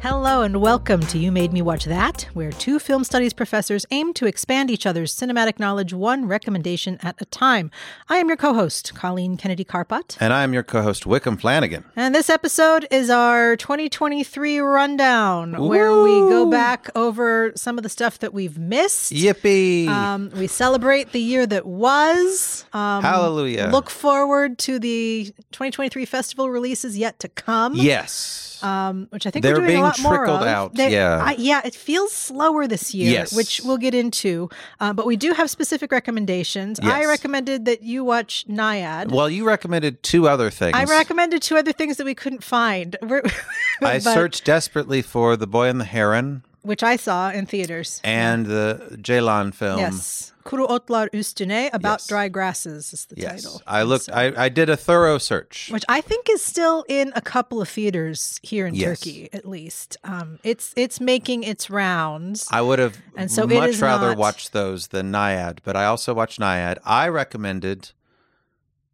Hello and welcome to You Made Me Watch That, where two film studies professors aim to expand each other's cinematic knowledge one recommendation at a time. I am your co host, Colleen Kennedy Karpat. And I'm your co host, Wickham Flanagan. And this episode is our 2023 rundown, where we go back over some of the stuff that we've missed. Yippee! Um, we celebrate the year that was. Um, Hallelujah. Look forward to the 2023 festival releases yet to come. yes. Um, which I think They're we're doing being lot more trickled of. out, They- yeah. I, yeah. It feels slower this year, Yes. which we'll get into. Uh, but we do have specific recommendations. I recommended that you watch Nyad. well, you recommended two other things. I recommended two other things that we couldn't find. I searched desperately for The Boy and the Heron which I saw in theaters. and the Ceylan film. yes, Kuru Otlar Üstüne about Yes. dry grasses is the Yes. title. I looked, so- I, I did a thorough search. which I think is still in a couple of theaters here in Yes. Turkey, at least. Um, it's it's making its rounds. I would have And so much rather not- watched those than Nyad, but I also watched Nyad. I recommended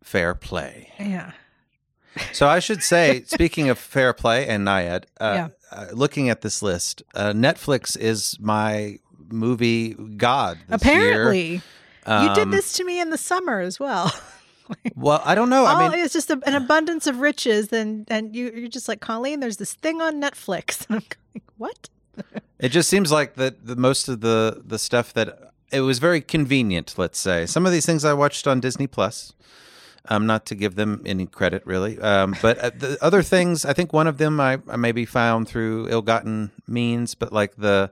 Fair Play. yeah. So I should say, speaking of fair play and Nyad, uh, Yeah. uh, looking at this list, uh, Netflix is my movie god. this Apparently, year. you did Um, this to me in the summer as well. Well, I don't know. oh, I mean, it's just a, an abundance of riches, and and you you're just like Colleen. There's this thing on Netflix, and I'm going, what? it just seems like that the most of the the stuff that it was very convenient. Let's say some of these things I watched on Disney Plus. Um, not to give them any credit, really, um, but uh, the other things, I think one of them I, I maybe found through ill-gotten means, but like the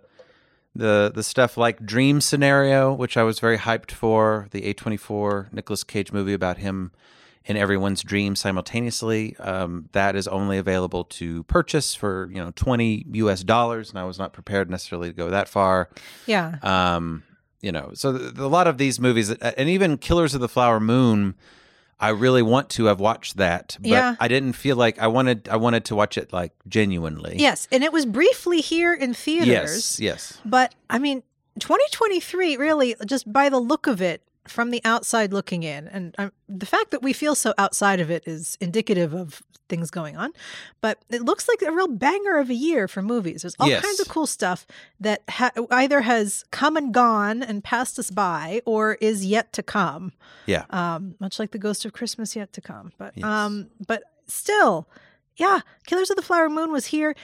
the the stuff like Dream Scenario, which I was very hyped for, the A24 Nicolas Cage movie about him in everyone's dream simultaneously. Um, that is only available to purchase for you know 20 US dollars, and I was not prepared necessarily to go that far. Yeah, Um, you know, so th- a lot of these movies, uh, and even Killers of the Flower Moon, I really want to have watched that, but Yeah. I didn't feel like I wanted. I wanted to watch it like genuinely. yes, and it was briefly here in theaters. Yes. Yes. But I mean, 2023 really, just by the look of it, from the outside looking in, and um, the fact that we feel so outside of it is indicative of things going on. But it looks like a real banger of a year for movies. There's all Yes. kinds of cool stuff that ha- either has come and gone and passed us by, or is yet to come. Yeah. Um, much like the Ghost of Christmas yet to come. But Yes. um, but still. Yeah, Killers of the Flower Moon was here.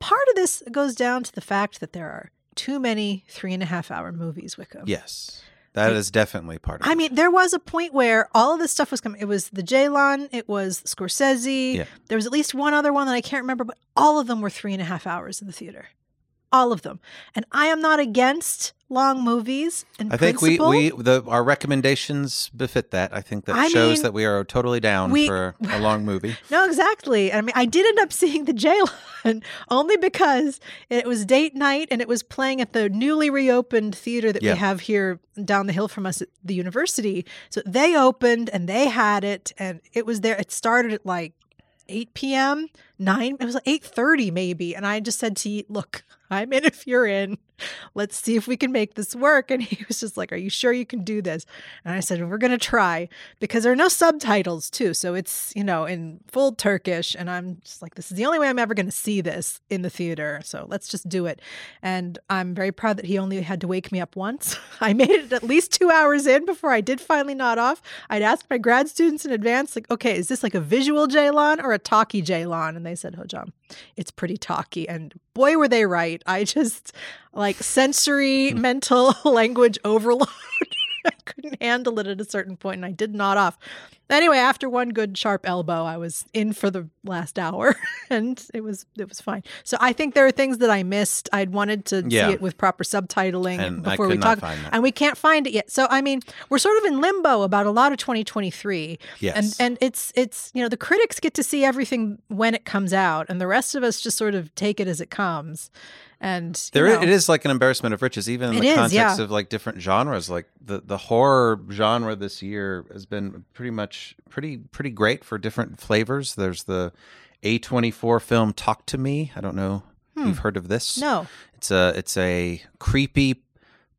Part of this goes down to the fact that there are too many three and a half hour movies, Wickham. Yes. That is definitely part of it. I mean, there was a point where all of this stuff was coming. It was the Ceylan, it was Scorsese. Yeah. There was at least one other one that I can't remember, but all of them were three and a half hours in the theater. All of them. And I am not against long movies. In I think principle. we, we the our recommendations befit that. I think that I shows mean, that we are totally down we- for a long movie. No, exactly. I mean, I did end up seeing the Ceylan only because it was date night and it was playing at the newly reopened theater that Yeah. we have here down the hill from us at the university. So they opened and they had it, and it was there. It started at like 8 p.m. 9 it was like 8:30 maybe and I just said to you look I'm in if you're in let's see if we can make this work. And he was just like are you sure you can do this? And I said we're going to try because there are no subtitles too so it's you know in full Turkish and I'm just like this is the only way I'm ever going to see this in the theater so let's just do it. And I'm very proud that he only had to wake me up once. I made it at least 2 hours in before I did finally nod off. I'd asked my grad students in advance like okay is this like a visual Ceylan or a talkie Ceylan and they said hojam it's pretty talky and boy were they right. I just like sensory mental language overload couldn't handle it at a certain point and i did nod off anyway after one good sharp elbow i was in for the last hour and it was it was fine so i think there are things that i missed i'd wanted to Yeah. see it with proper subtitling And before we talk and we can't find it yet so i mean we're sort of in limbo about a lot of 2023 Yes. and and it's it's you know the critics get to see everything when it comes out and the rest of us just sort of take it as it comes and There, know, it is like an embarrassment of riches, even in the is, context yeah. of like different genres. Like the the horror genre this year has been pretty much pretty pretty great for different flavors. There's the A twenty four film Talk to Me. I don't know if you've heard of this. Hmm. no It's a it's a creepy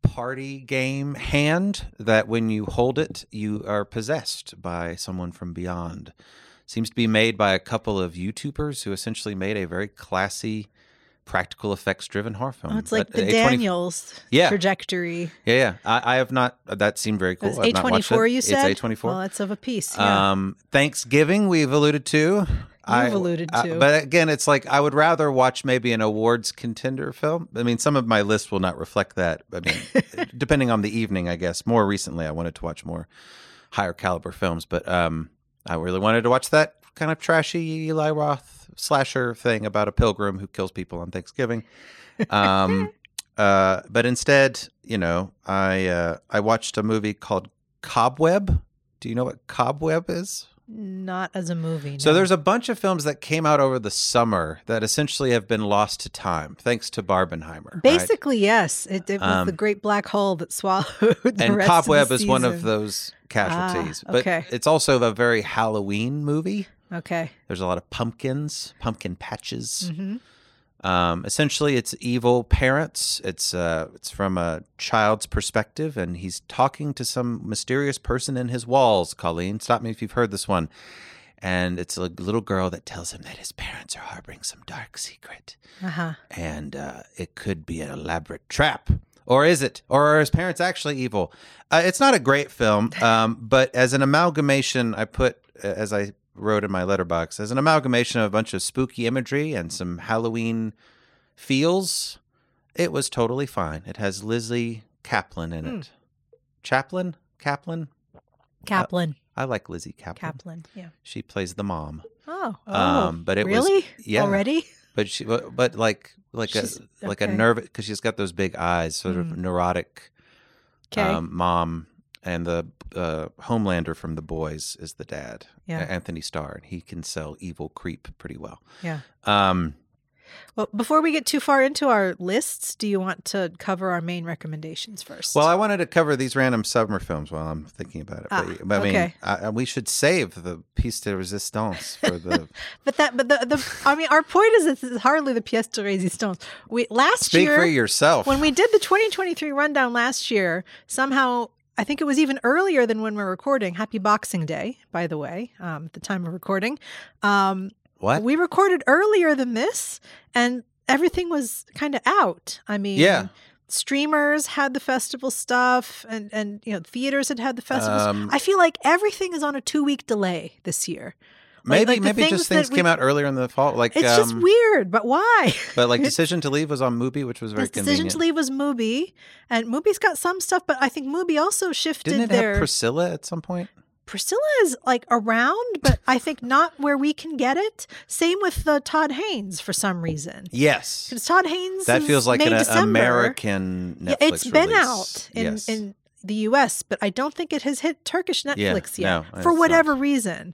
party game hand that when you hold it, you are possessed by someone from beyond. Seems to be made by a couple of YouTubers who essentially made a very classy practical effects driven horror film. Oh, it's like But the A20 Daniels Yeah. trajectory. Yeah, yeah. I, I have not. That seemed very cool. I've not watched A24, you said? It's A24. Well, that's of a piece. Yeah. Um, Thanksgiving, we've alluded to. You've alluded to. but again, it's like I would rather watch maybe an awards contender film. I mean, some of my list will not reflect that. I mean, depending on the evening, I guess. More recently, I wanted to watch more higher caliber films, but um, I really wanted to watch that kind of trashy Eli Roth slasher thing about a pilgrim who kills people on Thanksgiving. Um, uh, but instead, you know, I uh, I watched a movie called Cobweb. Do you know what Cobweb is? Not as a movie. So there's a bunch of films that came out over the summer that essentially have been lost to time, thanks to Barbenheimer. right? Basically, yes. It, it was Um, the great black hole that swallowed the and rest Cobweb of the is one of those casualties. Ah, okay. But it's also a very Halloween movie. Okay. There's a lot of pumpkins, pumpkin patches. hmm Um, essentially, it's evil parents. It's uh, it's from a child's perspective, and he's talking to some mysterious person in his walls. Colleen, stop me if you've heard this one. And it's a little girl that tells him that his parents are harboring some dark secret, Uh huh. and uh, it could be an elaborate trap. Or is it? Or are his parents actually evil? Uh, it's not a great film, um, but as an amalgamation, I put, uh, as I wrote in my Letterboxd, as an amalgamation of a bunch of spooky imagery and some Halloween feels, it was totally fine. It has Lizzy Caplan in it. Chaplin? Caplan? Caplan. I like Lizzy Caplan. Caplan. Yeah. She plays the mom. Oh. Oh. Um, but it was- really yeah. already. but she but, but like like She's- a like a nervous because she's got those big eyes sort of Mm. neurotic Okay. um, mom and the uh, homelander from the boys is the dad Yeah. Anthony starr and he can sell evil creep pretty well Yeah. um Well, before we get too far into our lists, do you want to cover our main recommendations first? well i wanted to cover these random summer films while i'm thinking about it Ah, but, i mean okay. I, we should save the piece de resistance for the but that, but the, the, I mean, our point is this is hardly the pièce de résistance. We last speak year for yourself when we did the 2023 rundown last year, somehow I think it was even earlier than when we're recording. Happy Boxing Day, by the way, um, at the time of recording. Um, what we recorded earlier than this, and everything was kind of out. I mean, Yeah. streamers had the festival stuff, and and you know theaters had had the festivals. Um, I feel like everything is on a two week delay this year. Like- maybe like the maybe just things that things we- came out earlier in the fall like It's just um, weird, but why? but like decision to leave was on Mubi, which was very Decision to Leave was Mubi, and Mubi's got some stuff, but I think Mubi also shifted didn't it their. have priscilla at some point Priscilla is like around, but I think not where we can get it. Same with the Todd Haynes for some reason. Yes. Because Todd Haynes that feels like May, an December. American Netflix Yeah, it's been release. out in, yes. in the U.S., but I don't think it has hit Turkish Yeah, Netflix yet no, for it's not. whatever reason.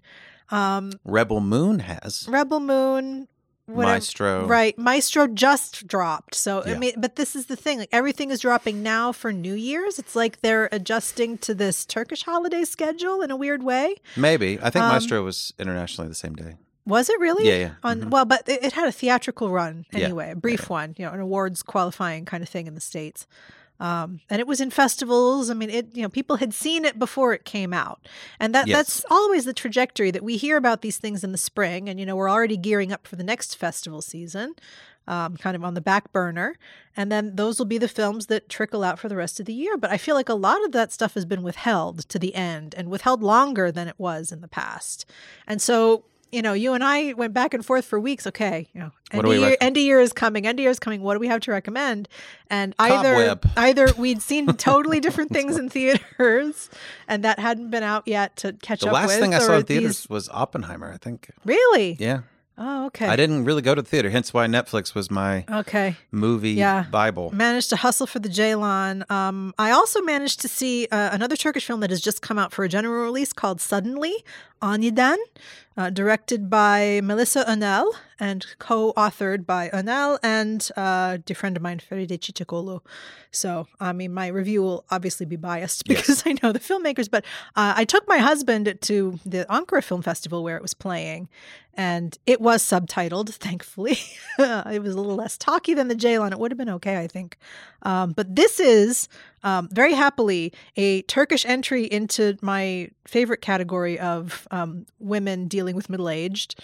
Um, Rebel Moon has Rebel Moon, whatever, Maestro. Right. Maestro just dropped. So, I mean, but this is the thing. Like everything is dropping now for New Year's. It's like they're adjusting to this Turkish holiday schedule in a weird way. Maybe. I think Um, Maestro was internationally the same day. Was it really? Yeah, yeah. On Mhm. well, but it, it had a theatrical run Yeah, anyway, a brief one, you know, an awards qualifying kind of thing in the states. Um, and it was in festivals. I mean, it you know people had seen it before it came out, and that Yes. that's always the trajectory that we hear about these things in the spring. And you know, we're already gearing up for the next festival season, um, kind of on the back burner. And then those will be the films that trickle out for the rest of the year. But I feel like a lot of that stuff has been withheld to the end and withheld longer than it was in the past. And so, you know, you and I went back and forth for weeks. Okay, you know, end of, year, end of year is coming. End of year is coming. What do we have to recommend? And either Cobweb. either we'd seen totally different things in theaters, and that hadn't been out yet to catch The up The last with. thing I saw in these- theaters was Oppenheimer, I think. Really? Yeah. Oh, okay. I didn't really go to the theater, hence why Netflix was my Okay. movie Yeah. Bible. Managed to hustle for the Ceylan. Um, I also managed to see uh, another Turkish film that has just come out for a general release called Suddenly, Aniden, uh, directed by Melisa Önel and co-authored by Önel and uh, a dear friend of mine, Feride Çiçekoglu. So, I mean, my review will obviously be biased because I know the filmmakers, but uh, I took my husband to the Ankara Film Festival where it was playing, and it was subtitled, thankfully. it was a little less talky than the Ceylan. It would have been okay, I think. Um, but this is um, very happily a Turkish entry into my favorite category of um, women dealing with middle aged.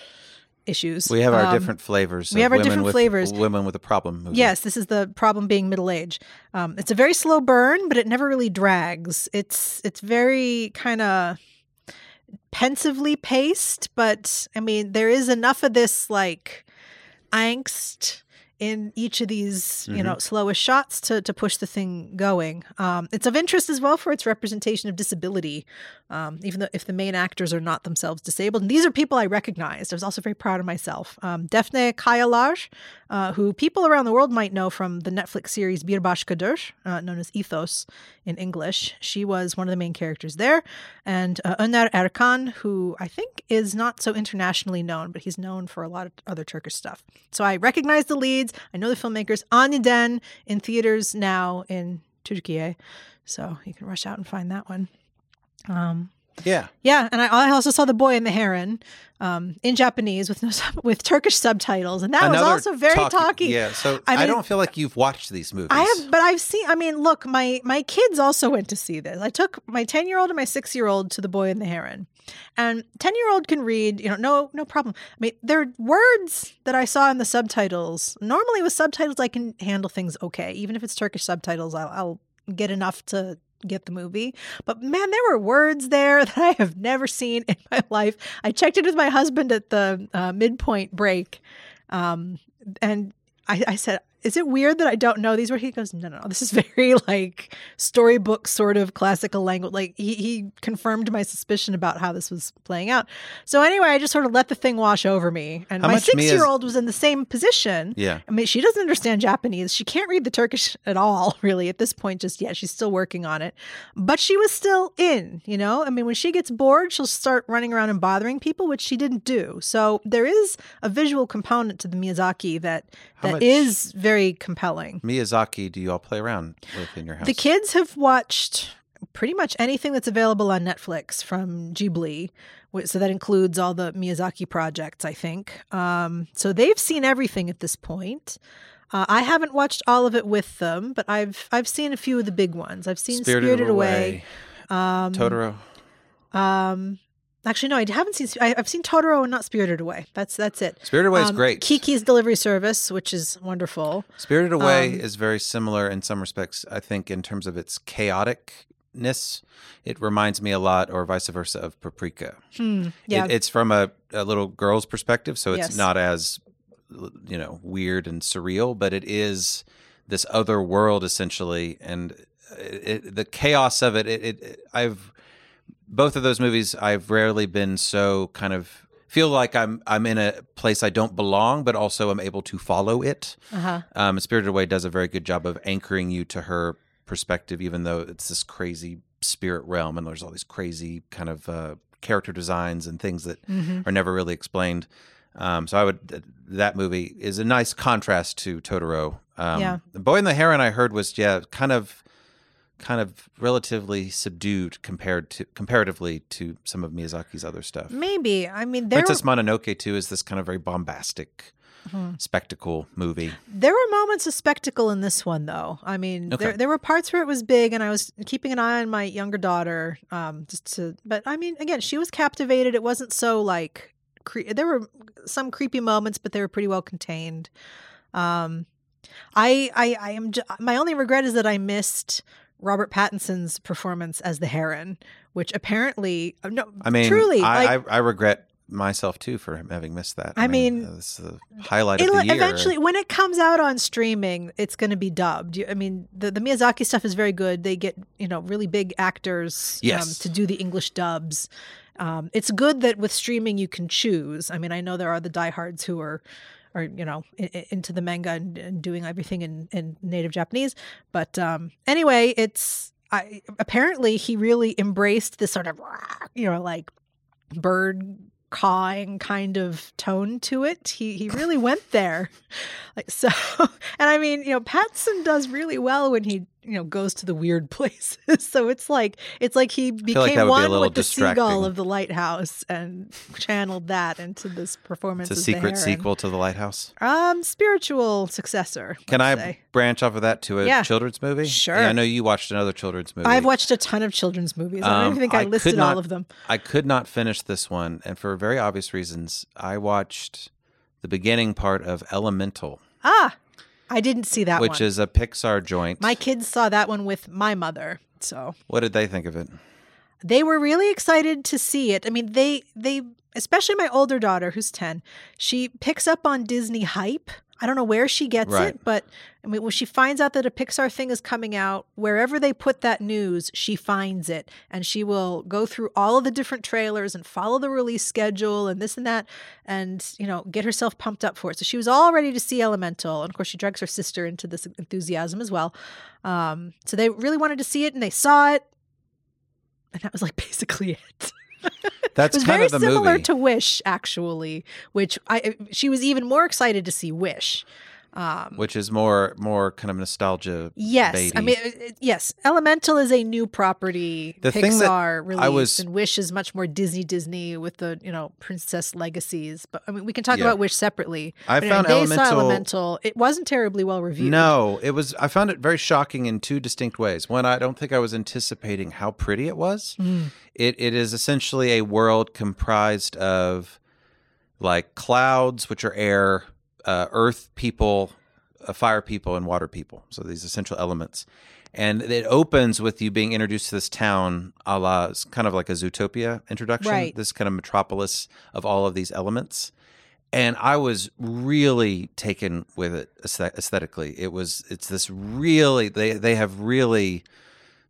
issues. We have our Um, different flavors. we have our different with, flavors. Women with a problem. Movie. Yes, this is the problem being middle age. Um, it's a very slow burn, but it never really drags. It's it's very kind of pensively paced, but I mean there is enough of this like angst in each of these you know slowest shots to to push the thing going. Um, it's of interest as well for its representation of disability, um, even though if the main actors are not themselves disabled. And these are people I recognized. I was also very proud of myself. Um, Defne Kayalar, uh, who people around the world might know from the Netflix series Bir Başkadır, uh, known as Ethos in English. She was one of the main characters there. And uh, Öner Erkan, who I think is not so internationally known, but he's known for a lot of other Turkish stuff. So I recognized the I know the filmmakers. Aniden in theaters now in Turkey. So you can rush out and find that one. Um, Yeah. yeah, and I, I also saw the boy and the heron um, in Japanese with no sub- with Turkish subtitles, and that was also very talky- talky. Yeah. So I I, don't feel like you've watched these movies. I have, but I've seen. I mean, look, my my kids also went to see this. I took my ten year old and my six year old to the Boy and the Heron, and ten year old can read. You know, no no problem. I mean, there are words that I saw in the subtitles. Normally, with subtitles, I can handle things okay. Even if it's Turkish subtitles, I'll, I'll get enough to get the movie. But man, there were words there that I have never seen in my life. I checked it with my husband at the uh, midpoint break, um, and I, I said, "Is it weird that I don't know these words?" He goes, "No, no, no. This is very like storybook sort of classical language." Like he, he confirmed my suspicion about how this was playing out. So anyway, I just sort of let the thing wash over me, and How my six-year-old was in the same position. Yeah. I mean, she doesn't understand Japanese. She can't read the Turkish at all, really, at this point, just yet. She's still working on it. But she was still in, you know? I mean, when she gets bored, she'll start running around and bothering people, which she didn't do. So there is a visual component to the Miyazaki that that much- is very compelling. Miyazaki, do you all play around with in your house? The kids have watched pretty much anything that's available on Netflix from Ghibli. So that includes all the Miyazaki projects, I think. Um, so they've seen everything at this point. Uh, I haven't watched all of it with them, but I've I've seen a few of the big ones. I've seen Spirited, Away. Um, Totoro. Um, actually, no, I haven't seen. I, I've seen Totoro and not Spirited Away. That's that's it. Spirited Away is Um, great. Kiki's Delivery Service, which is wonderful. Spirited Away Um, is very similar in some respects, I think, in terms of its chaoticness. It reminds me a lot, or vice versa, of Paprika. Hmm. It- Yeah. it's from a, a little girl's perspective, so it's Yes. not as, you know, weird and surreal, but it is this other world essentially, and it, it, the chaos of it, it, it. I've both of those movies. I've rarely been so kind of feel like I'm I'm in a place I don't belong, but also I'm able to follow it. uh-huh. Um, Spirited Away does a very good job of anchoring you to her perspective, even though it's this crazy spirit realm and there's all these crazy kind of uh, character designs and things that Mhm. are never really explained. Um, so I would that movie is a nice contrast to Totoro. Um, Yeah. The Boy and the Heron I heard was yeah kind of kind of relatively subdued compared to comparatively to some of Miyazaki's other stuff. Maybe. I mean, there Princess Mononoke too is this kind of very bombastic Mhm. spectacle movie. There were moments of spectacle in this one, though. I mean, Okay. there there were parts where it was big, and I was keeping an eye on my younger daughter, um, just to. But I mean, again, she was captivated. It wasn't so like. Cre- there were some creepy moments, but they were pretty well contained. Um, I I I am. J- my only regret is that I missed Robert Pattinson's performance as the Heron, which apparently uh, no, I mean, truly, I, like, I, I regret myself too for having missed that. I mean, uh, it's the highlight of the year. eventually, when it comes out on streaming, it's going to be dubbed. I mean, the, the Miyazaki stuff is very good. They get you know really big actors um, Yes. to do the English dubs. Um, it's good that with streaming you can choose. I mean, I know there are the diehards who are are you know i- into the manga and, and doing everything in, in native Japanese. But um, anyway, it's I, apparently he really embraced this sort of you know like bird cawing kind of tone to it. He he really went there. Like so and I mean, you know, Pattinson does really well when he, you know, goes to the weird places. so it's like it's like he became be one little with the seagull of the lighthouse and channeled that into this performance. it's a secret sequel to The Lighthouse. Um spiritual successor. Can I say. branch off of that to a Yeah. children's movie? Sure. Yeah, I know you watched another children's movie. I've watched a ton of children's movies. I don't Um, even think I, I listed not- all of them. I could not finish this one, and for very obvious reasons. I watched the beginning part of Elemental, Ah, I didn't see that which one. is a Pixar joint. My kids saw that one with my mother, so what did they think of it? they were really excited to see it. I mean, they they especially my older daughter who's 10, she picks up on Disney hype. I don't know where she gets Right. it, but I mean when she finds out that a Pixar thing is coming out, wherever they put that news, she finds it and she will go through all of the different trailers and follow the release schedule and this and that and, you know, get herself pumped up for it. So she was all ready to see Elemental, and of course she drags her sister into this enthusiasm as well. Um, so they really wanted to see it and they saw it and that was like basically it. That's It was kind very of the similar movie. to Wish, actually, which I she was even more excited to see Wish. Um, which is more more kind of nostalgia. yes, baity. I mean yes. Elemental is a new property. The thing that Pixar released, I was- and Wish is much more Disney Disney with the you know princess legacies. But I mean, we can talk Yeah. about Wish separately. I But anyway, found they Elemental- saw Elemental. It wasn't terribly well reviewed. No, it was. I found it very shocking in two distinct ways. One, I don't think I was anticipating how pretty it was. Mm. It it is essentially a world comprised of like clouds, which are air, uh, earth people, uh, fire people, and water people. So these essential elements. And it opens with you being introduced to this town, a la it's kind of like a Zootopia introduction. Right. This kind of metropolis of all of these elements and I was really taken with it aesthetically. It was it's this really they they have really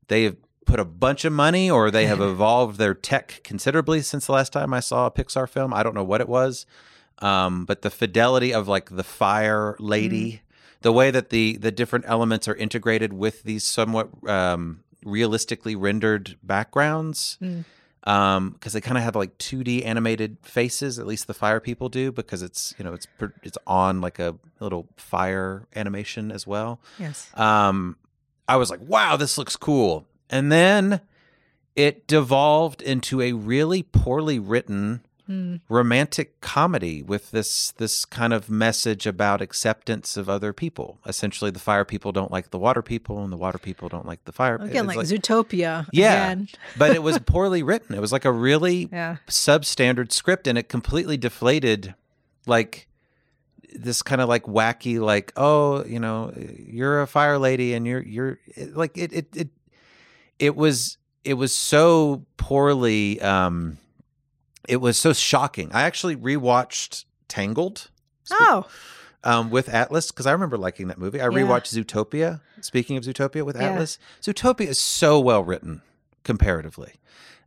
they have put a bunch of money or they have evolved their tech considerably since the last time I saw a Pixar film. I don't know what it was, um, but the fidelity of like the fire lady, the way that the the different elements are integrated with these somewhat um, realistically rendered backgrounds um because they kind of have like 2d animated faces at least the fire people do because it's you know it's it's on like a little fire animation as well. Yes. um i was like wow this looks cool. And then it devolved into a really poorly written Mm. romantic comedy with this this kind of message about acceptance of other people essentially the fire people don't like the water people and the water people don't like the fire people. Again, it's like, Zootopia. yeah Again. but it was poorly written it was like a really Yeah. substandard script and it completely deflated like this kind of like wacky like oh you know you're a fire lady and you're you're like it it it, it was it was so poorly um it was so shocking i actually rewatched tangled Oh, um, with Atlas because I remember liking that movie. I Yeah. rewatched Zootopia. Speaking of Zootopia with Yeah. Atlas, Zootopia is so well written comparatively.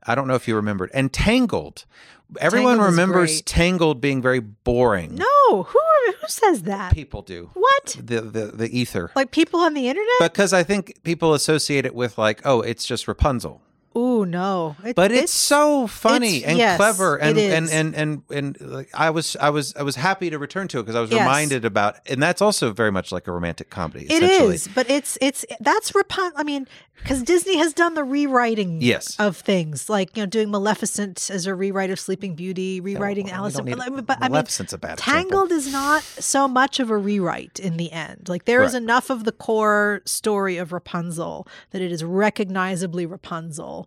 I don't know if you remembered. And Tangled, everyone Tangled remembers. Tangled being very boring. no. Who who says that? people do What? the the the ether Like people on the internet? because I think people associate it with like oh it's just Rapunzel. Ooh, no. It- but it's, so funny it's- and yes, clever it and, and and and and like, I was I was I was happy to return to it because I was Yes. reminded about and that's also very much like a romantic comedy. It is, but it's it's that's Rapun. I mean, because Disney has done the rewriting Yes. of things, like you know, doing Maleficent as a rewrite of Sleeping Beauty, oh, rewriting well, Alice. but I mean, Maleficent's a bad example. Tangled is not so much of a rewrite in the end. Like there is Right. enough of the core story of Rapunzel that it is recognizably Rapunzel.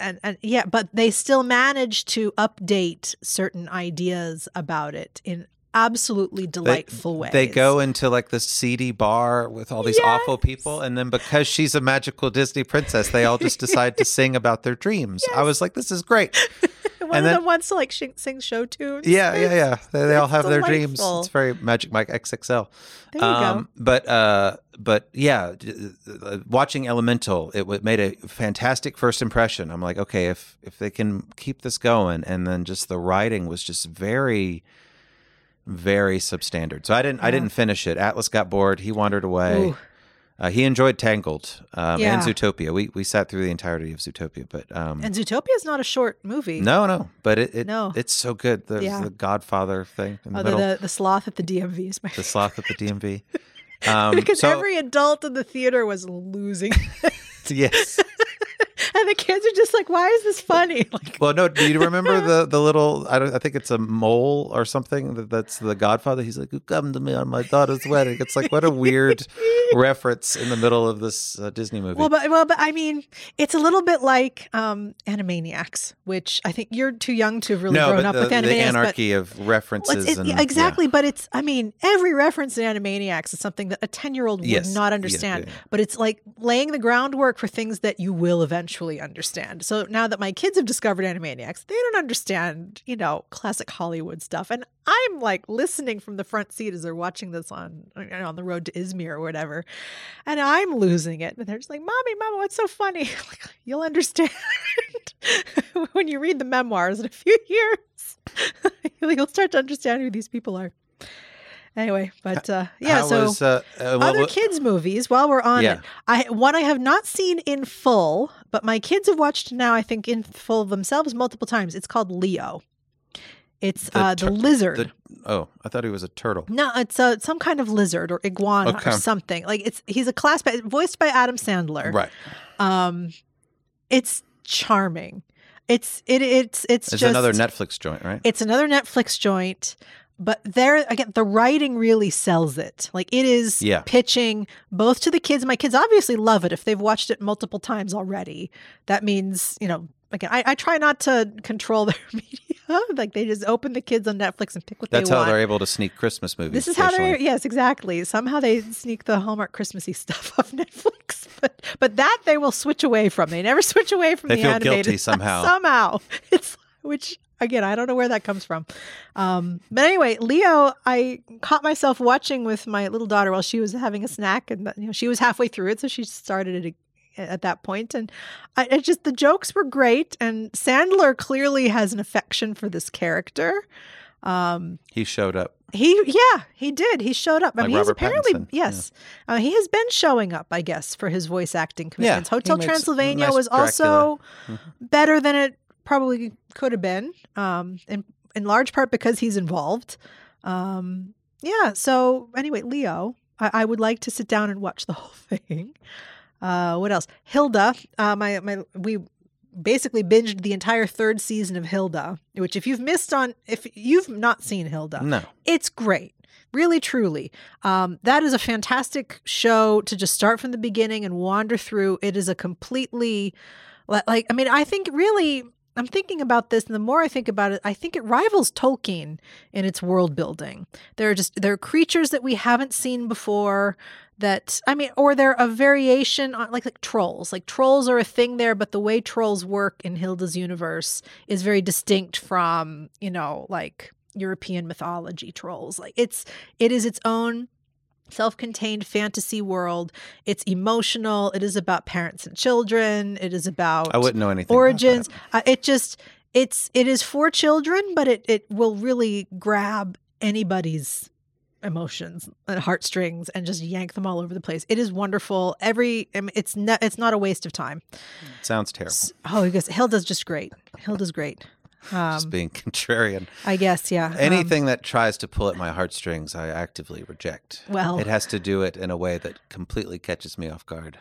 And, and yeah, but they still manage to update certain ideas about it in absolutely They- delightful ways. They go into like the seedy bar with all these awful people, and then because she's a magical Disney princess, they all just decide to sing about their dreams. I was like, this is great. One and of then- them wants to like sh- sing show tunes. Yeah, yeah, yeah. They, they all have their dreams. It's very Magic Mike XXL. There you go. But uh, but yeah, uh, watching Elemental, it w- made a fantastic first impression. I'm like, okay, if if they can keep this going, and then just the writing was just very, very substandard. So I didn't I didn't finish it. Atlas got bored. He wandered away. Ooh. Uh, he enjoyed Tangled um, Yeah. and Zootopia. We we sat through the entirety of Zootopia, but um, And Zootopia is not a short movie. no, no, but it, it No. it's so good. There's Yeah. the Godfather thing in the Oh, the, middle, the, the sloth at the DMV is my the favorite. sloth at the DMV. Um, because so, every adult in the theater was losing. yes, and the kids are just like, why is this funny? Like, Well, no. Do you remember the the little? I don't. I think it's a mole or something. That, that's the Godfather. He's like, "You come to me on my daughter's wedding." It's like what a weird reference in the middle of this uh, Disney movie. well, but well, but I mean, it's a little bit like um, Animaniacs, which I think you're too young to have really no, grown up the, with the Animaniacs. but anarchy of Well, references it- and yeah, exactly, but it's I mean, every reference in Animaniacs is something that a 10-year-old would Yes, not yeah, understand. yeah. But it's like laying the groundwork for things that you will eventually understand. So now that my kids have discovered Animaniacs, they don't understand, you know, classic Hollywood stuff. And I'm like listening from the front seat as they're watching this on you know, on the road to Izmir or whatever. And I'm losing it. And they're just like, "Mommy, Mama, what's so funny?" like, You'll understand when you read the memoirs in a few years. You'll start to understand who these people are. Anyway, but uh, yeah, so was, uh, uh, other kids movies while we're on Yeah. it. I one I have not seen in full, but my kids have watched now I think in full themselves multiple times. It's called Leo. It's The uh the tur- lizard. the- oh, I thought he was a turtle. no, it's uh, some kind of lizard or iguana Okay. or something. Like it's he's a class voiced by Adam Sandler. Right. Um it's charming. It's it it's it's It's just another Netflix joint, right? it's another Netflix joint, but there again, the writing really sells it. Like it is Yeah. pitching both to the kids. My kids obviously love it if they've watched it multiple times already. That means, you know, again, I, I try not to control their media. like they just open the kids on Netflix and pick what That's they how want. they're able to sneak Christmas movies. This is how they're yes, exactly. Somehow they sneak the Hallmark Christmassy stuff off Netflix, but but that they will switch away from. They never switch away from They the feel animated guilty somehow. Somehow it's which again I don't know where that comes from. Um, but anyway, Leo, I caught myself watching with my little daughter while she was having a snack, and you know she was halfway through it, so she started it at that point and I, it just the jokes were great and sandler clearly has an affection for this character um He showed up. he, yeah, he did. He showed up. I Like mean, he's apparently, Pattinson, yes, uh, he has been showing up, I guess, for his voice acting commitments. he Hotel Transylvania nice was also Dracula. better than it probably could have been, um, in in large part because he's involved. Um, yeah. So anyway, Leo, I, I would like to sit down and watch the whole thing. Uh, what else? Hilda, uh, my my we basically binged the entire third season of Hilda, which if you've missed on, if you've not seen Hilda, No. it's great really truly um, that is a fantastic show to just start from the beginning and wander through it is a completely like i mean i think really i'm thinking about this and the more i think about it i think it rivals tolkien in its world building there are just there are creatures that we haven't seen before that i mean or they're a variation on like like trolls like trolls are a thing there but the way trolls work in hilda's universe is very distinct from you know like European mythology trolls. Like it's it is its own self-contained fantasy world. It's emotional. It is about parents and children. It is about I wouldn't know anything. origins. Uh, it just it's it is for children, but it it will really grab anybody's emotions and heartstrings and just yank them all over the place. It is wonderful. Every I mean, it's not it's not a waste of time. Sounds terrible. S- Oh, he goes, Hilda's just great. Hilda's great. Just Um, being contrarian. I guess, yeah. Um, Anything that tries to pull at my heartstrings, I actively reject. Well- it has to do it in a way that completely catches me off guard.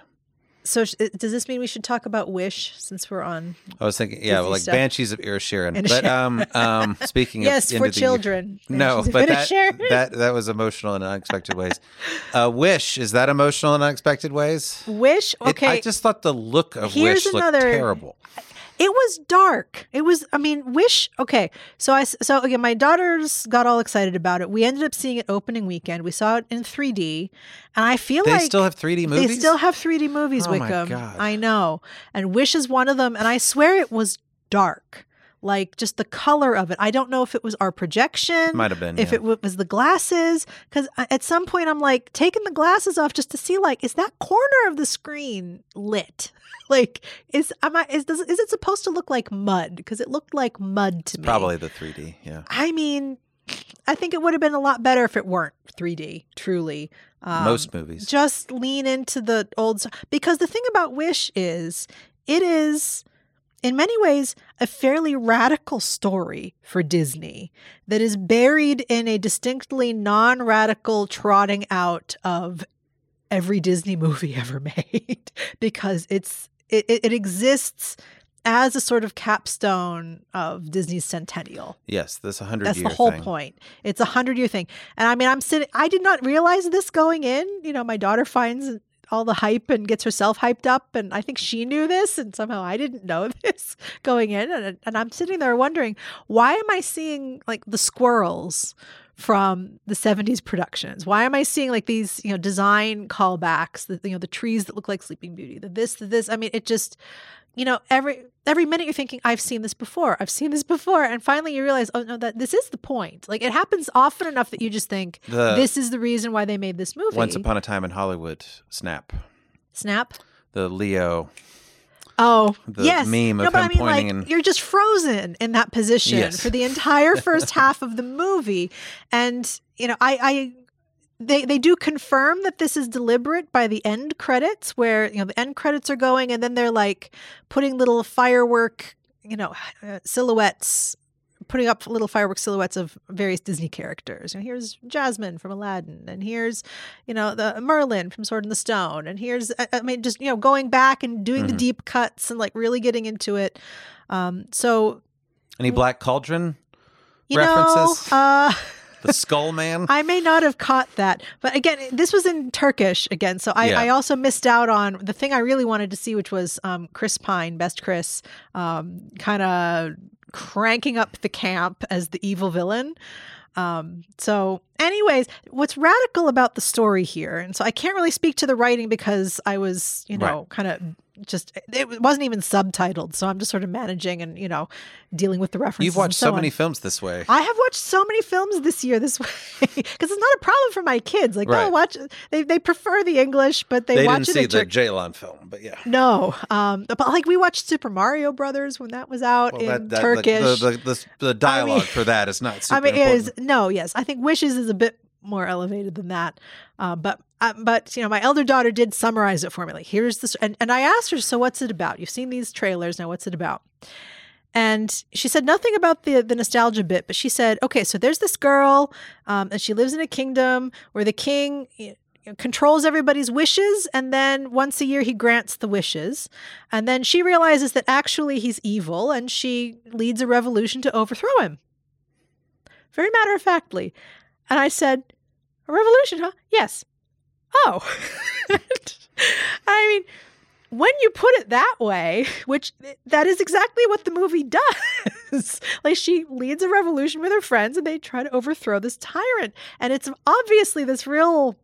So sh- does this mean we should talk about Wish since we're on? I was thinking, yeah, well, like stuff. Banshees of Inisherin. But um, um, speaking Yes, of for of the- children. No, but that, that that was emotional in unexpected ways. Uh, Wish is that emotional in unexpected ways? Wish. It- Okay, I just thought the look of Here's Wish looked another- terrible. It was dark. It was. I mean, Wish. Okay, so I, so again, my daughters got all excited about it. We ended up seeing it opening weekend. We saw it in 3D, and I feel They like They still have 3D movies. They still have 3D movies, Oh my Wickham. God. I know. And Wish is one of them. And I swear it was dark. Like just the color of it. I don't know if it was our projection. Might have been, If yeah. it w- was the glasses. Because at some point I'm like taking the glasses off just to see, like, is that corner of the screen lit? like, is am I is does is it supposed to look like mud? Because it looked like mud to me. Probably the 3D. Yeah. I mean, I think it would have been a lot better if it weren't 3D. Truly. Um, Most movies. just lean into the old because the thing about wish is it is in many ways a fairly radical story for disney that is buried in a distinctly non-radical trotting out of every disney movie ever made because it's it, it exists as a sort of capstone of Disney's centennial. Yes, this 100 That's year the whole thing. point. It's a hundred year thing. And I mean, I'm sitting, I did not realize this going in. You know, my daughter finds all the hype and gets herself hyped up. And I think she knew this. And somehow I didn't know this going in. And, and I'm sitting there wondering, why am I seeing like the squirrels? From the 70s productions. Why am I seeing like these, you know, design callbacks, the you know, the trees that look like Sleeping Beauty, the this, the this. I mean, it just you know, every every minute you're thinking, I've seen this before, I've seen this before, and finally you realize, oh no, that this is the point. Like it happens often enough that you just think The- this is the reason why they made this movie. Once Upon a Time in Hollywood, Snap. Snap. The Leo. Oh, The yes. meme no, of but him I mean, pointing like and- you're just frozen in that position Yes. for the entire first half of the movie, and you know, I, I, they, they do confirm that this is deliberate by the end credits, where you know the end credits are going, and then they're like putting little firework, you know, uh, silhouettes. Putting up little firework silhouettes of various Disney characters. And here's Jasmine from Aladdin, and here's, you know, the Merlin from Sword in the Stone, and here's, I, I mean, just you know, going back and doing the Mhm. deep cuts and like really getting into it. Um, so Any Black Cauldron? you References? know, uh, The Skull Man? I may not have caught that, but again, this was in Turkish again, so I, Yeah. I also missed out on the thing I really wanted to see, which was um, Chris Pine, best Chris, um, kind of cranking up the camp as the evil villain. Um, so, anyways, what's radical about the story here, and so I can't really speak to the writing because I was, you know, kind of just it wasn't even subtitled, so I'm just sort of managing and you know dealing with the references. You've watched so on. many films this way. I have watched so many films this year this way because it's not a problem for my kids. Like Right. they'll watch, they they prefer the English, but they, They watch didn't it see the Turkish. Ceylan film, but yeah. No, um, but like we watched Super Mario Brothers when that was out Well, in that, that, Turkish. The, the, the, the dialogue for that is not super I mean, important. is no, yes. I think Wishes is a bit more elevated than that. Uh, but uh, but you know, my elder daughter did summarize it for me. Like, here's this, and, and I asked her, so what's it about? You've seen these trailers now. What's it about? And she said nothing about the the nostalgia bit, but she said, okay, so there's this girl, um, and she lives in a kingdom where the king. you know, controls everybody's wishes and then once a year he grants the wishes and then she realizes that actually he's evil and she leads a revolution to overthrow him very matter of factly. And I said, A revolution, huh? Yes. Oh. I mean, when you put it that way, which that is exactly what the movie does. like she leads a revolution with her friends and they try to overthrow this tyrant. And it's obviously this real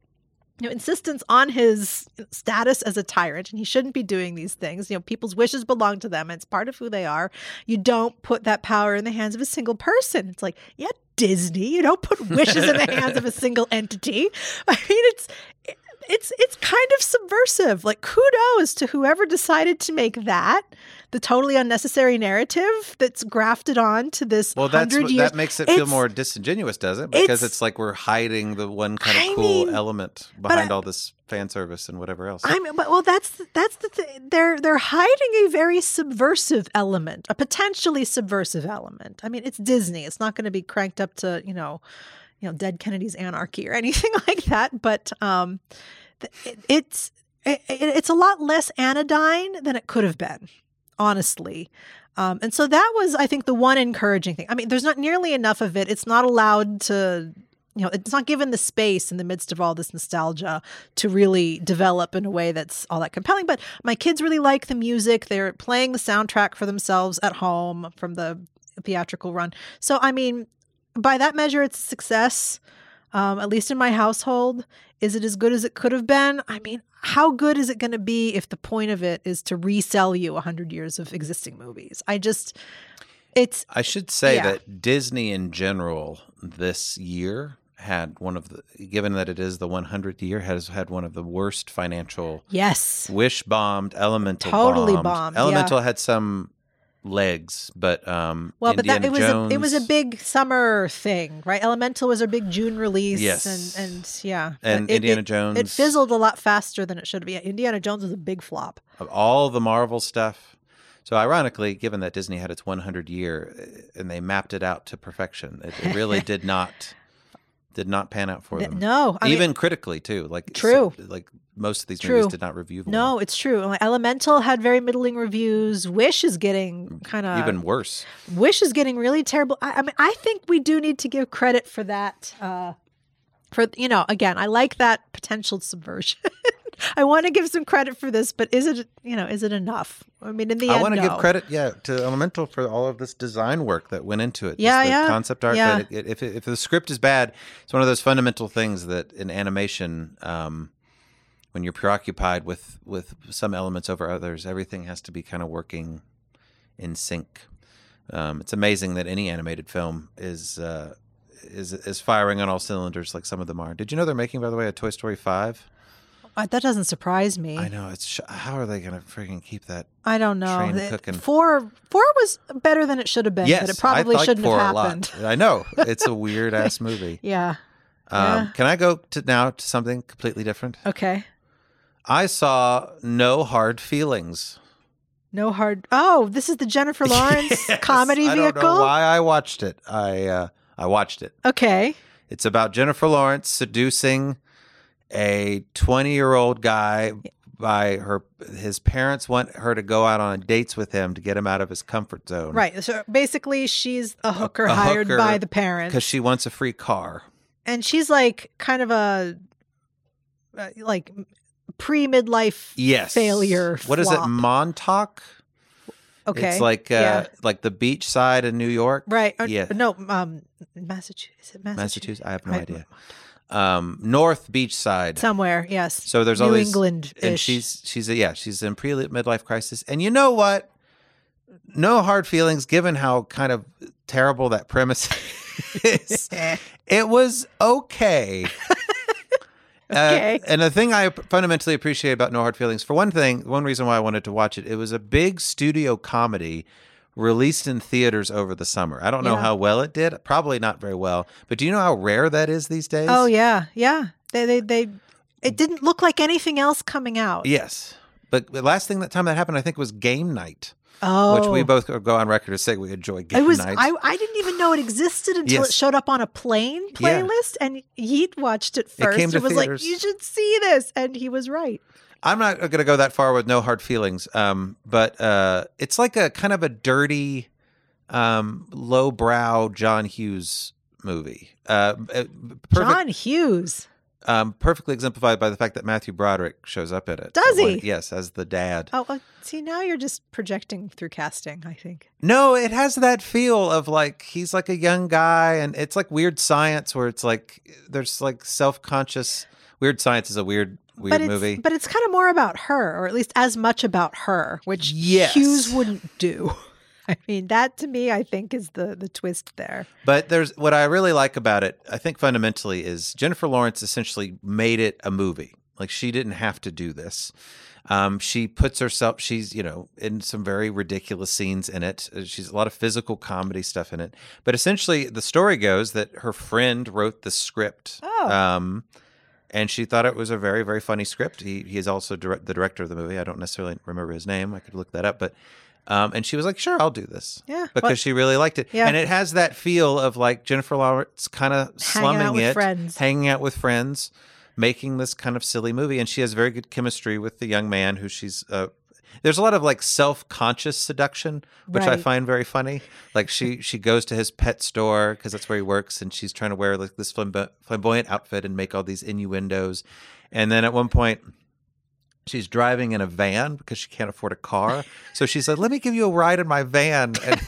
you know, insistence on his status as a tyrant, and he shouldn't be doing these things. You know, people's wishes belong to them; it's part of who they are. You don't put that power in the hands of a single person. It's like, yeah, Disney, you don't put wishes in the hands of a single entity. I mean, it's it's it's kind of subversive. Like kudos to whoever decided to make that the totally unnecessary narrative that's grafted on to this Well, that's years. that makes it feel more disingenuous, does it? Because it's- it's, like we're hiding the one kind of I cool mean, element behind I- all this fan service and whatever else. I mean, but well, that's that's the thing. They're they're hiding a very subversive element, a potentially subversive element. I mean, it's Disney. It's not going to be cranked up to you know, you know, Dead Kennedy's Anarchy or anything like that. But um, it, it's it, it- it's a lot less anodyne than it could have been, honestly. Um, and so that was, I think, the one encouraging thing. I mean, there's not nearly enough of it. It's not allowed to you know, it's not given the space in the midst of all this nostalgia to really develop in a way that's all that compelling. But my kids really like the music. They're playing the soundtrack for themselves at home from the theatrical run. So, I mean, by that measure, it's a success, um, at least in my household. Is it as good as it could have been? I mean, how good is it going to be if the point of it is to resell you 100 years of existing movies? I just, it's, I should say Yeah. that Disney in general this year had one of the given that it is the 100th year has had one of the worst financial yes. wish bombed elemental Totally bombed. bombed, yeah. elemental had some legs but um Well, but that Indiana it was Jones, a, it was a big summer thing, right? Elemental was a big June release, Yes. and and yeah, and it- Indiana it, Jones It fizzled a lot faster than it should have. Yeah, Indiana Jones was a big flop. of all the Marvel stuff. So ironically, given that Disney had its 100 year uh, and they mapped it out to perfection, it, it really did not did not pan out for Th- them. no, I mean- even critically too. Like True. so- like most of these True. movies did not review. well. No, it's true. Like, Elemental had very middling reviews. Wish is getting kind of even worse. Wish is getting really terrible. I, I mean, I think we do need to give credit for that. Uh, for you know, again, I like that potential subversion. I want to give some credit for this, but is it you know is it enough? I mean, in the I end, want to no. give credit, yeah, to Elemental for all of this design work that went into it. Yeah, the yeah, Concept art. yeah. It, if if the script is bad, it's one of those fundamental things that in animation, um, when you're preoccupied with with some elements over others, everything has to be kind of working in sync. Um, it's amazing that any animated film is. Uh, is is firing on all cylinders like some of them are. Did you know they're making, by the way, a Toy Story five? Uh, that doesn't surprise me. I know it's sh- how are they going to freaking keep that I don't know. Train It- cooking. Four four was better than it should have been, yes, but it probably I like shouldn't four have a lot. happened. I know it's a weird ass movie. Yeah. Um, Yeah. Can I go to now to something completely different? Okay. I saw No Hard Feelings. No hard. Oh, this is the Jennifer Lawrence Yes, comedy I don't vehicle. know why I watched it. I uh, I watched it. Okay. It's about Jennifer Lawrence seducing a 20 year old guy by her his parents want her to go out on dates with him to get him out of his comfort zone Right. So basically, she's a hooker a hired hooker by the parents, because she wants a free car and she's like kind of a uh, like pre midlife yes failure. what is it montauk Okay. it's like uh Yeah. like the beach side in new york right. Yeah. No. Um. Massachusetts. Massachusetts? massachusetts i have no I- idea um north Beachside, Somewhere. Yes. so there's New all these England. and she's she's a, yeah she's in pre midlife crisis and you know what no hard feelings given how kind of terrible that premise is it was okay Okay. Uh, and the thing I fundamentally appreciate about No Hard Feelings, for one thing, one reason why I wanted to watch it, it was a big studio comedy released in theaters over the summer. I don't know Yeah. how well it did, probably not very well, but do you know how rare that is these days? Oh yeah. Yeah. They. They. They. It didn't look like anything else coming out. Yes. But the last thing that time that happened, I think, was Game Night, Oh. which we oh. both go on record to say we enjoy Game It was. Night. I, I didn't even know it existed until it showed up on a plane Yeah. playlist, and Yeet watched it first. It, came to and was theaters. like, "You should see this," and he was right. I'm not going to go that far with no hard feelings, um, but uh, it's like a kind of a dirty, um, lowbrow John Hughes movie. Uh, uh, perfect, John Hughes. um, perfectly exemplified by the fact that Matthew Broderick shows up in it. Does he? yes, as the dad. Oh, uh, see, now you're just projecting through casting. I think. No, it has that feel of like he's like a young guy, and it's like weird science where it's like there's like self conscious. Weird science is a weird weird but it's movie. but it's kind of more about her, or at least as much about her, which Yes. Hughes wouldn't do. I mean, that to me, I think, is the the twist there. But there's what I really like about it, I think fundamentally is Jennifer Lawrence essentially made it a movie. Like she didn't have to do this. Um, she puts herself, she's, you know, in some very ridiculous scenes in it. Uh, She's a lot of physical comedy stuff in it. But essentially, the story goes that her friend wrote the script. Oh. Um, and she thought it was a very, very funny script. He, he is also direct, the director of the movie. I don't necessarily remember his name. I could look that up. But um, and she was like, "Sure, I'll do this." Yeah, because well- she really liked it. Yeah. And it has that feel of like Jennifer Lawrence kind of slumming it, friends. hanging out with friends, making this kind of silly movie. And she has very good chemistry with the young man who she's. Uh, there's a lot of like self-conscious seduction, which I find very funny. Like she she goes to his pet store because that's where he works, and she's trying to wear like this flambo- flamboyant outfit and make all these innuendos. And then at one point, she's driving in a van because she can't afford a car. So she said, "Let me give you a ride in my van." And,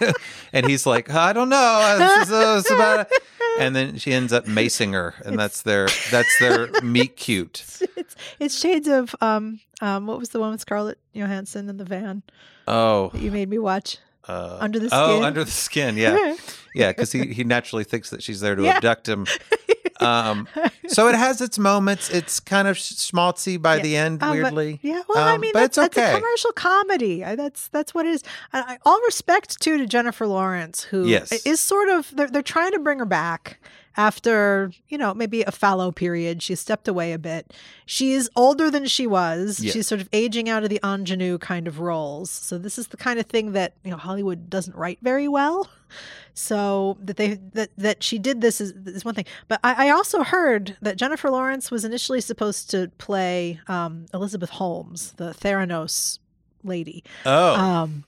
and he's like, "I don't know. This is, uh, it's about." And then she ends up macing her, and that's their that's their meet cute. It's it's shades of um um what was the one with Scarlett Johansson in the van Oh, that you made me watch? uh, Under the skin. Oh, under the skin. Yeah, yeah. Because he he naturally thinks that she's there to Yeah. abduct him. Um, so it has its moments. It's kind of schmaltzy by Yeah. the end, but- weirdly. yeah, well, I Um, mean, but that's, it's that's okay. a commercial comedy. I, that's that's what it is. I, I, all respect too to Jennifer Lawrence, who is Yes. sort of they're they're trying to bring her back, after, you know, maybe a fallow period. She stepped away a bit. She's older than she was. Yeah. She's sort of aging out of the ingenue kind of roles. So this is the kind of thing that, you know, Hollywood doesn't write very well. So that they that that she did this is, is one thing. But I, I also heard that Jennifer Lawrence was initially supposed to play um, Elizabeth Holmes, the Theranos lady. Oh, Um,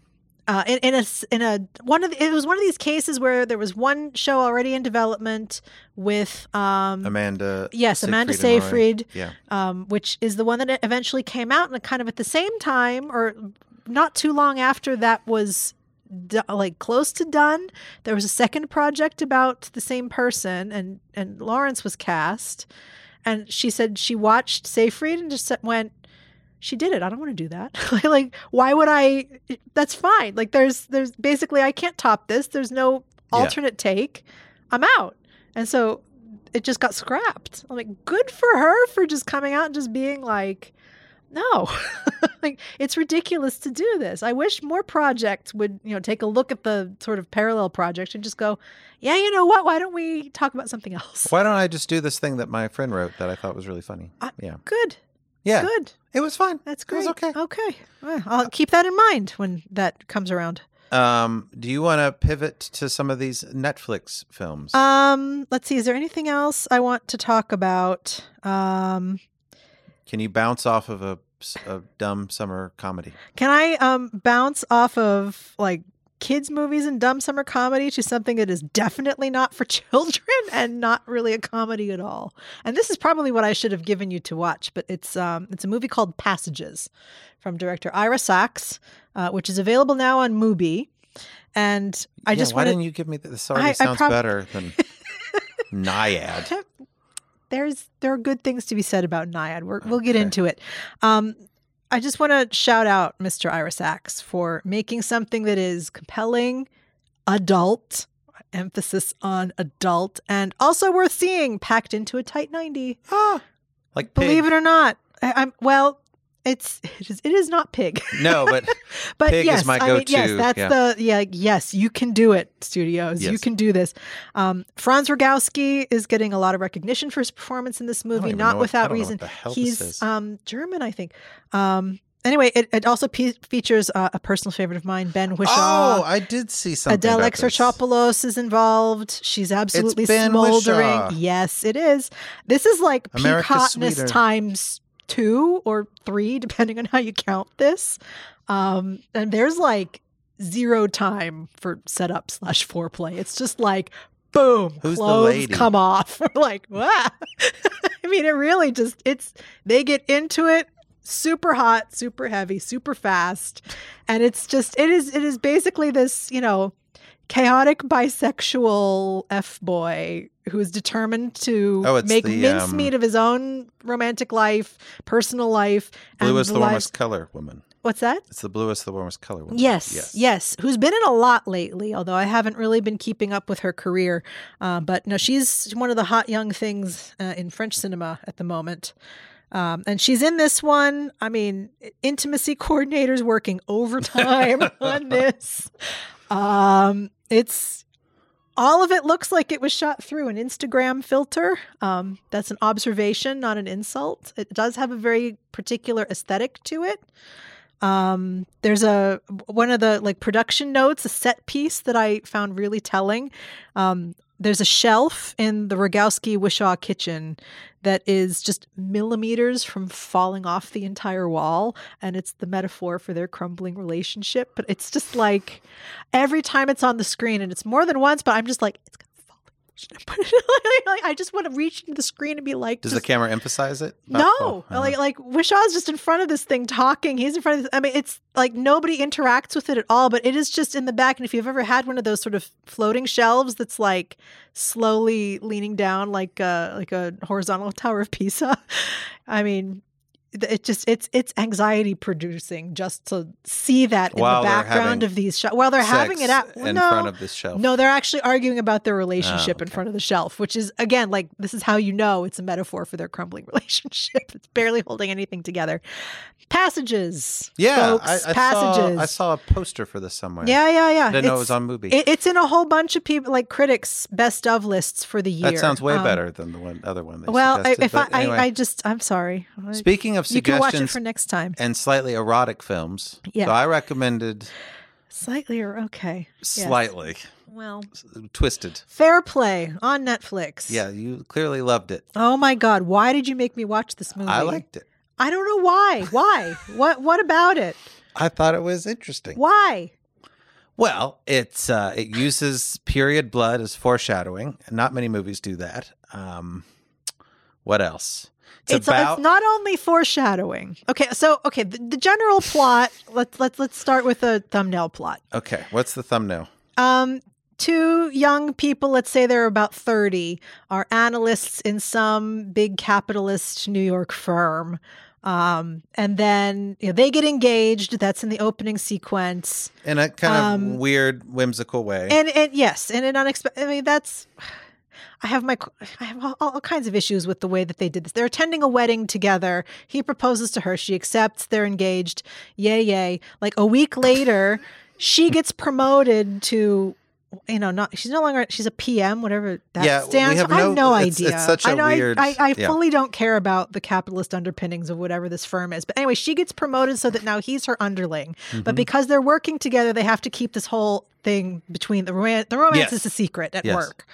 uh, in, in a in a one of the, it was one of these cases where there was one show already in development with um Amanda. yes Amanda Seyfried and Lauren. Seyfried Yeah. um which is the one that eventually came out and kind of at the same time or not too long after that was do- like close to done there was a second project about the same person and and Lawrence was cast and she said she watched Seyfried and just went she did it. I don't want to do that. Like why would i that's fine. Like there's there's basically i can't top this. There's no Yeah. alternate take. I'm out. And so it just got scrapped. I'm like good for her for just coming out and just being like no. Like it's ridiculous to do this. I wish more projects would you know take a look at the sort of parallel projects and just go yeah you know what? Why don't we talk about something else? Why don't I just do this thing that my friend wrote that I thought was really funny? I- yeah. good Yeah. good It was fine. That's It was okay. Okay. Well, I'll keep that in mind when that comes around. Um, do you want to pivot to some of these Netflix films? Um, let's see. Is there anything else I want to talk about? Um, Can you bounce off of a, a dumb summer comedy? can I um bounce off of like kids movies and dumb summer comedy to something that is definitely not for children and not really a comedy at all? And this is probably what I should have given you to watch, but it's um it's a movie called Passages from director Ira Sachs, uh, which is available now on Mubi. And I Yeah, just why wanted didn't you give me? This already I- I sounds prob- better than Nyad. there's there are good things to be said about Nyad. We're, we'll get into it. Um, I just want to shout out Mr. Ira Sachs for making something that is compelling, adult, emphasis on adult, and also worth seeing, packed into a tight ninety. Ah, like Believe it or not, I'm well. It's it is, it is not pig. No, but but Pig is yes, my I mean, yes, that's yeah. the yeah, yes, you can do it, studios. You can do this. Um, Franz Rogowski is getting a lot of recognition for his performance in this movie, not without what reason. the hell this He's um German, I think. Um, anyway, it, it also pe- features uh, a personal favorite of mine, Ben Whishaw. oh, I did see something. Adele. Exarchopoulos is involved. She's absolutely smoldering. Whishaw. Yes, it is. This is like peak hotness sweeter. times two or three, depending on how you count this. Um, and there's like zero time for setup slash foreplay. It's just like boom, Who's the clothes lady? come off. We're like, wow. I mean, it really just it's they get into it super hot, super heavy, super fast. And it's just it is it is basically this, you know, chaotic bisexual F boy who is determined to Oh, make the, mincemeat um, of his own romantic life, personal life, and Blue Is, the the lives- warmest color woman. What's that? It's the blue is, the warmest color woman. Yes, yes, Who's been in a lot lately, although I haven't really been keeping up with her career. Uh, but no, she's one of the hot young things uh, in French cinema at the moment. Um, and she's in this one. I mean, intimacy coordinators working overtime on this. Um, it's all of it looks like it was shot through an Instagram filter. Um, that's an observation, not an insult. It does have a very particular aesthetic to it. Um, there's a one of the like production notes, a set piece that I found really telling. Um, there's a shelf in the Rogowski Whishaw kitchen that is just millimeters from falling off the entire wall, and it's the metaphor for their crumbling relationship. But it's just like every time it's on the screen, and it's more than once, but I'm just like, it's Like, I just want to reach into the screen and be like, Does just- the camera emphasize it? no, Oh, uh-huh. like like Whishaw's just in front of this thing talking. He's in front of. This, I mean, it's like nobody interacts with it at all, but it is just in the back. And if you've ever had one of those sort of floating shelves that's like slowly leaning down, like uh like a horizontal Tower of Pisa, I mean, it just it's it's anxiety producing just to see that in While the background of these shots. While they're having it at well, in no, front of this shelf. no, they're actually arguing about their relationship Oh, in front of the shelf, which is again like this is how you know it's a metaphor for their crumbling relationship. It's barely holding anything together. Passages, Yeah, folks, I, I passages. saw I saw a poster for this somewhere. Yeah, yeah, yeah. didn't know it It's- was on movie. it- it's in a whole bunch of people like critics' best of lists for the year. that sounds way Um, better than the one other one. They Well, I, suggested, if I, anyway. I, I just, I'm sorry. Speaking of you can watch it for next time. and slightly erotic films, Yeah. so I recommended Slightly or okay. Yes. slightly Well, twisted. Fair Play on Netflix. Yeah, you clearly loved it. Oh my God! Why did you make me watch this movie? I liked it. I don't know why. Why? what? What about it? I thought it was interesting. Why? Well, it's uh, it uses period blood as foreshadowing. Not many movies do that. Um, what else? It's, it's not only foreshadowing. Okay, so okay, the, the general plot. Let's let's let's start with a thumbnail plot. okay. What's the thumbnail? Um, two young people, let's say they're about 30, are analysts in some big capitalist New York firm. Um, and then you know, they get engaged. That's in the opening sequence. In a kind Um, of weird, whimsical way. And and yes, and an unexpected. I mean, that's. I have my I have all, all kinds of issues with the way that they did this. They're attending a wedding together. He proposes to her. She accepts. They're engaged. Yay, yay! Like a week later, she gets promoted to. You know, not she's no longer she's a PM, whatever that Yeah, we stands. have for. I have no- no it's- idea. it's such a I know I- weird- I, I, yeah. fully don't care about the capitalist underpinnings of whatever this firm is. But anyway, she gets promoted so that now he's her underling. Mm-hmm. But because they're working together, they have to keep this whole thing between the romance. The romance Yes. is a secret at Yes. work.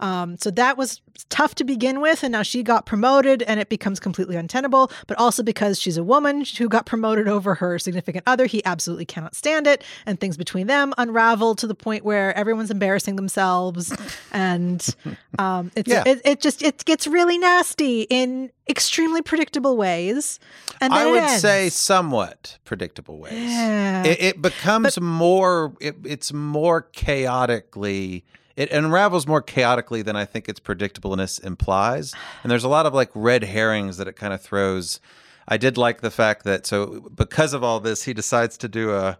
Um, so that was tough to begin with, and now she got promoted, and it becomes completely untenable. But also because she's a woman who got promoted over her significant other, he absolutely cannot stand it, and things between them unravel to the point where everyone's embarrassing themselves, and um, it's Yeah. it, it just it gets really nasty in extremely predictable ways. And I would ends. say somewhat predictable ways. Yeah. It, it becomes more. It, it's more chaotically. It unravels more chaotically than I think its predictableness implies. And there's a lot of like red herrings that it kind of throws. I did like the fact that so because of all this, he decides to do a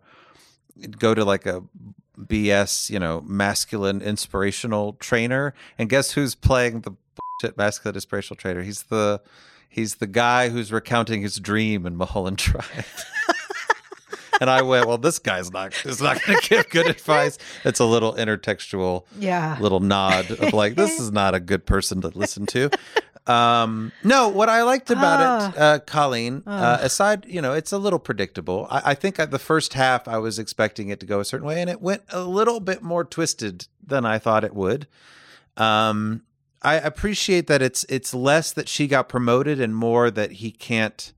go to like a BS, you know, masculine inspirational trainer. And guess who's playing the bullshit masculine inspirational trainer? He's the he's the guy who's recounting his dream in Mulholland Drive. and I went, well, this guy's not is not going to give good advice. It's a little intertextual yeah. little nod of like this is not a good person to listen to. Um, no, what I liked about it, uh, Colleen, uh, aside, you know, it's a little predictable. I, I think at the first half I was expecting it to go a certain way, and it went a little bit more twisted than I thought it would. Um, I appreciate that it's it's less that she got promoted and more that he can't.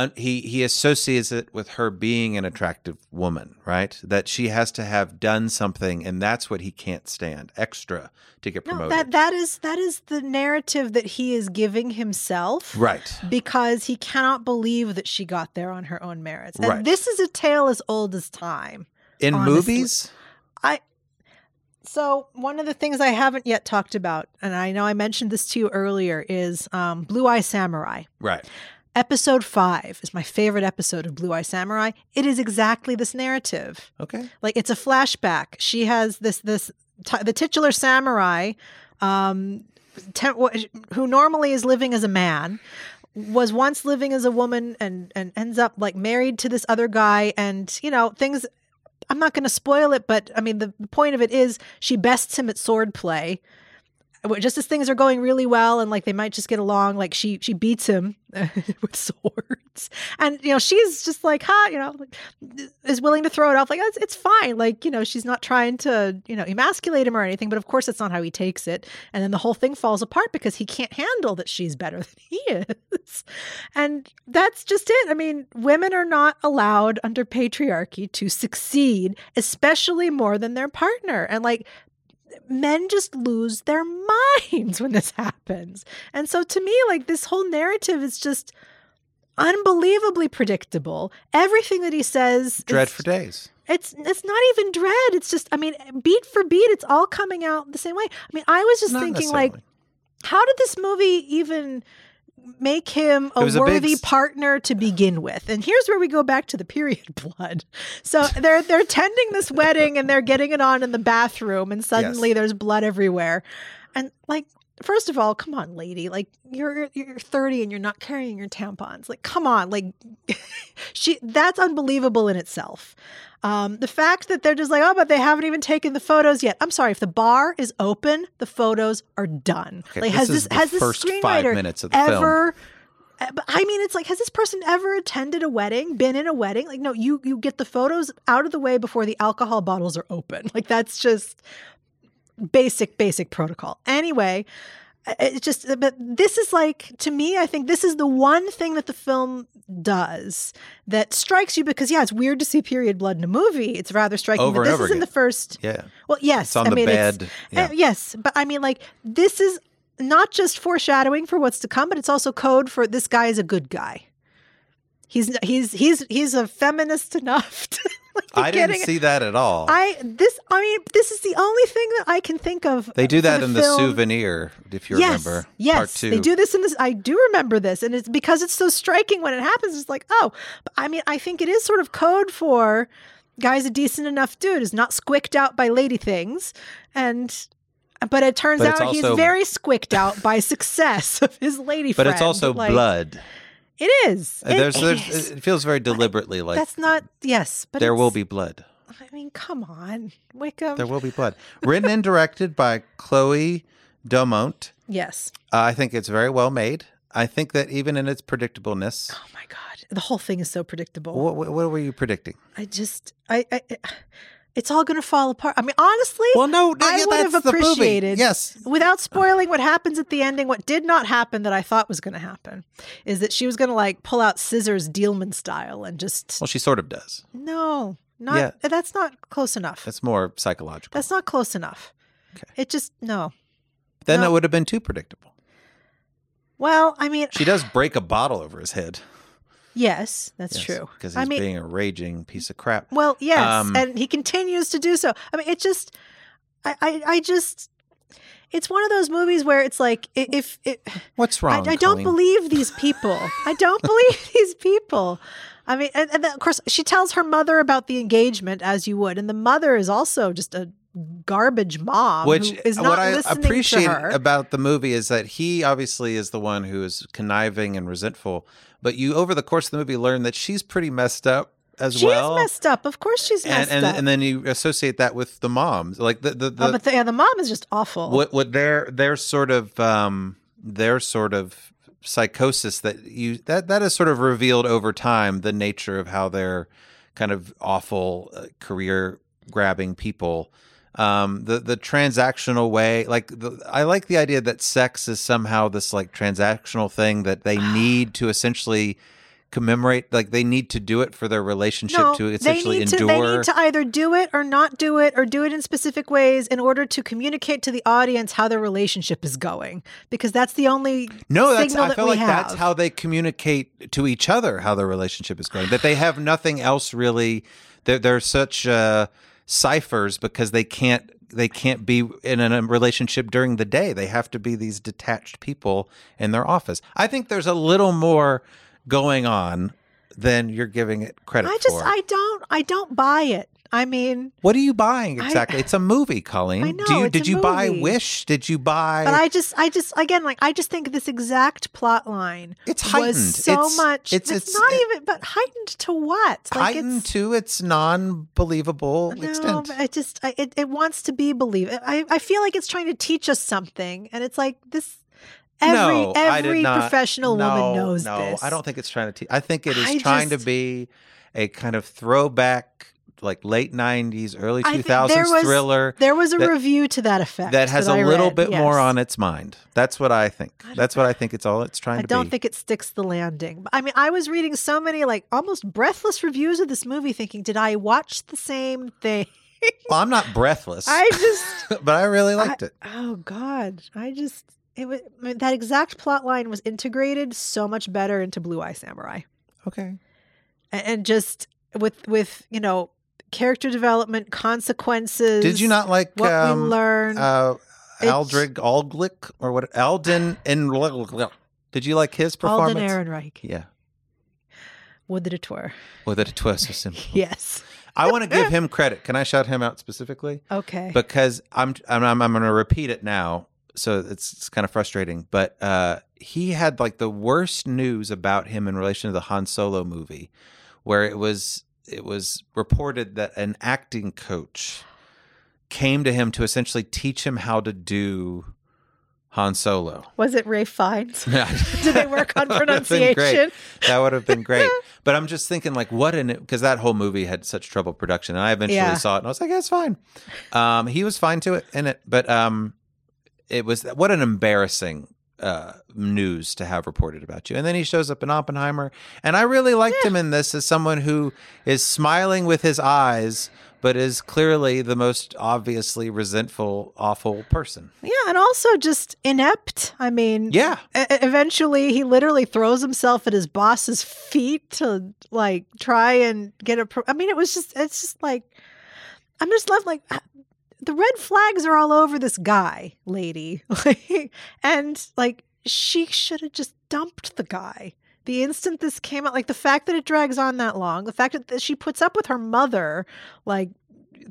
Un, he he associates it with her being an attractive woman, right? That she has to have done something, and that's what he can't stand extra to get promoted. No, that that is that is the narrative that he is giving himself. right. because he cannot believe that she got there on her own merits. And Right. this is a tale as old as time. In honestly. movies, I so one of the things I haven't yet talked about, and I know I mentioned this to you earlier, is um, Blue Eye Samurai. right? Episode five is my favorite episode of Blue Eye Samurai. It is exactly this narrative. Okay. Like it's a flashback. She has this this t- the titular samurai, um, te- who normally is living as a man, was once living as a woman and and ends up like married to this other guy, and you know things. I'm not going to spoil it, but I mean the, the point of it is she bests him at swordplay. Just as things are going really well, and like they might just get along, like she she beats him with swords, and you know she's just like, ha, you know, is willing to throw it off, like it's, it's fine, like you know she's not trying to you know emasculate him or anything, but of course that's not how he takes it, and then the whole thing falls apart because he can't handle that she's better than he is, and that's just it. I mean, women are not allowed under patriarchy to succeed, especially more than their partner, and like men just lose their minds when this happens. And so to me, like this whole narrative is just unbelievably predictable. Everything that he says Dread is- for days. it's it's not even dread. It's just I mean, beat for beat, it's all coming out the same way. I mean, I was just Not thinking like how did this movie even make him a big worthy s- partner to begin with. And here's where we go back to the period blood. So they're they're attending this wedding and they're getting it on in the bathroom and suddenly Yes. there's blood everywhere. And like first of all, come on lady, like you're you're 30 and you're not carrying your tampons. Like come on, like she that's unbelievable in itself. Um, the fact that they're just like, oh, but they haven't even taken the photos yet. I'm sorry, if the bar is open, the photos are done. Okay, like, this has is this has this screenwriter minutes of the film. ever? uh, But I mean, it's like, has this person ever attended a wedding, been in a wedding? Like, no, you you get the photos out of the way before the alcohol bottles are open. Like, that's just basic basic protocol. Anyway, it's just but this is like to me i think this is the one thing that the film does that strikes you because yeah it's weird to see period blood in a movie it's rather striking Over but this is in the first Yeah. well yes It's on i the mean bed. it's Yeah. uh, yes but i mean like this is not just foreshadowing for what's to come but it's also code for this guy is a good guy he's he's he's he's a feminist enough to like, I didn't getting- see that at all. I this I mean this is the only thing that I can think of. they do that in the souvenir, if you yes, remember. Yes, Part two. they do this in this. I do remember this, and it's because it's so striking when it happens. It's like, oh, I mean, I think it is sort of code for guy's a decent enough dude, is not squicked out by lady things, and but it turns But out he's very squicked out by success of his lady But friend. it's also like, blood. It is. Uh, It there's, there's, is. it feels very deliberately like That's not yes, but there will be blood. I mean, come on, Wickham. There will be blood. Written and directed by Chloe Domont. yes. Uh, I think it's very well made. I think that even in its predictableness, Oh my god, the whole thing is so predictable. what, what, what were you predicting? I just, I, I it's all going to fall apart. I mean, honestly, Well, no, no I yeah, would have that's appreciated- Yes, without spoiling what happens at the ending, what did not happen that I thought was going to happen is that she was going to like pull out scissors Dealman style and just well, she sort of does. no, not Yeah. that's not close enough. It's more psychological. That's not close enough. Okay. It just no. then no. that would have been too predictable. Well, I mean, She does break a bottle over his head. Yes, that's true. Because I he's mean, being a raging piece of crap. Well, yes, Um, and he continues to do so. I mean, it just, I, I, I just, it's one of those movies where it's like, if it, What's wrong? I don't believe these people. I don't believe these people. I mean, and, and then, of course, she tells her mother about the engagement as you would, and the mother is also just a garbage mom Which who is not what I listening appreciate about the movie is that he obviously is the one who is conniving and resentful, but you over the course of the movie learn that she's pretty messed up as she's well. She's messed up. Of course, she's and messed and, up. and then you associate that with the moms, like the the, the oh, but the, yeah, the mom is just awful. what what their their sort of um their sort of psychosis that you that that is sort of revealed over time the nature of how they're kind of awful uh, career grabbing people um the the transactional way like the, i like the idea that sex is somehow this like transactional thing that they need to essentially commemorate like they need to do it for their relationship no, to they essentially need to, endure they need to either do it or not do it or do it in specific ways in order to communicate to the audience how their relationship is going because that's the only No, that's I that feel like that's how they communicate to each other how their relationship is going. That they have nothing else really. They're they're such uh, ciphers because they can't they can't be in a relationship during the day. They have to be these detached people in their office. I think there's a little more going on than you're giving it credit for. I just for. I don't I don't buy it. I mean, what are you buying I- exactly? it's a movie, Colleen. I Do know, you did you buy. Wish? Did you buy? but I just I just again like I just think this exact plot line It's heightened. was so It's- much it's- it's, it's- not it- even but heightened to what? Like heightened it's to its non-believable no, extent. it just I, it, it wants to be believed. I, I feel like it's trying to teach us something and it's like this every no, I every professional no, woman knows no, this. I don't think it's trying to teach. I think it is I trying just- to be a kind of throwback, like late '90s, early 2000s there was- thriller There was a that- review to that effect that has a a little bit more on its mind. That's what I think. That's what I think. It's all it's trying I to i don't be. think it sticks the landing. I mean, I was reading so many like almost breathless reviews of this movie, thinking, "Did I watch the same thing?" well, I'm not breathless, I just, but I really liked I- it. oh god, I just it was I mean, that exact plot line was integrated so much better into Blue Eye Samurai, Okay. and, and just with with you know character development, consequences. Did you not like what um, we learn? uh, Aldrig Alglick or what? Alden and Did you like his performance? Alden? Ehrenreich. Yeah. Would that it were. Or that it was so simple. Yes. I want to give him credit. Can I shout him out specifically? Okay. Because I'm I'm I'm, I'm going to repeat it now. So it's, it's kind of frustrating, but uh, he had like the worst news about him in relation to the Han Solo movie, where it was it was reported that an acting coach came to him to essentially teach him how to do Han Solo. was it Ralph Fiennes? Yeah. Did they work on That would have been great. pronunciation? That would have been great. But I'm just thinking, like, what in it? Because that whole movie had such trouble production, and I eventually Yeah. saw it, and I was like, "That's fine." Um, he was fine to it in it, but um, it was what an embarrassing uh, news to have reported about you. And then he shows up in Oppenheimer, and I really liked him in this as someone who is smiling with his eyes, but is clearly the most obviously resentful, awful person. Yeah, and also just inept. I mean, Yeah. e- eventually he literally throws himself at his boss's feet to like try and get a pro- I mean it was just it's just like I'm just left like the red flags are all over this guy, lady. And like she should have just dumped the guy. The instant this came out like the fact that it drags on that long, the fact that she puts up with her mother like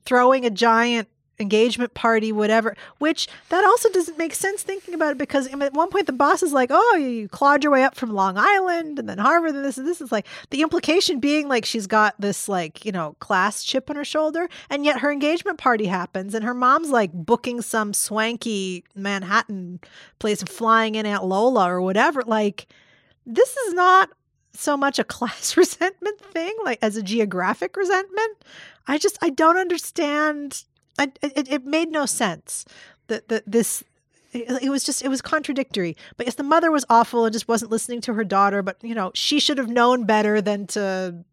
throwing a giant engagement party, whatever. Which that also doesn't make sense thinking about it because at one point the boss is like, "Oh, you clawed your way up from Long Island and then Harvard and this and this." Is like the implication being like she's got this like you know class chip on her shoulder, and yet her engagement party happens and her mom's like booking some swanky Manhattan place, flying in Aunt Lola or whatever. Like this is not so much a class resentment thing like as a geographic resentment i just i don't understand I, it, it made no sense that that this it, it was just it was contradictory. But yes the mother was awful and just wasn't listening to her daughter but you know she should have known better than to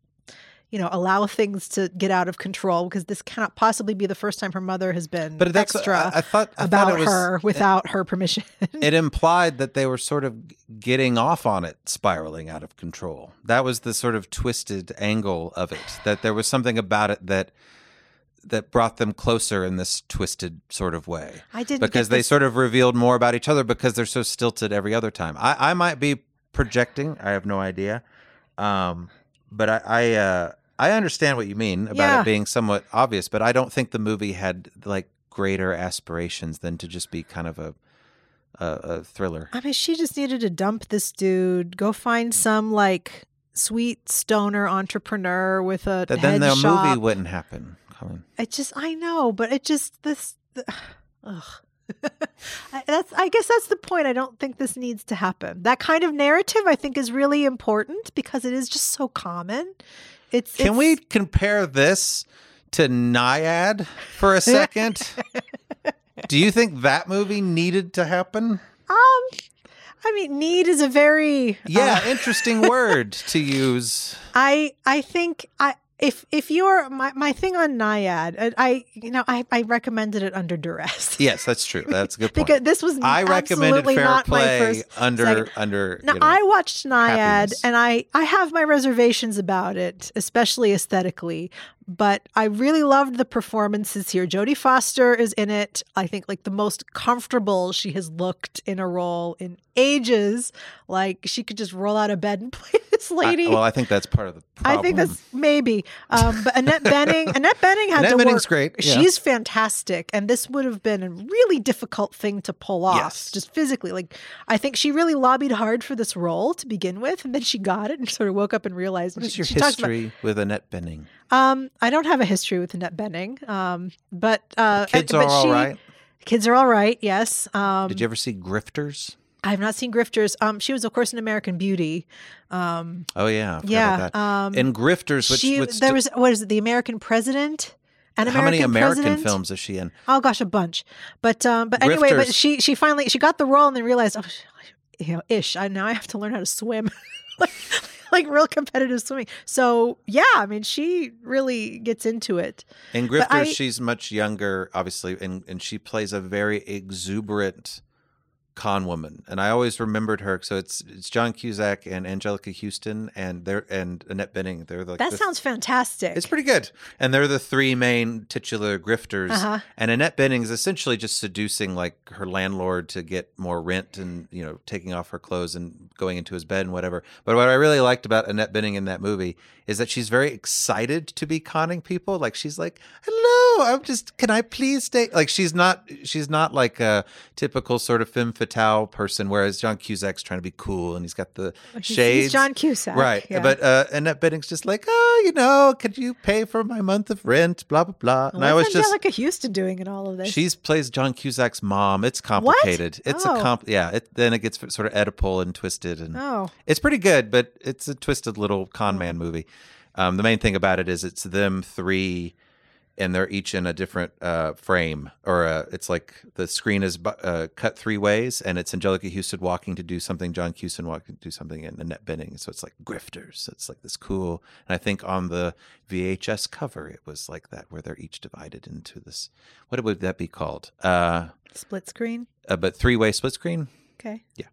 you know allow things to get out of control because this cannot possibly be the first time her mother has been But that's extra I, I thought I about thought it was, her without her permission. it implied that they were sort of getting off on it spiraling out of control. That was the sort of twisted angle of it that there was something about it that that brought them closer in this twisted sort of way i didn't because they sort of revealed more about each other because they're so stilted every other time i, I might be projecting i have no idea um, but i I, uh, I understand what you mean about Yeah. it being somewhat obvious but i don't think the movie had like greater aspirations than to just be kind of a a, a thriller I mean, she just needed to dump this dude, go find some like sweet stoner entrepreneur with a head then the shop. movie wouldn't happen Colleen. It just, I know, but it just this. The, ugh. I- that's. I guess that's the point. I don't think this needs to happen. That kind of narrative, I think, is really important because it is just so common. It's. Can it's- we compare this to Nyad for a second? Do you think that movie needed to happen? Um, I mean, need is a very. Yeah, uh, interesting word to use. I I think I if if you're my, my thing on Nyad, I, you know I, I recommended it under duress. Yes, that's true. That's a good point. because this was I recommended fair play first under second. under. Now you know, I watched Nyad happiness. and I I have my reservations about it, especially aesthetically. But I really loved the performances here. Jodie Foster is in it. I think like the most comfortable she has looked in a role in ages. Like she could just roll out of bed and play this I- lady. well, I think that's part of the problem. I think that's maybe. Um, but Annette Bening, Annette Bening had Annette to Bening's work. great, yeah. She's fantastic, and this would have been a really difficult thing to pull off, Yes. just physically. Like I think she really lobbied hard for this role to begin with, and then she got it and sort of woke up and realized. What is she- your she talks about- history with Annette Bening? Um, I don't have a history with Annette Bening, um, but uh, Kids but are all she- right. Kids are all right. Yes. Um, Did you ever see Grifters? I have not seen Grifters. Um, she was of course in American Beauty. Um, Oh yeah, I yeah. Um, In Grifters, which, she which there was what is it? The American President. An how many American President? films is she in? Oh gosh, a bunch. But um, but anyway, but she she finally she got the role and then realized, oh, you know, ish. I now I have to learn how to swim, like, like real competitive swimming. So yeah, I mean, she really gets into it. In Grifter, I- she's much younger, obviously, and, and she plays a very exuberant con woman, and I always remembered her. So it's it's John Cusack and Anjelica Huston, and they're and Annette Bening. They're like That the- sounds fantastic. It's pretty good, and they're the three main titular grifters. Uh-huh. And Annette Bening is essentially just seducing like her landlord to get more rent, and you know taking off her clothes and going into his bed and whatever. But what I really liked about Annette Bening in that movie is that she's very excited to be conning people. Like she's like, "Hello, I'm just. Can I please stay?" Like she's not. She's not like a typical sort of femme fatale person. Whereas John Cusack's trying to be cool, and he's got the He's- shades. He's John Cusack. Right. yeah. But uh, Annette Bening's just like, oh, you know, could you pay for my month of rent? Blah, blah, blah. And I was just, Anjelica Huston doing in all of this? she's plays John Cusack's mom. It's complicated. It's Oh. a comp, yeah. It, then it gets sort of Oedipal and twisted. And oh, it's pretty good, but it's a twisted little con man movie. Um, the main thing about it is it's them three and they're each in a different uh, frame, or uh, it's like the screen is uh, cut three ways, and it's Anjelica Huston walking to do something, John Houston walking to do something, and Annette Bening. So it's like grifters. It's like this cool. And I think on the VHS cover, it was like that, where they're each divided into this. What would that be called? Uh, split screen. uh, but three way split screen. Okay. Yeah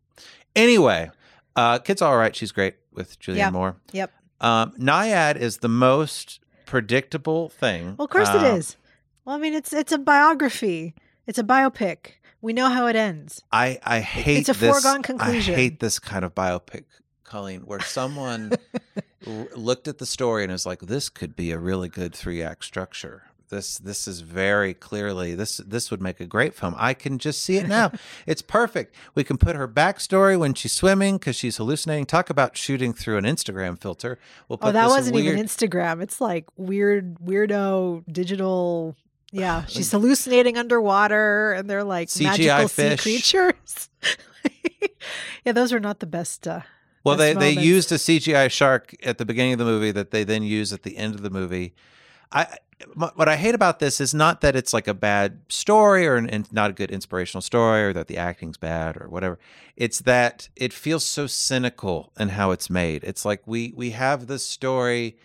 anyway, uh, kid's all right. She's great with Julianne Yeah. Moore. Yep. Um, Nyad is the most predictable thing. Well, of course Uh, it is. Well, I mean, it's it's a biography. It's a biopic. We know how it ends. I I hate It's a this- foregone conclusion. I hate this kind of biopic, Colleen, where someone r- looked at the story and is like, "This could be a really good three act structure." This this is very clearly this this would make a great film. I can just see it now. it's perfect. We can put her backstory when she's swimming because she's hallucinating. Talk about shooting through an Instagram filter. We'll put Oh, that wasn't weird, even Instagram. It's like weird, weirdo digital. Yeah, she's hallucinating underwater, and they're like CGI magical fish. sea creatures. yeah, those are not the best. Uh, Well, they, they used a CGI shark at the beginning of the movie that they then use at the end of the movie. I what I hate about this is not that it's like a bad story or an, an- not a good inspirational story or that the acting's bad or whatever. It's that it feels so cynical in how it's made. It's like we we have this story.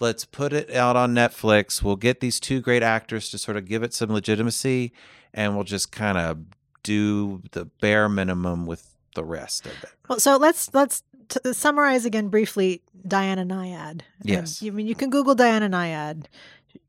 Let's put it out on Netflix. We'll get these two great actors to sort of give it some legitimacy, and we'll just kind of do the bare minimum with the rest of it. well, so let's let's t- summarize again briefly. Diana Nyad. And, Yes. I mean, you can Google Diana Nyad.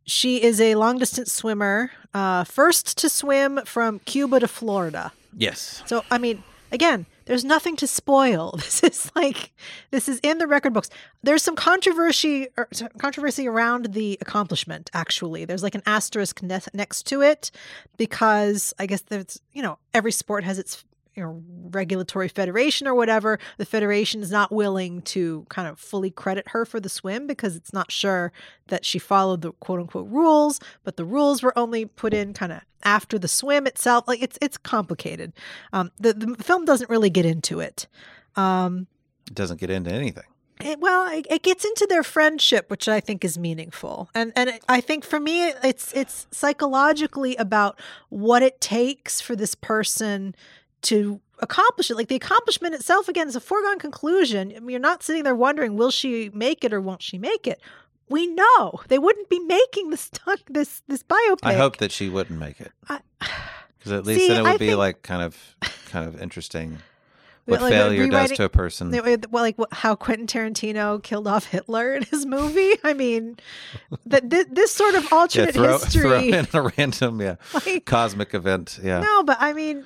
She is a long distance swimmer, uh, first to swim from Cuba to Florida. Yes. So, I mean, again, there's nothing to spoil. This is like this is in the record books. There's some controversy or controversy around the accomplishment. Actually, there's like an asterisk ne- next to it because I guess there's you know every sport has its you know regulatory federation or whatever. The federation is not willing to kind of fully credit her for the swim because it's not sure that she followed the quote unquote rules, but the rules were only put in kind of after the swim itself. Like it's it's complicated. Um, the the film doesn't really get into it. Um, It doesn't get into anything. it, well, it, it gets into their friendship, which I think is meaningful, and and it, I think for me, it's it's psychologically about what it takes for this person to accomplish it. Like the accomplishment itself, again, is a foregone conclusion. I mean, you're not sitting there wondering, will she make it or won't she make it? We know they wouldn't be making this this this biopic. I hope that she wouldn't make it because at least See, then it would I be think- like kind of kind of interesting what Like, failure does to a person. Uh, well, like how Quentin Tarantino killed off Hitler in his movie. I mean, that thi- this sort of yeah, alternate throw, history. throw in a random yeah like, cosmic event. Yeah, no, but I mean,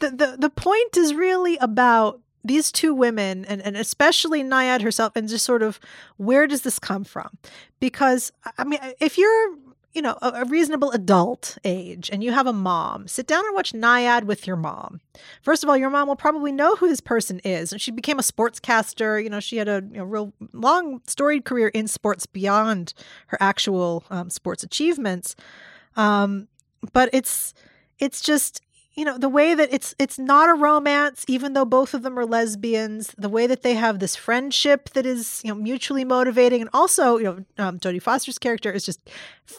the, the the point is really about these two women, and and especially Nyad herself, and just sort of where does this come from? Because I mean, if you're you know a, a reasonable adult age and you have a mom, sit down and watch Nyad with your mom. First of all, your mom will probably know who this person is. And she became a sportscaster. You know, she had a you know, real long storied career in sports beyond her actual um, sports achievements. Um, but it's it's just you know the way that it's it's not a romance even though both of them are lesbians the way that they have this friendship that is you know mutually motivating and also you know um, jodie foster's character is just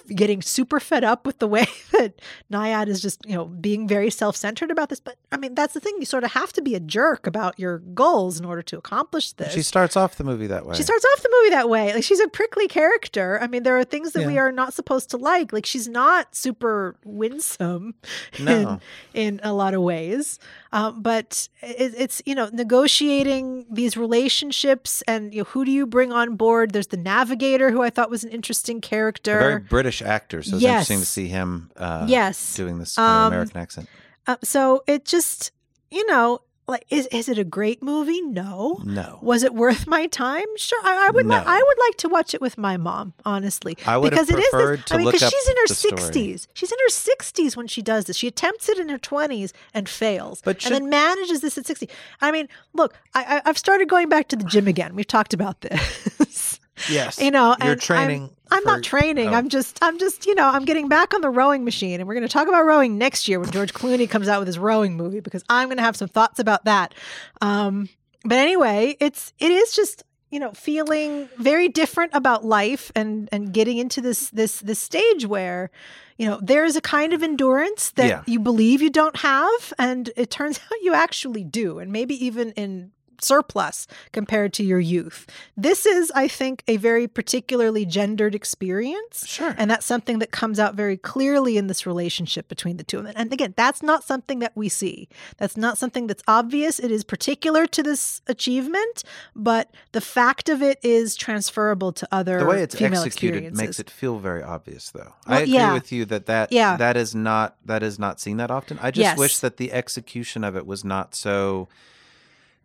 getting super fed up with the way that Nyad is just you know being very self-centered about this but i mean that's the thing you sort of have to be a jerk about your goals in order to accomplish this she starts off the movie that way. she starts off the movie that way. Like she's a prickly character. I mean, there are things that we are not supposed to like. Like she's not super winsome No. in in a lot of ways. Um, but it, it's you know negotiating these relationships and you know, who do you bring on board? There's the navigator who I thought was an interesting character. A very British actor, so it's Yes. interesting to see him. Uh, Yes. doing this kind Um, of American accent. Uh, so it just you know like is is it a great movie? No. No, Was it worth my time? Sure, I, I would. li- I would like to watch it with my mom, honestly, I would have because it is. preferred This, to I mean, because she's in her sixties. She's in her sixties when she does this. She attempts it in her twenties and fails, But and then manages this at sixty. I mean, look, I, I, I've started going back to the gym again. We've talked about this. yes, you know, you're and training. I'm, I'm for- not training. oh. I'm just, I'm just, you know, I'm getting back on the rowing machine, and we're going to talk about rowing next year when George Clooney comes out with his rowing movie because I'm going to have some thoughts about that. Um, but anyway, it's, it is just, you know, feeling very different about life and and getting into this this this stage where, you know, there is a kind of endurance that Yeah. you believe you don't have, and it turns out you actually do, and maybe even in surplus compared to your youth. This is, I think, a very particularly gendered experience. Sure. And that's something that comes out very clearly in this relationship between the two of them. And again, that's not something that we see. That's not something that's obvious. It is particular to this achievement, but the fact of it is transferable to other the way it's female executed makes it feel very obvious though Well, i agree yeah. with you that that Yeah. that is not that is not seen that often i just Yes. wish that the execution of it was not so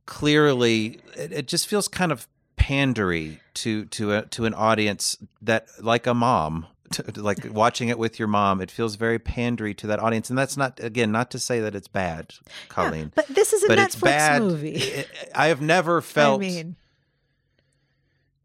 clearly it, it just feels kind of pandery to to a, to an audience that like a mom to, like watching it with your mom it feels very pandery to that audience and that's not again not to say that it's bad Yeah, colleen but this is a but Netflix movie. I- I have never felt I mean,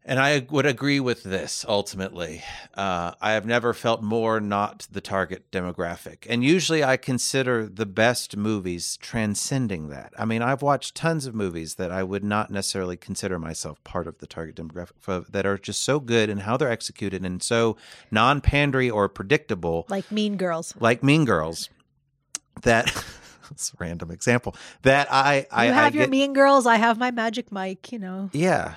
and I would agree with this ultimately. Uh, I have never felt more not the target demographic. And usually I consider the best movies transcending that. I mean, I've watched tons of movies that I would not necessarily consider myself part of the target demographic for, that are just so good and how they're executed and so non pandery or predictable, like Mean Girls. like Mean Girls, that. It's a random example that I I, You I have your get, Mean Girls. I have my Magic Mike. You know. yeah.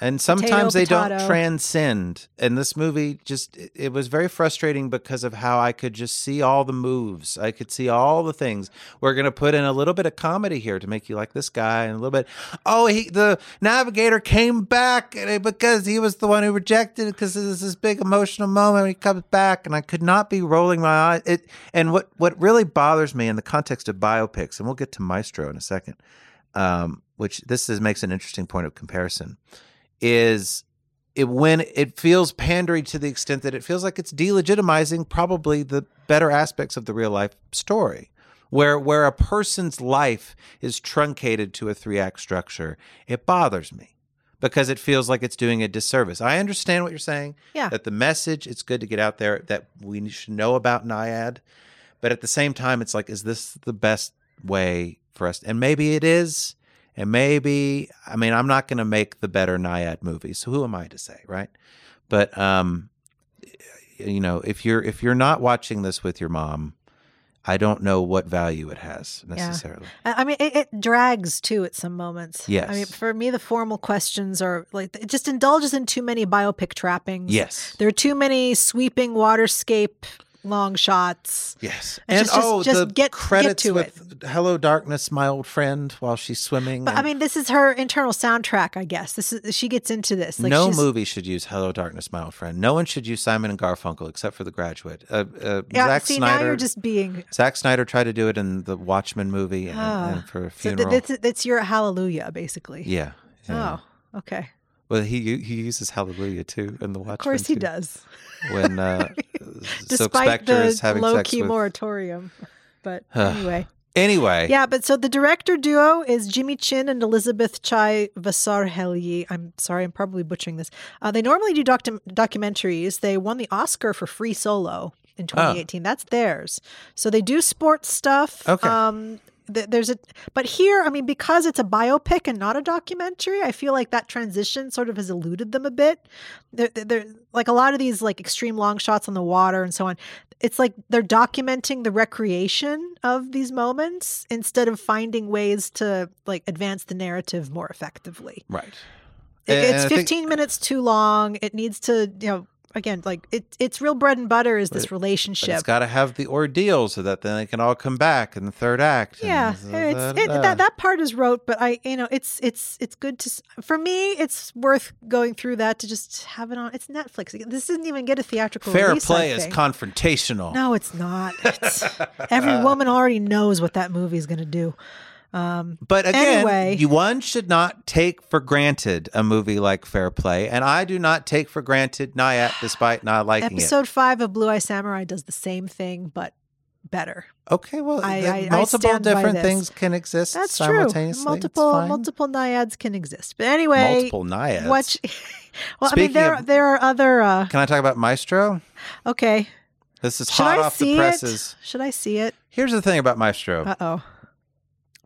And sometimes they potato. don't transcend. And this movie just it, was very frustrating because of how I could just see all the moves. I could see all the things. We're going to put in a little bit of comedy here to make you like this guy and a little bit oh, he the navigator came back eh, because he was the one who rejected it because there's this big emotional moment when he comes back and I could not be rolling my eyes. It and what what really bothers me in the context of biopics and we'll get to Maestro in a second. Um, which this is makes an interesting point of comparison is it when it feels pandering to the extent that it feels like it's delegitimizing probably the better aspects of the real life story where where a person's life is truncated to a three act structure it bothers me because it feels like it's doing a disservice i understand what you're saying Yeah. that the message it's good to get out there that we should know about Nyad but at the same time it's like is this the best way for us and maybe it is and maybe i mean i'm not going to make the better Nyad movie so who am i to say right but um you know if you're if you're not watching this with your mom i don't know what value it has necessarily I I mean, it, it drags too at some moments. I mean, Yes. for me, the formal questions are like it just indulges in too many biopic trappings. yes There are too many sweeping waterscape long shots. yes And and just- just- oh just the get- get credits to with hello darkness my old friend while she's swimming But I mean, this is her internal soundtrack, I guess. This is she gets into this. Like no movie should use "Hello, Darkness, My Old Friend." No one should use Simon and Garfunkel except for The Graduate. Uh, uh, Yeah, Zack see, Snyder. now you're just being. Zack Snyder tried to do it in the Watchmen movie and, Ah. and for a So th- that's, that's your hallelujah, basically. yeah. yeah. Oh, okay. Well, he he uses Hallelujah too in the Watchmen. Of course he too, does. When uh, Silk Despite Spectre is the having low key with. moratorium. But anyway. Anyway, Yeah, but so the director duo is Jimmy Chin and Elizabeth Chai Vasarhelyi. I'm sorry, I'm probably butchering this. Uh, they normally do docu- documentaries. They won the Oscar for Free Solo in 2018. That's theirs. So they do sports stuff. Okay. Um, there's a, but here, I mean, because it's a biopic and not a documentary, I feel like that transition sort of has eluded them a bit. They're, they're, like a lot of these like extreme long shots on the water and so on it's like they're documenting the recreation of these moments instead of finding ways to like advance the narrative more effectively. right. It- it's I think- 15 minutes too long. It needs to, you know, again, like it, it's real bread and butter is this But relationship. it's got to have the ordeal so that then they can all come back in the third act. yeah, da- da- uh, it's, da- it, that that part is rote, but I, you know, it's it's it's good to for me. It's worth going through that to just have it on. It's Netflix. This doesn't even get a theatrical. Fair release, play is confrontational. No, it's not. It's, every woman already knows what that movie is going to do. But again, Anyway. you one should not take for granted a movie like Fair Play, and I do not take for granted Nyad despite not liking it. Episode five of Blue Eye Samurai does the same thing, but better. Okay, well, I- I- I multiple stand different things can exist That's true. simultaneously. It's Multiple multiple Nyads can exist, but anyway, multiple Nyads. Watch. well, I mean, there of- there are other. Uh, Can I talk about Maestro? okay, This is should hot I off the presses. it? Should I see it? Here's the thing about Maestro. Uh oh.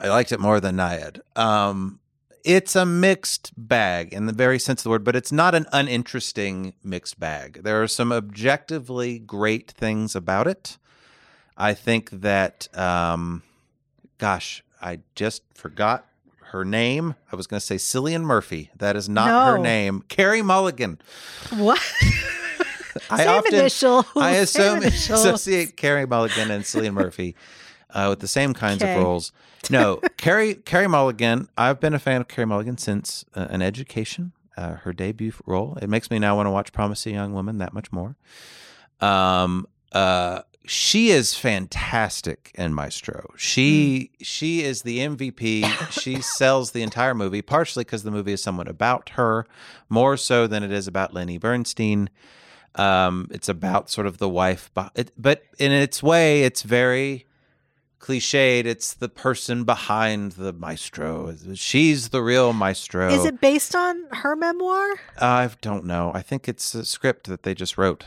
I liked it more than Nyad. Um, it's a mixed bag in the very sense of the word, but it's not an uninteresting mixed bag. There are some objectively great things about it. I think that, um, gosh, I just forgot her name. I was going to say Cillian Murphy. That is not her name. Carey Mulligan. What? I Same often, initial. I assume associate Carey Mulligan and Cillian Murphy uh, with the same kinds Okay. of roles. No, Carey Carey Mulligan. I've been a fan of Carey Mulligan since uh, an education, uh, her debut role. It makes me now want to watch Promising Young Woman that much more. Um, uh, she is fantastic in Maestro. She she is the MVP. she sells the entire movie, partially because the movie is somewhat about her, more so than it is about Lenny Bernstein. Um, it's about sort of the wife, it, but in its way, it's very cliched. It's the person behind the maestro. She's the real maestro. Is it based on her memoir? I don't know. I think it's a script that they just wrote.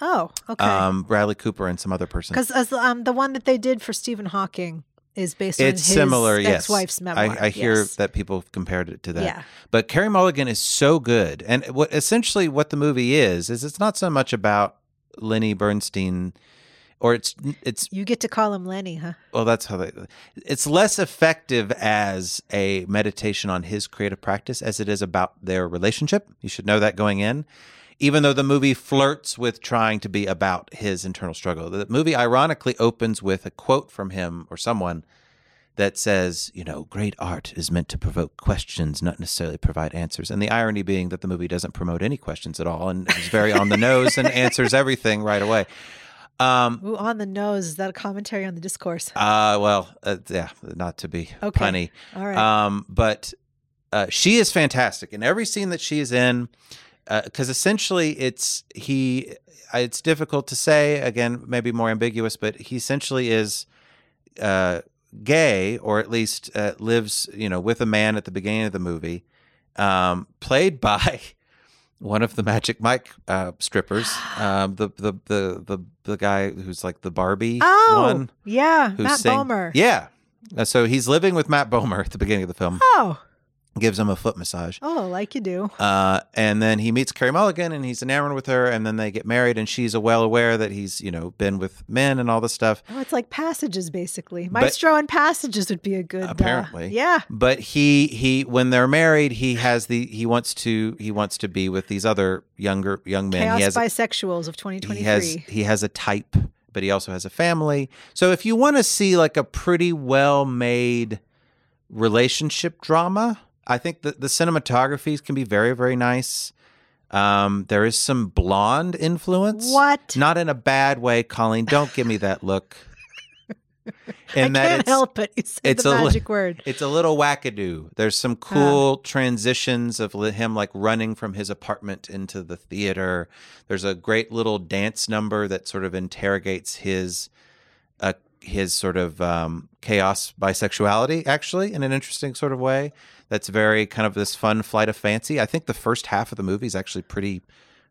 Oh, okay. Um, Bradley Cooper and some other person. Because as um, the one that they did for Stephen Hawking is based on It's his similar, yes. ex-wife's memoir. I, I hear yes. that people compared it to that. Yeah. But Carey Mulligan is so good, and what essentially what the movie is is it's not so much about Lenny Bernstein, or it's it's You get to call him Lenny, huh? well that's how they it's less effective as a meditation on his creative practice as it is about their relationship. You should know that going in. Even though the movie flirts with trying to be about his internal struggle. The movie ironically opens with a quote from him or someone that says you know great art is meant to provoke questions not necessarily provide answers. And the irony being that the movie doesn't promote any questions at all and is very on the nose and answers everything right away um, Ooh, on the nose. Is that a commentary on the discourse? uh, well, uh, yeah, not to be Okay. punny. All right. Um, but uh, she is fantastic in every scene that she is in, because essentially it's he. uh, It's difficult to say. Again, maybe more ambiguous, but he essentially is uh, gay, or at least uh, lives, you know, with a man at the beginning of the movie, um, played by. One of the Magic Mike uh, strippers, um, the, the the the the guy who's like the Barbie oh, one, yeah, Matt Bomer. Yeah. Uh, so he's living with Matt Bomer at the beginning of the film, Oh, gives him a foot massage. oh, like you do. Uh, and then he meets Carey Mulligan and he's enamored with her. And then they get married and she's well aware that he's, you know, been with men and all this stuff. Oh, it's like passages, basically. Maestro and passages would be a good. uh, Apparently. yeah. But he, he, when they're married, he has the, he wants to, he wants to be with these other younger, young men. Chaos he has, bisexuals of 2023. he has, he has a type, but he also has a family. So if you want to see like a pretty well made relationship drama, I think that the cinematographies can be very, very nice. Um, there is some blonde influence. What? Not in a bad way, Colleen. Don't give me that look. I And that can't it's, help it. You it's the a magic word. it's a little wackadoo. There's some cool transitions of him like running from his apartment into the theater. There's a great little dance number that sort of interrogates his uh, his sort of um, chaos bisexuality, actually, in an interesting sort of way. That's very kind of this fun flight of fancy. I think the first half of the movie is actually pretty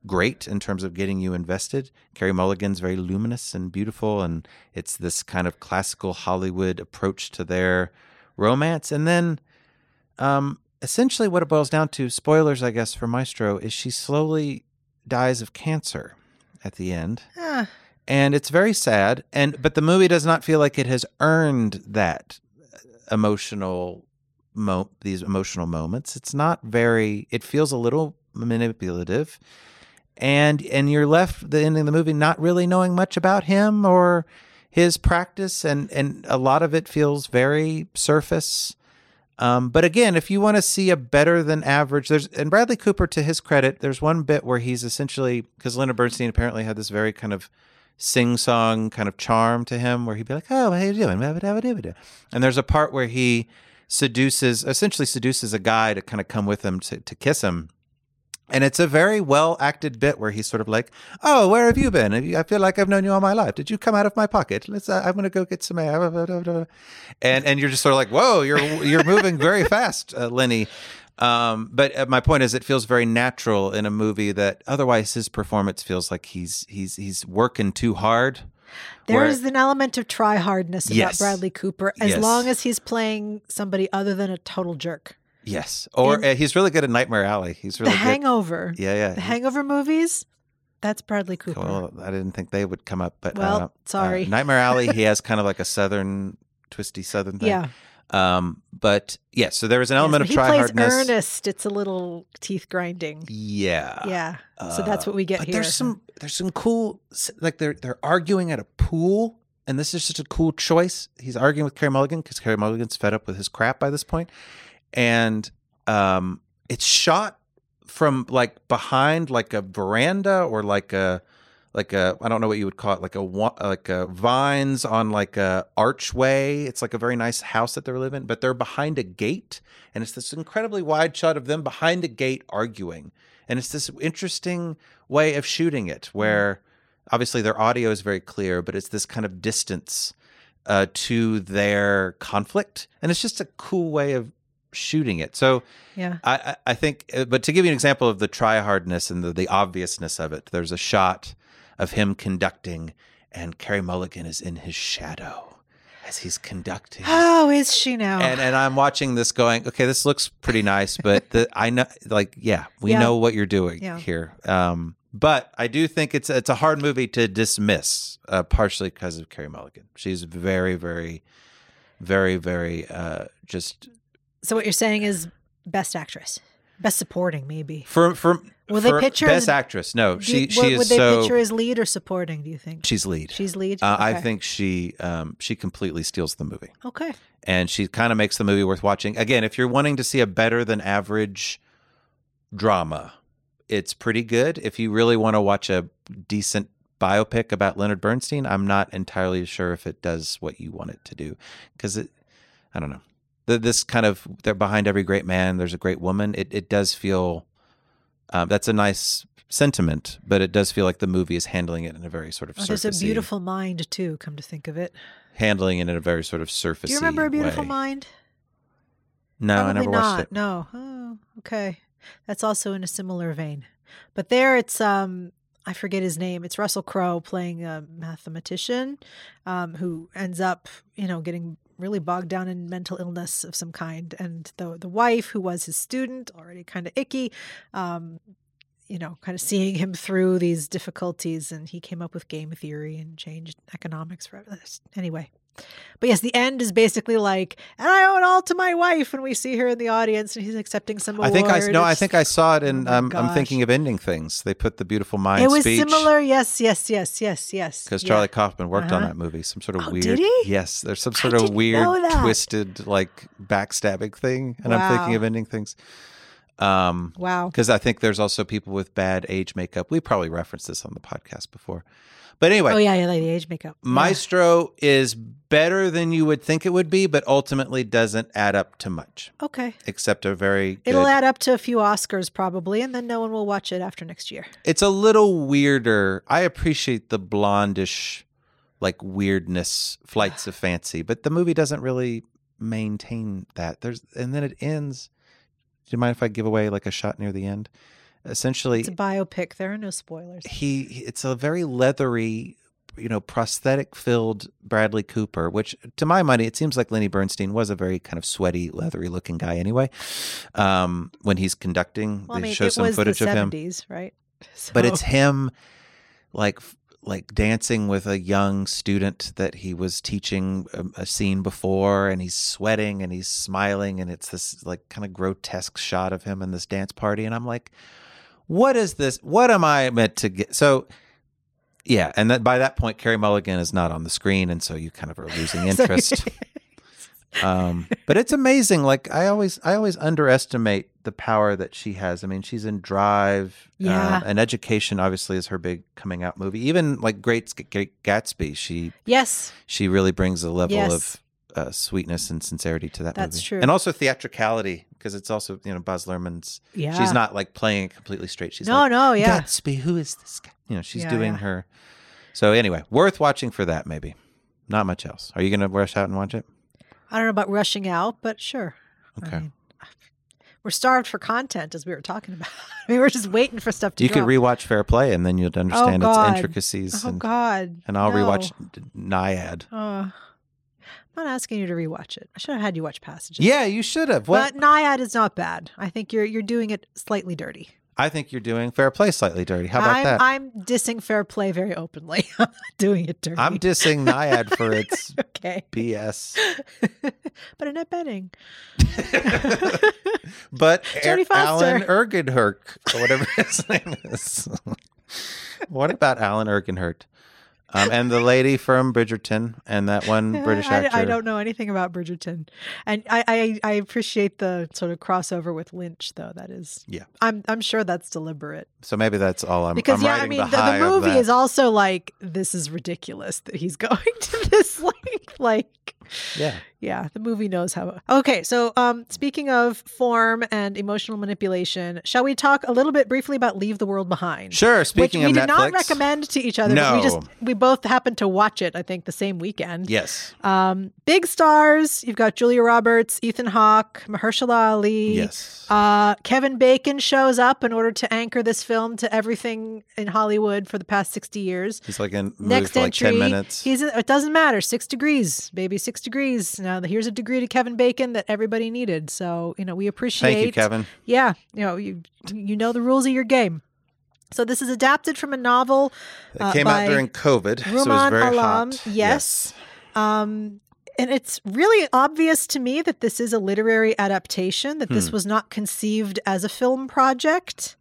great in terms of getting you invested. Carey Mulligan's very luminous and beautiful, and it's this kind of classical Hollywood approach to their romance. And then, um, essentially, what it boils down to, spoilers, I guess, for Maestro, is she slowly dies of cancer at the end, and it's very sad. And but the movie does not feel like it has earned that emotional mo- these emotional moments. It's not very. It feels a little manipulative and and you're left the ending of the movie not really knowing much about him or his practice, and and a lot of it feels very surface. Um, but again, if you want to see a better than average, there's and Bradley Cooper, to his credit, there's one bit where he's essentially because Leonard Bernstein apparently had this very kind of sing song kind of charm to him, where he'd be like, "Oh, how you doing?" And there's a part where he seduces, essentially seduces a guy to kind of come with him to, to kiss him. And it's a very well acted bit where he's sort of like, "Oh, where have you been? I feel like I've known you all my life. Did you come out of my pocket? Let's. Uh, I'm going to go get some air." And and you're just sort of like, "Whoa, you're you're moving very fast, uh, Lenny." Um, but uh, my point is, it feels very natural in a movie that otherwise his performance feels like he's he's he's working too hard. There is an element of try hardness about Yes. Bradley Cooper as Yes. long as he's playing somebody other than a total jerk. Yes, or In- uh, he's really good at Nightmare Alley. He's really the good. Hangover. Yeah, yeah. The Hangover movies, that's Bradley Cooper. Well, I didn't think they would come up, but Well, uh, sorry. uh, Nightmare Alley. He has kind of like a southern, twisty southern thing. yeah. Um, but yeah, so there was an element when of he try plays hardness. Ernest, it's a little teeth grinding. Yeah. Yeah. so that's Uh, what we get but here. There's some there's some cool like they're they're arguing at a pool, and this is just a cool choice. He's arguing with Carey Mulligan because Carey Mulligan's fed up with his crap by this point, and um, it's shot from like behind like a veranda or like a like a I don't know what you would call it like a like a vines on like a archway. It's like a very nice house that they're living, but they're behind a gate, and it's this incredibly wide shot of them behind a gate arguing, and it's this interesting way of shooting it where obviously their audio is very clear, but it's this kind of distance uh, to their conflict, and it's just a cool way of shooting it. So yeah. I, I I think, uh, but to give you an example of the try hardness and the, the obviousness of it, there's a shot of him conducting, and Carey Mulligan is in his shadow as he's conducting. How is she now? And and I'm watching this, going, okay, this looks pretty nice, but the, I know, like, yeah, we Yeah. know what you're doing Yeah. here. Um, but I do think it's it's a hard movie to dismiss, uh, partially because of Carey Mulligan. She's very, very, very, very, uh, just so what you're saying is best actress, best supporting, maybe. For for Will they her best as- actress? No, she you- she would, is would they so picture as lead or supporting? Do you think she's lead. she's lead? Uh, I think she um, she completely steals the movie, Okay. and she kind of makes the movie worth watching. Again, if you're wanting to see a better than average drama, it's pretty good. If you really want to watch a decent biopic about Leonard Bernstein, I'm not entirely sure if it does what you want it to do because it. I don't know. The, this kind of they're behind every great man. There's a great woman. It it does feel. Um, that's a nice sentiment, but it does feel like the movie is handling it in a very sort of Oh, there's a beautiful mind too. Come to think of it, handling it in a very sort of surface. do you remember a beautiful way. mind? No, I never not. watched it. No. Oh, okay. That's also in a similar vein. But there it's um I forget his name. It's Russell Crowe playing a mathematician um, who ends up, you know, getting really bogged down in mental illness of some kind. And the the wife, who was his student, already kind of icky, um, you know, kind of seeing him through these difficulties. And he came up with game theory and changed economics for this. Anyway. But yes, the end is basically like, and I owe it all to my wife. And we see her in the audience, and he's accepting some I think I no, I think I saw it, and Oh um, I'm thinking of ending things. They put the beautiful mind it was speech similar. Yes, yes, yes, yes, yes. because Yeah. Charlie Kaufman worked on Uh-huh. that movie. Some sort of Oh, weird. did he? Yes, there's some I sort of weird, twisted, like backstabbing thing, and I'm thinking of ending things. Um, Wow. because I think there's also people with bad age makeup. We probably referenced this on the podcast before, but anyway, Oh yeah, yeah, like the age makeup. Yeah. Maestro is better than you would think it would be, but ultimately doesn't add up to much, Okay. except a very good. It'll add up to a few Oscars probably, and then no one will watch it after next year. it's a little weirder. I appreciate the blondish, like weirdness, flights of fancy, but the movie doesn't really maintain that. There's and then it ends. Do you mind if I give away like a shot near the end? Essentially, It's a biopic. There are no spoilers. he it's a very leathery you know prosthetic filled bradley cooper which to my mind it seems like lenny bernstein was a very kind of sweaty leathery looking guy anyway um when he's conducting Well, I they mean, show some footage the of him 70s, right? but it's him like like dancing with a young student that he was teaching a, a scene before and he's sweating and he's smiling and it's this like kind of grotesque shot of him in this dance party and i'm like what is this? What am I meant to get? So, yeah, and that by that point, Carey Mulligan is not on the screen, and so you kind of are losing interest. um, but it's amazing. Like I always, I always underestimate the power that she has. I mean, she's in Drive, Yeah. um, and Education obviously is her big coming out movie. Even like Great, Great Gatsby, she yes, she really brings a level Yes. of uh, sweetness and sincerity to that That's movie. true. and also theatricality because it's also you know Baz Luhrmann's. yeah. She's not like playing it completely straight. She's no, like, no, yeah. Gatsby, who is this guy? You know, she's Yeah, doing yeah. her. So anyway, worth watching for that. Maybe not much else. Are you going to rush out and watch it? I don't know about rushing out, but sure. I Okay. mean, we're starved for content, as we were talking about. I mean, we're just waiting for stuff to You could rewatch Fair Play, and then you'd understand its intricacies. Oh and, God! and I'll no. rewatch Nyad. Uh, I'm not asking you to rewatch it. I should have had you watch passages. Yeah, you should have. What But Nyad is not bad. I think you're you're doing it slightly dirty. I think you're doing Fair Play slightly dirty. How about I'm, that? I'm dissing fair play very openly. I'm not doing it dirty. I'm dissing Nyad for its okay, BS. but Annette Bening. But Jodie Er- Alan. Ergenhurt, or whatever his name is. what about Alan Ergenhurt? Um, and the lady from Bridgerton and that one British I, actor. I don't know anything about Bridgerton, and I, I I appreciate the sort of crossover with Lynch, though. That is, Yeah. I'm I'm sure that's deliberate So maybe that's all I'm. because I'm yeah, I mean the, the, the, movie is also like this is ridiculous that he's going to this like like yeah. yeah the movie knows how okay so um speaking of form and emotional manipulation shall we talk a little bit briefly about leave the world behind Sure. Speaking which we of did Netflix, not recommend to each other but we just we both happened to watch it i think the same weekend Yes. um big stars you've got julia roberts ethan hawke mahershala ali Yes. uh, Kevin Bacon shows up in order to anchor this film to everything in Hollywood for the past 60 years. He's like in Next for like entry, ten minutes. he's it doesn't matter. Six degrees, baby, six degrees. Now here's a degree to Kevin Bacon that everybody needed. So you know we appreciate. Thank you, Kevin. Yeah, you know you you know the rules of your game. So this is adapted from a novel. It uh, came out during COVID, so it was very Alam, hot. yes. Um, and it's really obvious to me that this is a literary adaptation, that this Hmm. was not conceived as a film project.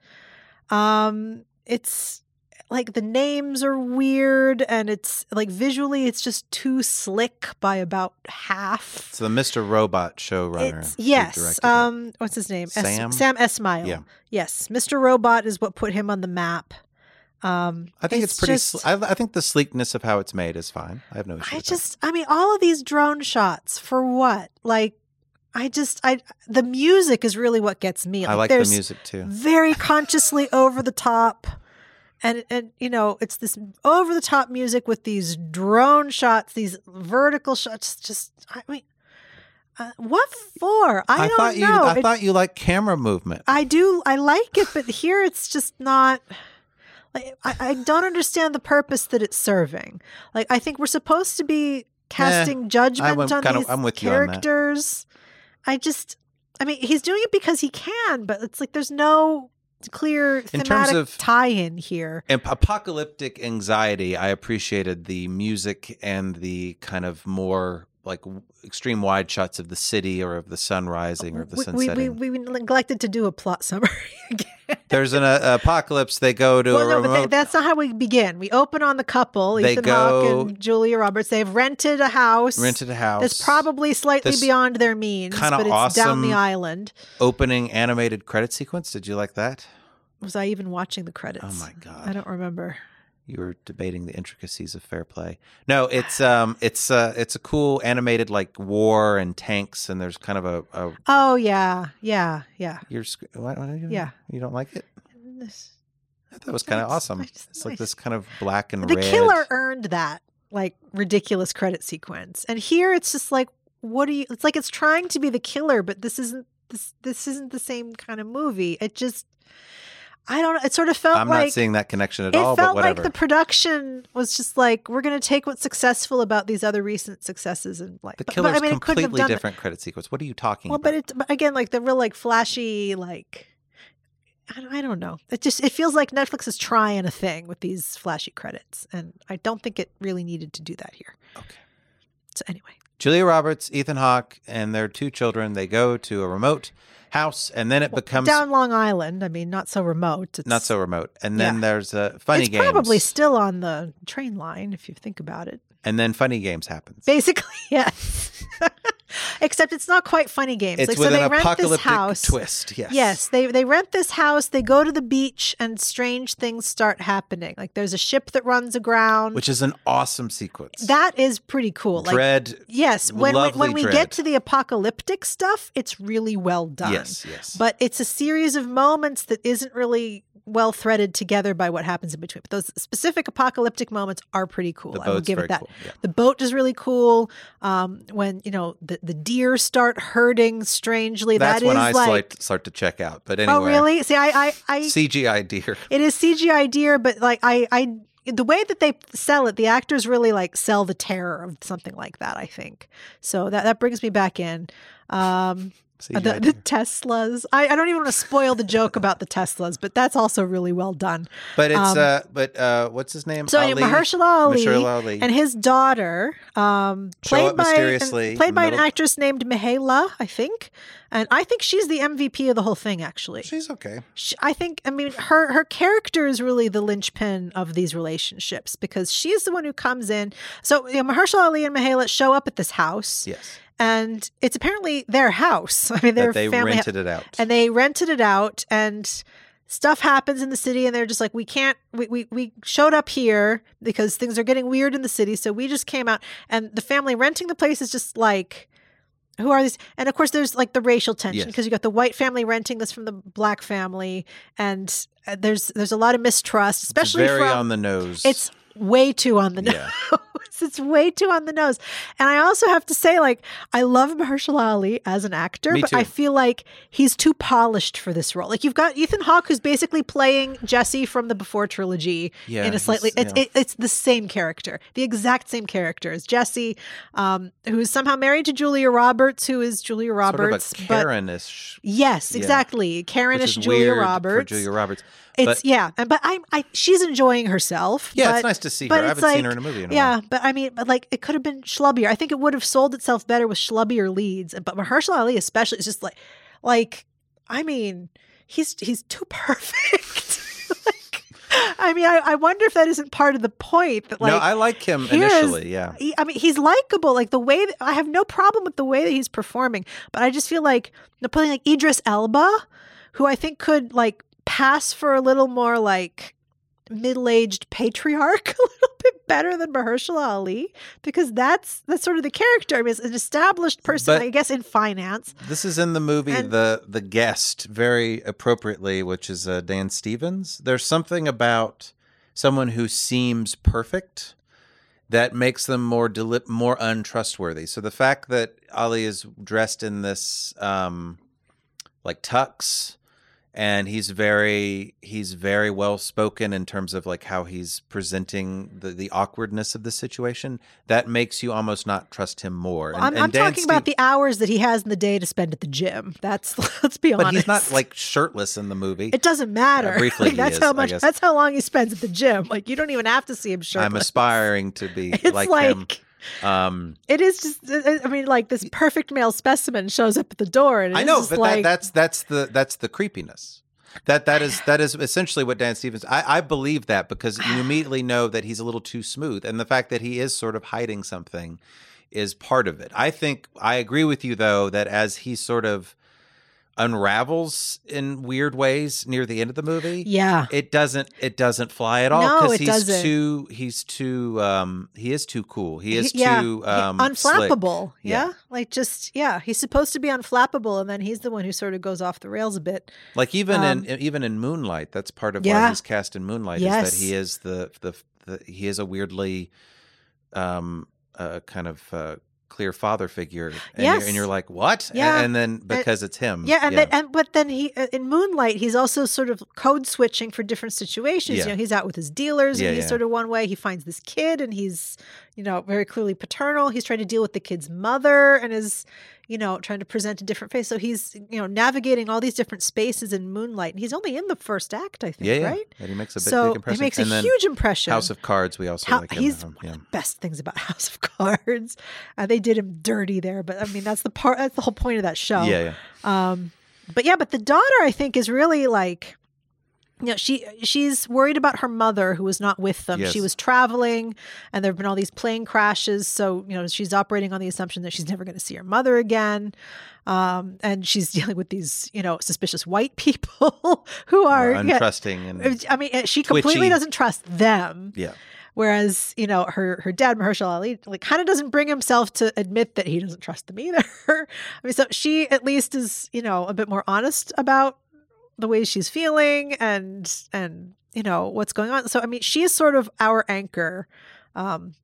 Um, it's like the names are weird and it's like visually it's just too slick by about half. It's the Mr. Robot showrunner. It's yes. directed it. Um what's his name? Sam? Sam Esmail. Yeah. Yes. Mr. Robot is what put him on the map. Um I think it's, pretty. just- sl- I, I think the sleekness of how it's made is fine. I have no issue. I just, I mean, all of these drone shots for what? Like, I just, I, the music is really what gets me. I like the music too. Very consciously over the top. And, and you know it's this over the top music with these drone shots these vertical shots just i mean uh, what for i, don't thought you. know I It- thought you liked camera movement. I do. I like it, but here it's just not. Like I, I don't understand the purpose that it's serving. Like I think we're supposed to be casting judgment I'm on kinda- these you on characters. I just. I mean, he's doing it because he can, but it's like there's no clear in terms thematic of- tie-in here. Apocalyptic anxiety, I appreciated the music and the kind of more like extreme wide shots of the city or of the sun rising or of the We, sun we, we, setting. we neglected to do a plot summary again. There's an uh, apocalypse. They go to Well, a no, but remote. th- that's not how we begin. We open on the couple, They Ethan go- Hawke and Julia Roberts. They've rented a house. rented a house. That's probably slightly This beyond their means, but it's down the island. opening animated credit sequence. Did you like that? Was I even watching the credits? Oh my god! I don't remember. You were debating the intricacies of fair play. No, it's um, it's uh, it's a cool animated like war and tanks, and there's kind of a, a Oh yeah, yeah, yeah. you're what, what are you, Yeah. You don't like it? This- I thought it was kind of awesome. Just- It's like this kind of black and The red. killer earned that like ridiculous credit sequence, and here it's just like, what do you? It's like it's trying to be the killer, but this isn't. This this isn't the same kind of movie. It just. I don't know. It sort of felt like I'm not seeing that connection at it all. It felt like the production was just like we're going to take what's successful about these other recent successes and like the but- killer's but, I mean, completely done that. different credit sequence. What are you talking Well, about? Well, but it but again like the real like flashy like I don't, I don't know. It just it feels like Netflix is trying a thing with these flashy credits, and I don't think it really needed to do that here. okay. So anyway, Julia Roberts, Ethan Hawke, and their two children. They go to a remote house, and then it becomes Down Long Island. I mean, not so remote. It's, not so remote. And then Yeah. there's a funny game. probably still on the train line if you think about it. and then funny games happens. Basically, yes. Except it's not quite funny games. It's like with so they an rent this apocalyptic house. twist. Yes. Yes, they they rent this house. They go to the beach, and strange things start happening. Like there's a ship that runs aground. Which is an awesome sequence. that is pretty cool. Like Dread. yes, when we, when we dread. get to the apocalyptic stuff, it's really well done. Yes, yes. But it's a series of moments that isn't really well threaded together by what happens in between. But those specific apocalyptic moments are pretty cool. I will give it that. cool, yeah. The boat is really cool. Um, when you know the, the deer start herding strangely, That's that when is I like. start, start to check out. But anyway. Oh really? See, I, I, I CGI deer. it is CGI deer, but like I, I, the way that they sell it, the actors really like sell the terror of something like that. I think so. That that brings me back in. Um, CGI the, the. Teslas. I, I don't even want to spoil the joke about the Teslas, but that's also really well done. But it's um, uh but uh what's his name? So Ali? Mahershala Ali, Mahershala Ali. and his daughter, um, played by mysteriously played by the an actress named Myha'la, I think, and I think she's the MVP of the whole thing. Actually, She's okay. Sh- I think I mean her her character is really the linchpin of these relationships because she's the one who comes in. So you know, Mahershala Ali and Myha'la show up at this house, Yes. And it's apparently their house. I mean, their they family ha- rented it out. and they rented it out and stuff happens in the city and they're just like we can't we, we we showed up here because things are getting weird in the city so we just came out and the family renting the place is just like who are these and of course there's like the racial tension Yes. because you got the white family renting this from the black family and uh, there's there's a lot of mistrust especially Very from on the nose. it's way too on the nose. Yeah. it's way too on the nose. And I also have to say, like, I love Mahershala Ali as an actor, Me but too. I feel like he's too polished for this role. Like, you've got Ethan Hawke, who's basically playing Jesse from the Before trilogy Yeah, in a slightly. It's yeah. it, it's the same character, the exact same character as Jesse, um, who's somehow married to Julia Roberts, who is Julia Roberts, sort of a but Karen-ish, yes, Yeah. exactly, which Karen-ish is Julia Roberts. Julia Roberts. It's but, yeah, and but I, I she's enjoying herself. yeah, but- it's nice to see her. I haven't seen her in a movie in a yeah, while. But I mean, but like it could have been schlubbier. I think it would have sold itself better with schlubbier leads. But Mahershala Ali, especially, is just like, like, I mean, he's he's too perfect. like, I mean, I, I wonder if that isn't part of the point. That like, no, I like him initially. Yeah. he, I mean, he's likable. Like the way that, I have no problem with the way that he's performing, but I just feel like know, like Idris Elba, who I think could like pass for a little more like middle-aged patriarch a little bit better than Mahershala Ali because that's that's sort of the character. I mean, it's an established person, But- I guess, in finance. This is in the movie And- the the guest very appropriately, which is uh, Dan Stevens. There's something about someone who seems perfect that makes them more deli- more untrustworthy. So the fact that Ali is dressed in this um, like tux and he's very he's very well spoken in terms of like how he's presenting the, the awkwardness of the situation that makes you almost not trust him more And- I'm, and I'm talking about the hours that he has in the day to spend at the gym. That's let's be but honest. he's not like shirtless in the movie It doesn't matter. Uh, briefly Like, that's is, how much. That's how long he spends at the gym. Like you don't even have to see him shirtless. i'm aspiring to be It's like, like, him um it is just. Uh, uh, I mean, like this perfect male specimen shows up at the door, and i know but like, that, that's that's the that's the creepiness that that is that is essentially what Dan Stevens. I, I believe that because you ah. immediately know that he's a little too smooth, and the fact that he is sort of hiding something is part of it. I think I agree with you though that as he sort of unravels in weird ways near the end of the movie, yeah. it doesn't it doesn't fly at all No, because it he's doesn't. too he's too um he is too cool. He is He- yeah, too um unflappable. Yeah. Yeah. like just yeah, he's supposed to be unflappable, and then he's the one who sort of goes off the rails a bit. Like even Um, in even in Moonlight, that's part of why he's cast in Moonlight is that he is the the, the he is a weirdly um uh, kind of uh, clear father figure, and, you're, Yes. and you're like what? Yeah. And, then because it's him, Yeah, and Then, and but then he uh, in Moonlight he's also sort of code switching for different situations. Yeah. You know, he's out with his dealers Yeah, and he's yeah. sort of one way. He finds this kid and he's you know very clearly paternal. He's trying to deal with the kid's mother and his you know, trying to present a different face. So he's, you know, navigating all these different spaces in Moonlight. And he's only in the first act, I think, Yeah, yeah. right? And he makes a big, so big he impression. makes a and huge impression. House of Cards, we also How- like him. he's yeah. best things about House of Cards. Uh, they did him dirty there, but I mean that's the part. That's the whole point of that show. yeah, yeah. Um, but yeah, but the daughter, I think, is really like, you know, she she's worried about her mother who was not with them. Yes. She was traveling, and there have been all these plane crashes. So you know, she's operating on the assumption that she's never going to see her mother again. Um, and she's dealing with these, you know, suspicious white people who are. Yeah, untrusting and I mean, she completely twitchy. doesn't trust them. yeah. Whereas, you know, her her dad, Mahershala Ali, like kind of doesn't bring himself to admit that he doesn't trust them either. I mean, so she at least is, you know, a bit more honest about the way she's feeling and and you know what's going on. So I mean, she is sort of our anchor. Um,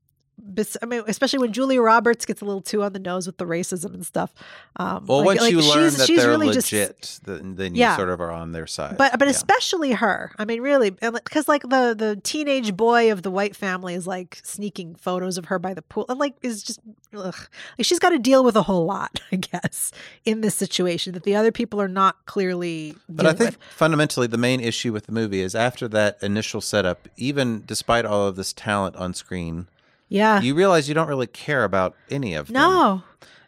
I mean, especially when Julia Roberts gets a little too on the nose with the racism and stuff. Um, Well, like- once like, you learn that she's they're really just- legit, then, then you Yeah. sort of are on their side. but but yeah. especially her. I mean, really, because like the the teenage boy of the white family is like sneaking photos of her by the pool, and like is just ugh. like she's got to deal with a whole lot, I guess, in this situation that the other people are not clearly. But I think with. fundamentally the main issue with the movie is after that initial setup, even despite all of this talent on screen, yeah, you realize you don't really care about any of them. no,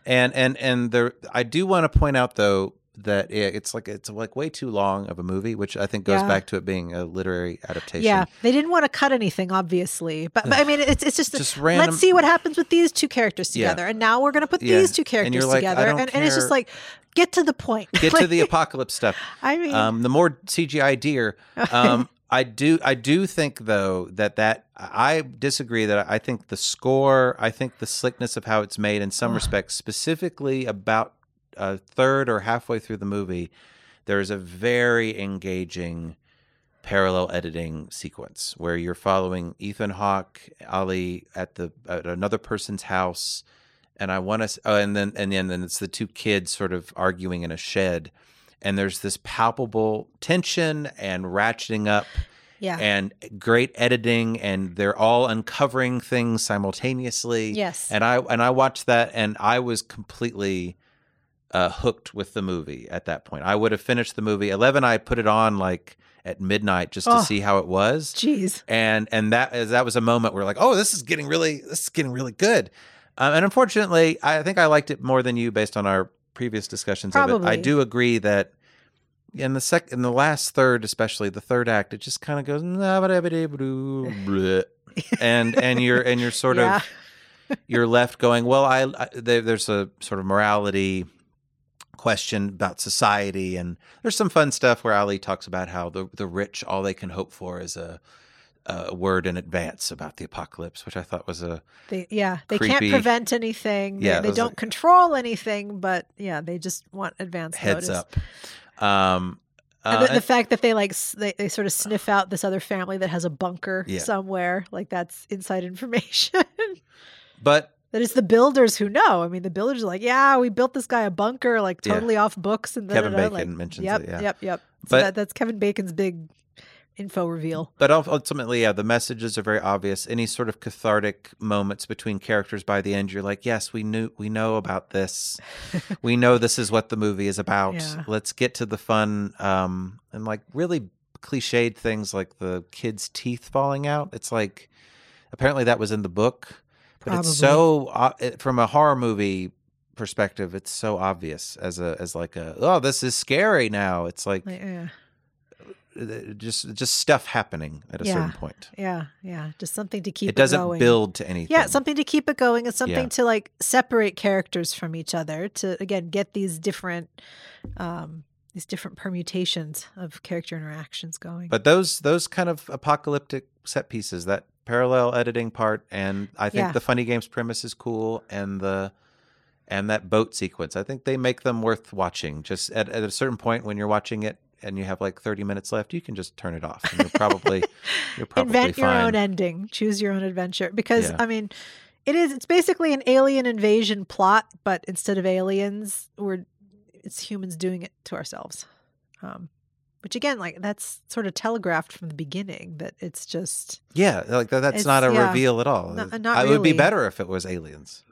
And and and there, I do want to point out though that it- it's like it's like way too long of a movie, which I think goes Yeah. back to it being a literary adaptation. yeah, they didn't want to cut anything, obviously, but, but I mean, it's it's just, Just random- let's see what happens with these two characters Yeah. together, and now we're gonna put Yeah. these two And characters you're like, together, and, and it's just like get to the point. Get to the apocalypse stuff. I mean, um, the more CGI deer. Um, I do I do think though that that I disagree that I think the score I think the slickness of how it's made in some respects specifically about a third or halfway through the movie there's a very engaging parallel editing sequence where you're following Ethan Hawke Ali at the at another person's house and I want to oh, and then and then then it's the two kids sort of arguing in a shed and there's this palpable tension and ratcheting up yeah, and great editing and they're all uncovering things simultaneously. Yes, and i and i watched that and i was completely uh, hooked with the movie at that point. I would have finished the movie. 11 i put it on like at midnight just to Oh. see how it was. Jeez. and and that is that was a moment where like oh this is getting really this is getting really good. Um, and unfortunately i think i liked it more than you based on our previous discussions of it i do agree that in the sec in the last third especially the third act it just kind of goes "Nah, ba da ba da ba doo, and and you're and you're sort Yeah. of you're left going well i, I there, there's a sort of morality question about society and there's some fun stuff where ali talks about how the the rich all they can hope for is a a word in advance about the apocalypse which i thought was a They, yeah, they creepy- can't prevent anything. They- Yeah, they, those don't control anything, but yeah, they just want advance heads notice. up um uh, the, the fact that they like they, they sort of sniff out this other family that has a bunker Yeah. somewhere, like that's inside information. but that it's the builders who know. I mean, the builders are like, yeah, we built this guy a bunker, like Yeah. totally off books, and Kevin da-da-da," Bacon like, mentions yep, it, yeah. yep, yep. So But- that, that's Kevin Bacon's big info reveal. but ultimately yeah the messages are very obvious any sort of cathartic moments between characters by the end you're like yes we knew we know about this we know this is what the movie is about Yeah. let's get to the fun um and like really cliched things like the kid's teeth falling out it's like apparently that was in the book but Probably. it's so uh, it, from a horror movie perspective it's so obvious as a as like a oh this is scary now it's like yeah, just just stuff happening at a Yeah. certain point yeah, yeah. Just something to keep it doesn't going. build to anything. Yeah, something to keep it going and something Yeah. to like separate characters from each other to again get these different um these different permutations of character interactions going. But those those kind of apocalyptic set pieces, that parallel editing part, and I think Yeah. the funny games premise is cool, and the and that boat sequence, I think they make them worth watching. Just at, at a certain point when you're watching it and you have like 30 minutes left, you can just turn it off, and you're probably you're probably Invent fine. your own ending. Choose your own adventure. Because Yeah. I mean, it is it's basically an alien invasion plot, but instead of aliens, we're it's humans doing it to ourselves. Um which again, like that's sort of telegraphed from the beginning that it's just yeah, like that, that's not a yeah. reveal at all. Not I- It would be better if it was aliens.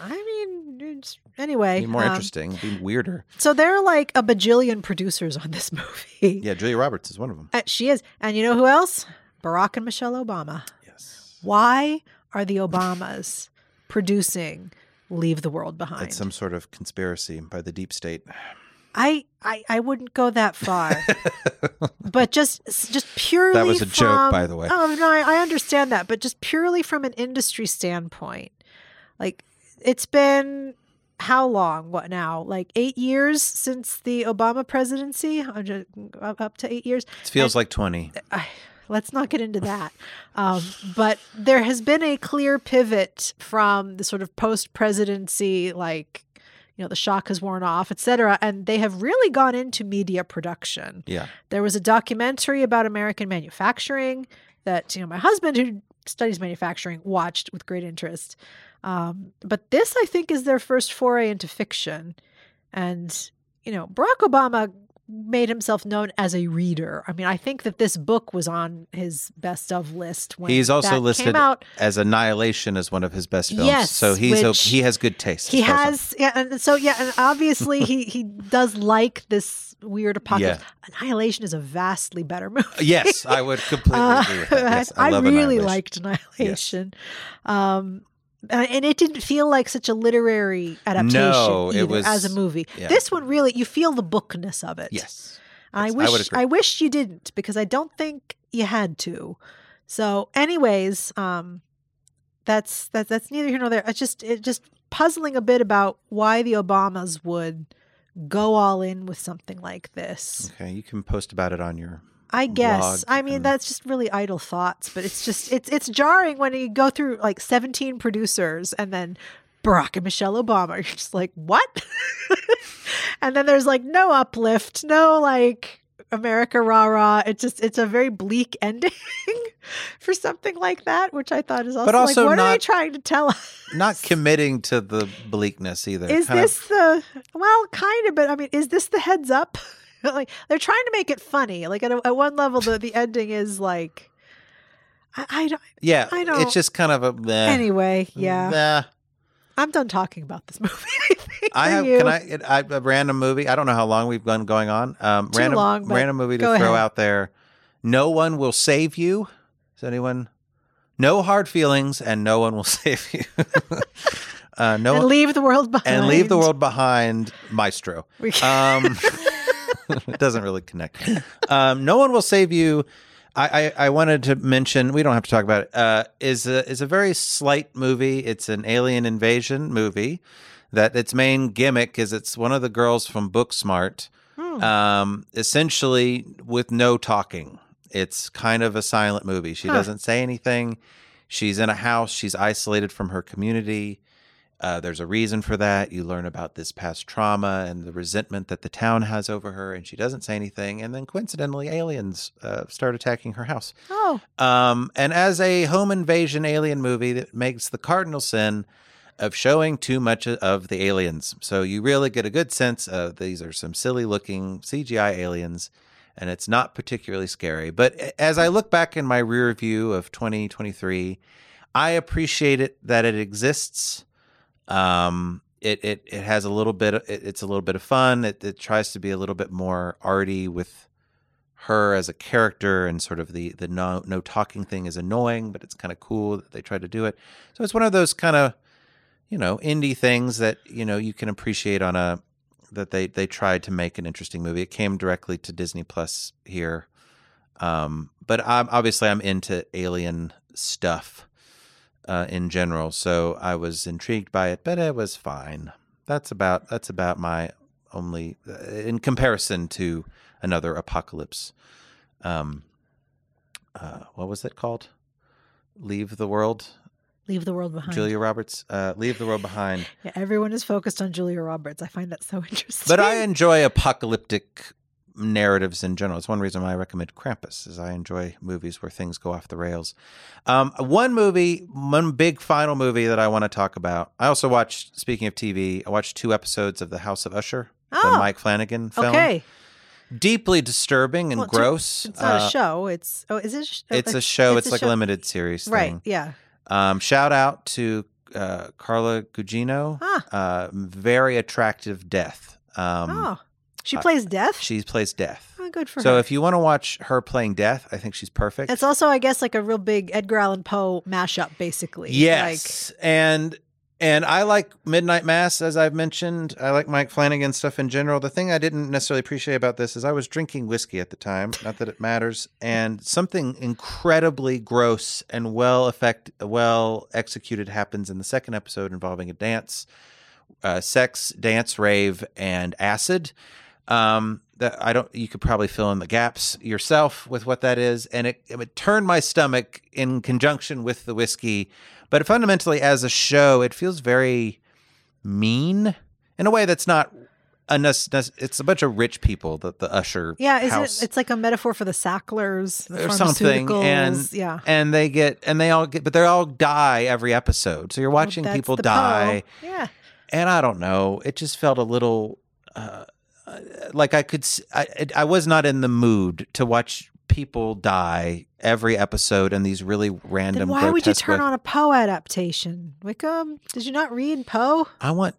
I mean, it's, anyway. Be more um, interesting, be weirder. So there are like a bajillion producers on this movie. Yeah, Julia Roberts is one of them. Uh, she is. And you know who else? Barack and Michelle Obama. Yes. Why are the Obamas producing Leave the World Behind? It's some sort of conspiracy by the deep state. I, I I wouldn't go that far, but just just purely That was a joke, by the way. Oh no, I, I understand that, but just purely from an industry standpoint, like it's been how long? What now? Like eight years since the Obama presidency? Up up to eight years. It feels like 20. I, let's not get into that. Um, but there has been a clear pivot from the sort of post presidency, like, you know, the shock has worn off, et cetera. And they have really gone into media production. Yeah. There was a documentary about American manufacturing that, you know, my husband, who studies manufacturing, watched with great interest. Um, but this, I think, is their first foray into fiction. And, you know, Barack Obama made himself known as a reader. I mean, I think that this book was on his best of list when He's also that listed came out. as Annihilation as one of his best films. Yes, so he's which he has good taste. He as far as I'm- has, yeah, and so yeah, and obviously he he does like this weird apocalypse. Annihilation is a vastly better movie. Yes, I would completely Uh, agree with that. Yes, I, I, really liked Annihilation. Um, uh, and it didn't feel like such a literary adaptation No, it either was- as a movie. yeah. This one really, you feel the bookness of it. Yes. I Yes, wish agree. I, wish you didn't because I don't think you had to. So, anyways, um, that's that's that's neither here nor there. It's just it just puzzling a bit about why the Obamas would go all in with something like this. Okay, you can post about it on your. I guess. I mean, and- that's just really idle thoughts, but it's just it's it's jarring when you go through like 17 producers and then Barack and Michelle Obama. You're just like, what? and then there's like no uplift, no like America rah rah. It's just it's a very bleak ending for something like that, which I thought is also, but also like, what are they trying to tell us? Not committing to the bleakness either. Is Kind of- this the well, kind of, but I mean, is this the heads up? like they're trying to make it funny. Like at, a, at one level, the the ending is like, I, I don't. yeah, I don't- it's just kind of a. bleh, Anyway, yeah, bleh. I'm done talking about this movie. I think I for have. you. Can I, it- I? A random movie. I don't know how long we've been going on. Um, Too random, long, random movie to throw ahead. out there. No one will save you. Is anyone? No hard feelings, and no one will save you. uh, no, and leave the world behind. and leave the world behind, Maestro. We- Um, it doesn't really connect. Um, no one will save you. I, I, I wanted to mention. We don't have to talk about it. Uh, is a is a very slight movie. It's an alien invasion movie. That its main gimmick is it's one of the girls from Booksmart. Hmm. Um, essentially with no talking. It's kind of a silent movie. She Huh. doesn't say anything. She's in a house. She's isolated from her community. Uh, there's a reason for that. You learn about this past trauma and the resentment that the town has over her, and she doesn't say anything. And then coincidentally, aliens uh, start attacking her house. oh, Um, and as a home invasion alien movie, that makes the cardinal sin of showing too much of the aliens. So you really get a good sense of these are some silly looking CGI aliens, and it's not particularly scary. But as I look back in my rear view of 2023, I appreciate it that it exists. Um, it, it, it has a little bit, it, it's a little bit of fun. It, it tries to be a little bit more arty with her as a character and sort of the the no no talking thing is annoying, but it's kind of cool that they try to do it. So it's one of those kind of you know indie things that you know you can appreciate on a that they they tried to make an interesting movie. It came directly to Disney Plus here, um, but I'm obviously I'm into alien stuff uh, in general, so I was intrigued by it, but it was fine. That's about that's about my only uh, in comparison to another apocalypse. Um, uh, what was it called? Leave the world. leave the world behind. Julia Roberts. Uh, Leave the world behind. Yeah, everyone is focused on Julia Roberts. I find that so interesting. But I enjoy apocalyptic narratives in general. It's one reason why I recommend Krampus, is I enjoy movies where things go off the rails. Um, one movie, one big final movie that I want to talk about. I also watched. Speaking of TV, I watched two episodes of The House of Usher, the Oh, Mike Flanagan film. okay. Deeply disturbing and Well, gross. It's not Uh, a show. It's oh, is it? sh- oh, It's a show. It's, a like show. a limited series Right. thing. Yeah. Um, shout out to uh, Carla Gugino. Ah. Uh, very attractive death. Um, oh, she I- plays Death. She plays death. oh, good for So her. if you want to watch her playing death, I think she's perfect. it's also, I guess, like a real big Edgar Allan Poe mashup, basically. Yes, and and I like Midnight Mass, as I've mentioned. I like Mike Flanagan stuff in general. The thing I didn't necessarily appreciate about this is I was drinking whiskey at the time. Not that it matters, and something incredibly gross and well effect, well executed happens in the second episode involving a dance, uh, sex, dance, rave, and acid. Um, that I don't. You could probably fill in the gaps yourself with what that is, and it it turned my stomach in conjunction with the whiskey. But fundamentally, as a show, it feels very mean in a way that's not. unnecess- It's a bunch of rich people that the usher Yeah, isn't it? It's like a metaphor for the Sacklers, the or something, and yeah, and they get and they all get, but they all die every episode. So you're watching that's people die Poe. Yeah, and I don't know. It just felt a little uh, like I could. I, I was not in the mood to watch people die every episode in these really random. then why would you turn way- on a Poe adaptation? Wickham, did you not read Poe? I want.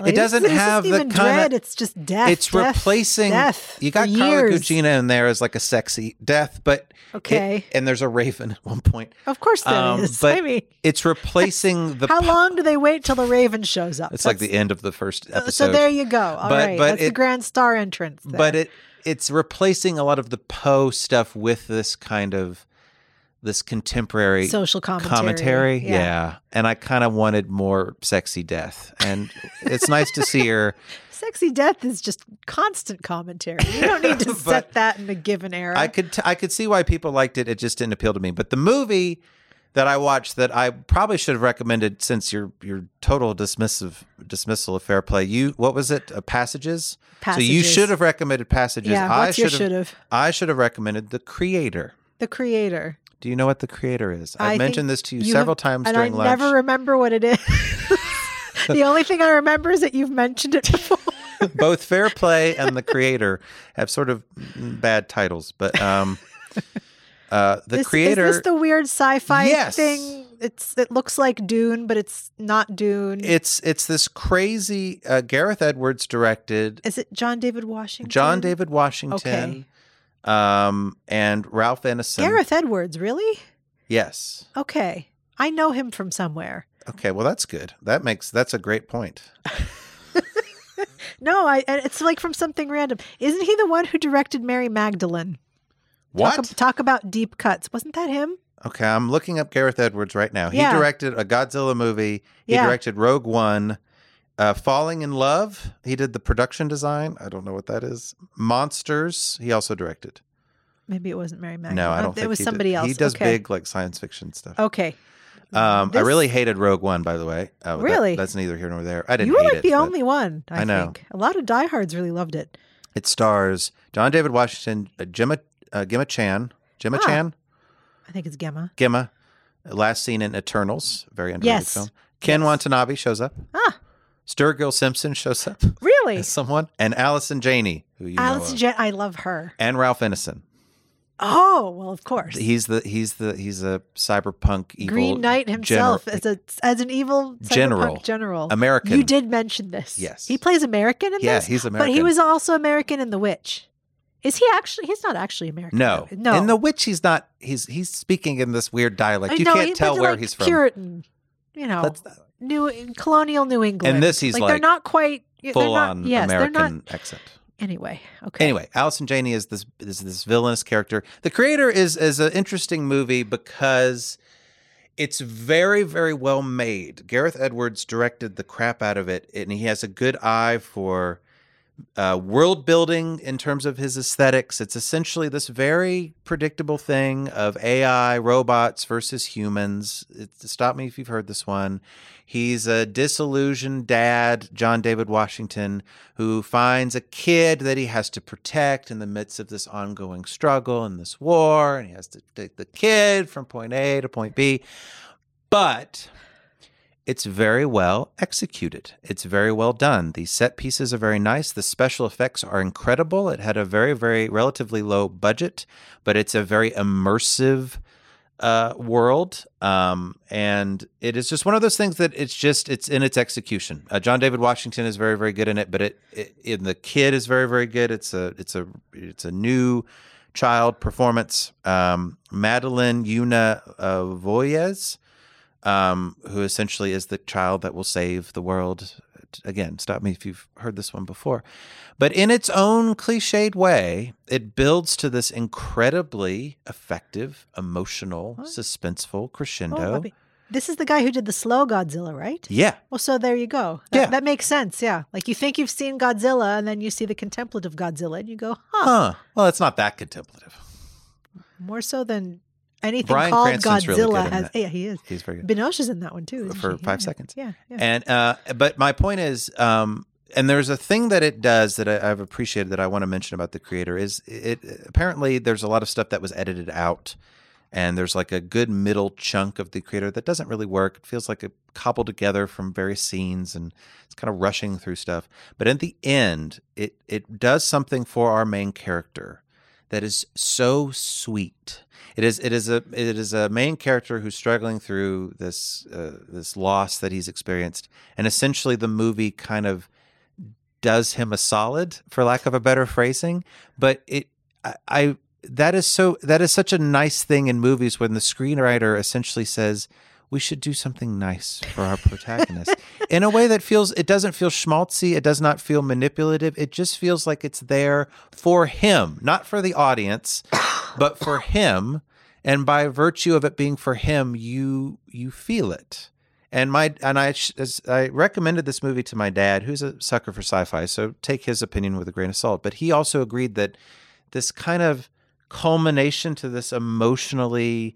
Like, doesn't this have isn't the even kinda- It's just death. it's death, replacing. death. you got Carla. Gugino in there as like a sexy death, but it- Okay, and there's a raven at one point. of course there is. Um, but I mean, It's replacing the. how long do they wait till the Raven shows up? It's like the end of the first episode. So there you go. All right, But- but that's the grand star entrance. There. but it it's replacing a lot of the Poe stuff with this kind of this contemporary social commentary. commentary. Yeah. And I kind of wanted more sexy death. And it's nice to see her. Sexy death is just constant commentary. You don't need to set that in a given era. I could t- I could see why people liked it. It just didn't appeal to me. But the movie that I watched that I probably should have recommended since your your total dismissive dismissal of fair play. You what was it? Uh, passages? So you should have recommended passages. Yeah, I should have? I should have recommended the creator. The creator. Do you know what the creator is? I I've think mentioned this to you, you several have- times and I during lunch. never remember what it is. the only thing I remember is that you've mentioned it before. Both Fair Play and the creator have sort of bad titles, but um, uh, the this, creator. is this the weird sci-fi Yes. thing? It's it looks like Dune, but it's not Dune. it's it's this crazy uh, Gareth Edwards directed is it John David Washington? John David Washington, um, and Ralph Ineson. Gareth Edwards, really? Yes. Okay. I know him from somewhere. Okay. Well, that's good. That makes that's a great point. No, I it's like from something random. Isn't he the one who directed Mary Magdalene? What? Talk, talk about deep cuts. Wasn't that him? Okay, I'm looking up Gareth Edwards right now. He Yeah. directed a Godzilla movie. He Yeah. directed Rogue One, uh, Falling in Love. He did the production design. I don't know what that is. Monsters. He also directed. Maybe it wasn't Mary Magdalene. No, I Oh, don't think It was somebody did. else. He does okay. big like science fiction stuff. Okay. Um, I really hated Rogue One, by the way. Uh, that- Really? that's neither here nor there. I didn't You were like it. the only one. I, I know. think a lot of diehards really loved it. It stars John David Washington, uh, Gemma, uh, Gemma Chan, Gemma Ah. Chan, I think it's Gemma. Gemma. Last seen in Eternals, very underrated Yes. film. Ken Yes. Watanabe shows up. Ah, Sturgill Simpson shows up really? as someone, and Allison Janney, who you of. I love her. and Ralph Ineson. Oh well, of course. He's the he's the he's a cyberpunk evil Green Knight himself gener- as a as an evil General. general. American. You did mention this. Yes. He plays American in Yeah, this. he's American, But he was also American in The Witch. Is he actually? He's not actually American. No, though. no. In The Witch, he's not. He's he's speaking in this weird dialect. I You know, can't tell where like he's from. Puritan. You know, That's new colonial New England. And this he's they're like not quite they're full not- on yes, they're American not. accent. Anyway, okay. Anyway, Allison Janney is this is this villainous character. The creator is is an interesting movie because it's very very well made. Gareth Edwards directed the crap out of it, and he has a good eye for uh, world building in terms of his aesthetics. It's essentially this very predictable thing of AI robots versus humans. It, stop me if you've heard this one. He's a disillusioned dad, John David Washington, who finds a kid that he has to protect in the midst of this ongoing struggle and this war, and he has to take the kid from point A to point B. But it's very well executed. It's very well done. The set pieces are very nice. The special effects are incredible. It had a very, very relatively low budget, but it's a very immersive uh, world, um, and it is just one of those things that it's just it's in its execution. Uh, John David Washington is very very good in it, but it, it in the kid is very very good. It's a it's a it's a new child performance. Um, Madeleine Yuna uh, Voyles, um, who essentially is the child that will save the world. Again, stop me if you've heard this one before. But in its own cliched way, it builds to this incredibly effective, emotional, What? suspenseful Oh, crescendo. Bobby. This is the guy who did the slow Godzilla, right? yeah. Well, so there you go. That, Yeah. that makes sense. Yeah. Like you think you've seen Godzilla and then you see the contemplative Godzilla and you go, huh, Huh. Well, it's not that contemplative. more so than anything Bryan called Cranston's really Godzilla in has. Yeah, he is. He's very good. Binoche is in that one too. For she? five Yeah. seconds. Yeah. yeah. And uh, but my point is, um, and there's a thing that it does that I, I've appreciated that I want to mention about the creator is it apparently there's a lot of stuff that was edited out, and there's like a good middle chunk of the creator that doesn't really work. It feels like a cobbled together from various scenes, and it's kind of rushing through stuff. But at the end, it it does something for our main character that is so sweet. It is it is a it is a main character who's struggling through this uh, this loss that he's experienced, and essentially the movie kind of does him a solid, for lack of a better phrasing. But it I, I that is so that is such a nice thing in movies when the screenwriter essentially says we should do something nice for our protagonist in a way that feels it doesn't feel schmaltzy it does not feel manipulative it just feels like it's there for him not for the audience but for him. And by virtue of it being for him you you feel it. And my and I I recommended this movie to my dad who's a sucker for sci-fi so take his opinion with a grain of salt. But he also agreed that this kind of culmination to this emotionally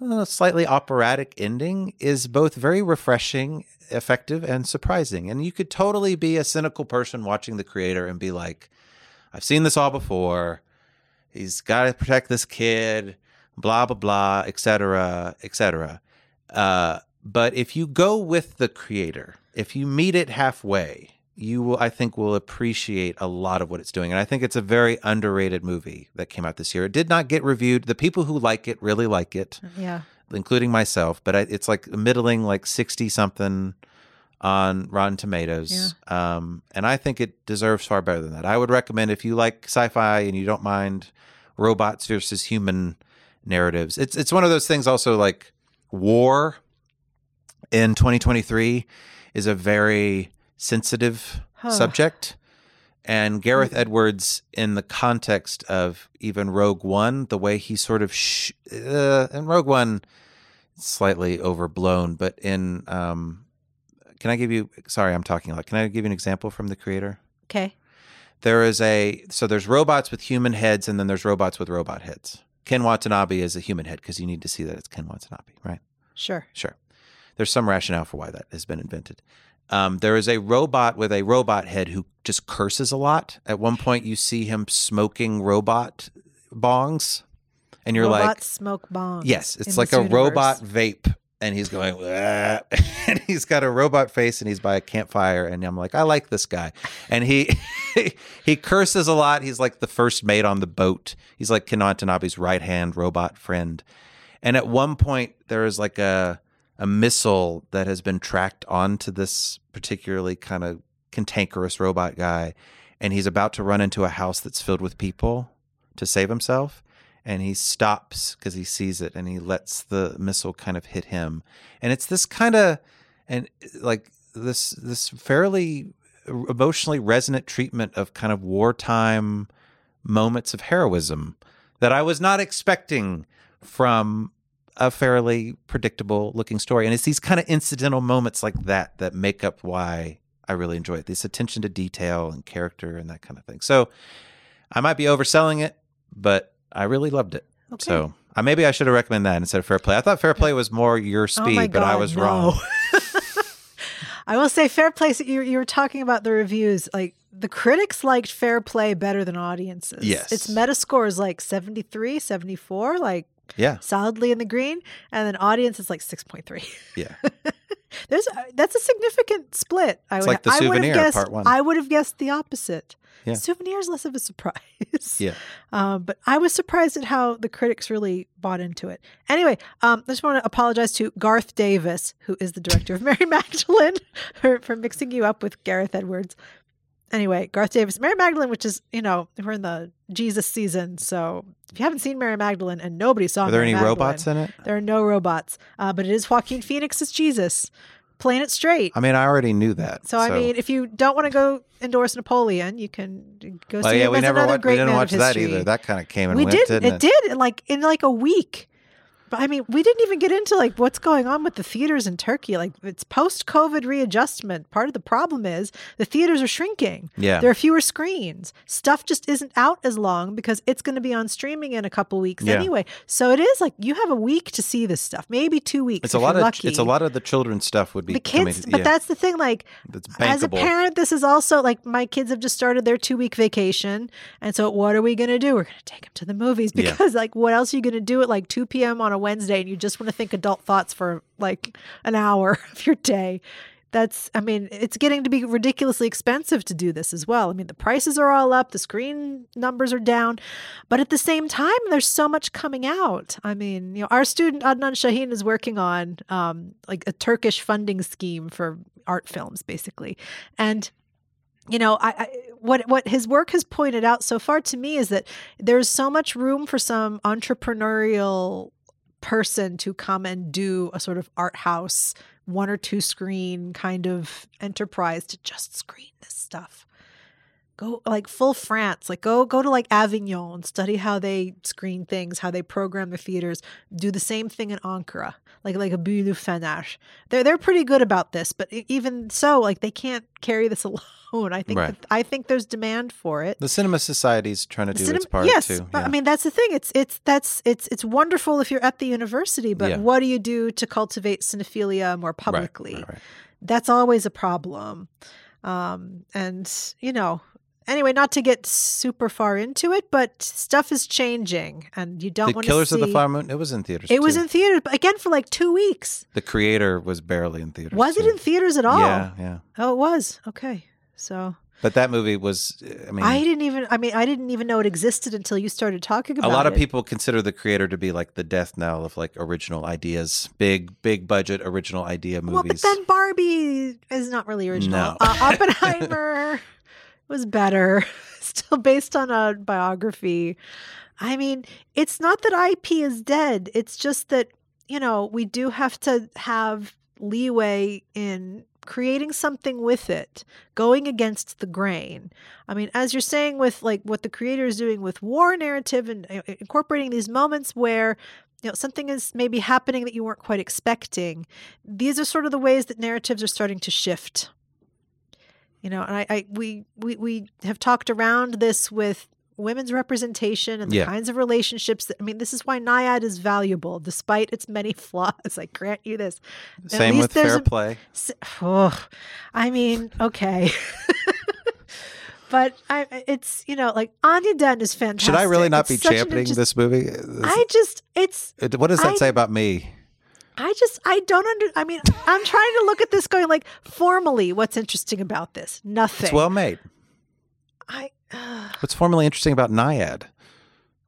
uh, slightly operatic ending is both very refreshing, effective, and surprising. And you could totally be a cynical person watching the creator and be like, I've seen this all before. He's got to protect this kid, blah, blah, blah, et cetera, et cetera. Uh, but if you go with the creator, if you meet it halfway, you will, I think, will appreciate a lot of what it's doing. And I think it's a very underrated movie that came out this year. It did not get reviewed. The people who like it really like it Yeah. including myself, but I, it's like middling, like 60 something on Rotten Tomatoes. Um, and I think it deserves far better than that. I would recommend if you like sci fi and you don't mind robots versus human narratives, it's, it's one of those things also like war in 2023 is a very sensitive Huh. subject. And Gareth Edwards, in the context of even Rogue One, the way he sort of, sh- uh, in Rogue One, slightly overblown, but in, um, can I give you, sorry, I'm talking a lot. Can I give you an example from the creator? Okay. There is a, so there's robots with human heads, and then there's robots with robot heads. Ken Watanabe is a human head because you need to see that it's Ken Watanabe, right? Sure. Sure. There's some rationale for why that has been invented. Um, there is a robot with a robot head who just curses a lot. At one point, you see him smoking robot bongs, and you're Robot like, smoke bombs. yes, it's like a universe. robot vape. And he's going, and he's got a robot face, and he's by a campfire. And I'm like, I like this guy. And he he curses a lot. He's like the first mate on the boat. He's like Ken Watanabe's right hand robot friend. And at one point, there is like a a missile that has been tracked onto this particularly kind of cantankerous robot guy, and he's about to run into a house that's filled with people to save himself. And he stops because he sees it, and he lets the missile kind of hit him. And it's this kind of and like this this fairly emotionally resonant treatment of kind of wartime moments of heroism that I was not expecting from a fairly predictable looking story. And it's these kind of incidental moments like that that make up why I really enjoy it. This attention to detail and character and that kind of thing. So I might be overselling it, but I really loved it. Okay. So I maybe I should have recommended that instead of Fair Play. I thought Fair Play was more your Oh speed, but I was no. wrong. I will say fair play. so You, you were talking about the reviews. Like the critics liked fair play better than audiences. Yes. Its metascore is like 73, 74, like Yeah. solidly in the green. And then audience is like 6.3. Yeah. There's a, that's a significant split. I It's would, like The I would Souvenir, have guessed, part one. I would have guessed the opposite. Yeah. Souvenir is less of a surprise. Yeah. Um, but I was surprised at how the critics really bought into it. Anyway, um, I just want to apologize to Garth Davis, who is the director of Mary Magdalene, for, for mixing you up with Gareth Edwards. Anyway, Garth Davis, Mary Magdalene, which is, you know, we're in the Jesus season. So if you haven't seen Mary Magdalene and nobody saw Are there Mary any Magdalene, robots in it? There are no robots, uh, but it is Joaquin Phoenix as Jesus, playing it straight. I mean, I already knew that. So, I mean, if you don't want to go endorse Napoleon, you can go see yeah, him we never another watched, great we didn't man watch of that history. either. That kind of came and we went, did. didn't it did like in like a week. But I mean, we didn't even get into like what's going on with the theaters in Turkey. Like it's post-COVID readjustment. Part of the problem is the theaters are shrinking. Yeah. There are fewer screens. Stuff just isn't out as long because it's going to be on streaming in a couple weeks Yeah. anyway. So it is like you have a week to see this stuff, maybe two weeks. It's a lot of lucky. it's a lot of the children's stuff would be the coming- kids, but that's the thing. Like as a parent, this is also like my kids have just started their two week vacation. And so, what are we going to do? We're going to take them to the movies Yeah. because, like, what else are you going to do at like 2 p.m. on a Wednesday and you just want to think adult thoughts for like an hour of your day? That's, I mean, it's getting to be ridiculously expensive to do this as well. I mean, the prices are all up, the screen numbers are down, but at the same time, there's so much coming out. I mean, you know, our student Adnan Shaheen is working on um, like a Turkish funding scheme for art films, basically, and you know, I, I what what his work has pointed out so far to me is that there's so much room for some entrepreneurial person to come and do a sort of art house one or two screen kind of enterprise to just screen this stuff go like full france like go go to like avignon study how they screen things how they program the theaters do the same thing in ankara like like a Büyülü Fener. They're they're pretty good about this, but even so, like they can't carry this alone. I think Right. that, I think there's demand for it. the Cinema Society's trying to do Cinema- its part yes, too. but yeah. I mean that's the thing. It's it's that's it's it's wonderful if you're at the university, but Yeah. what do you do to cultivate cinephilia more publicly? right, right. That's always a problem. Um, and you know, anyway, not to get super far into it, but stuff is changing, and you don't The want to Killers see. of the Flower Moon. It was in theaters. it was in theaters, but again for like two weeks. The creator was barely in theaters. Was it too. in theaters at all? Yeah, yeah. Oh, it was. Okay. So But that movie was. I mean, I didn't even I mean I didn't even know it existed until you started talking about it. A lot of people consider the creator to be like the death knell of like original ideas, big, big budget original idea movies. Well, but then Barbie is not really original. No. Uh, Oppenheimer was better. Still based on a biography. I mean, it's not that IP is dead. It's just that, you know, we do have to have leeway in creating something with it, going against the grain. I mean, as you're saying with like what the creator is doing with war narrative and uh, incorporating these moments where you know something is maybe happening that you weren't quite expecting. These are sort of the ways that narratives are starting to shift. You know, and I, I we we we have talked around this with women's representation and the Yeah. kinds of relationships that I mean, this is why Nyad is valuable despite its many flaws. I grant you this. At Same least with there's Fair a- Play. Oh, I mean, okay. but I it's, you know, like Anya Dunn is fantastic. Should I really not It's be championing this movie? This- I just it's it- what does that I- say about me? I just I don't under I mean, I'm trying to look at this going like formally what's interesting about this? Nothing. It's well made. I uh, What's formally interesting about Nyad?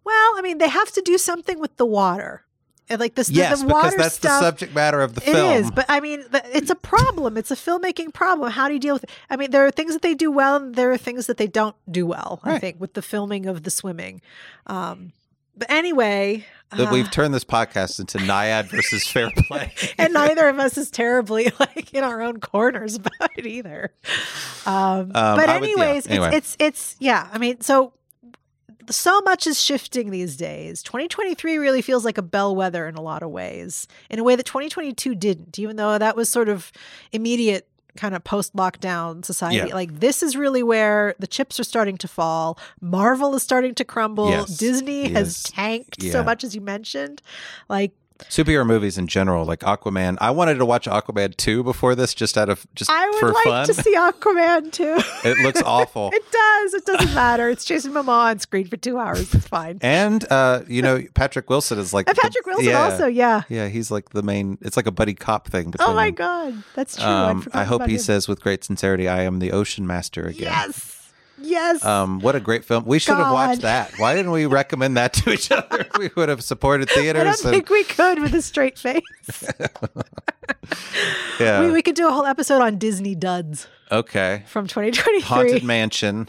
well, I mean, they have to do something with the water. And like this the, Yes, the because water that's stuff the subject matter of the It film. is, but I mean, the, it's a problem. It's a filmmaking problem. How do you deal with it? I mean, there are things that they do well, and there are things that they don't do well. I think with the filming of the swimming. Um, but anyway, that uh, we've turned this podcast into Nyad versus Fair Play. and neither of us is terribly like in our own corners about it either. Um, but I would- yeah, anyways, anyway. it's it's it's yeah. I mean, so so much is shifting these days. 2023 really feels like a bellwether in a lot of ways, in a way that 2022 didn't, even though that was sort of immediate kind of post lockdown society. Yeah. Like this is really where the chips are starting to fall. Marvel is starting to crumble. Yes. Disney has tanked Yeah. so much as you mentioned. Like Superhero movies in general, like Aquaman. I wanted to watch Aquaman 2 before this just out of just I would for like fun. to see Aquaman two. it looks awful. it does. It doesn't matter. It's Jason Momoa on screen for two hours. It's fine. and uh, you know, Patrick Wilson is like And the- Patrick Wilson yeah. also, yeah. Yeah, he's like the main it's like a buddy cop thing Oh my god, that's true. Um, I hope he him. says with great sincerity, I am the ocean master again. yes, yes. Um, what a great film. We should have watched that. Why didn't we recommend that to each other? we would have supported theaters. I don't and, think we could with a straight face. yeah. we, we could do a whole episode on Disney duds okay. from 2023. Haunted Mansion.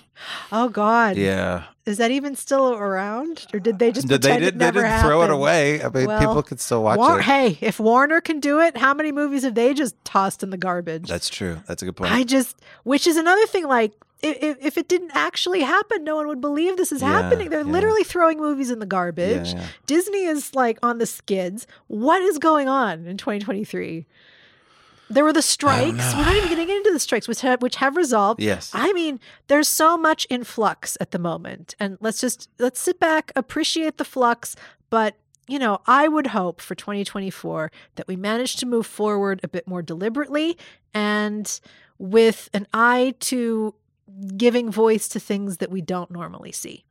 oh God, Yeah. is that even still around, or did they just Did they did it they never didn't throw it away? I mean, Well, people could still watch War- it. Hey, if Warner can do it, how many movies have they just tossed in the garbage? That's true. That's a good point. I just, which is another thing. Like, if, if it didn't actually happen, no one would believe this is Yeah, happening. They're yeah. literally throwing movies in the garbage. yeah. Disney is like on the skids. What is going on in 2023? There were the strikes. We're not even getting into the strikes, which have, which have resolved. Yes. I mean, there's so much in flux at the moment, and let's just let's sit back, appreciate the flux. But you know, I would hope for 2024 that we manage to move forward a bit more deliberately and with an eye to giving voice to things that we don't normally see.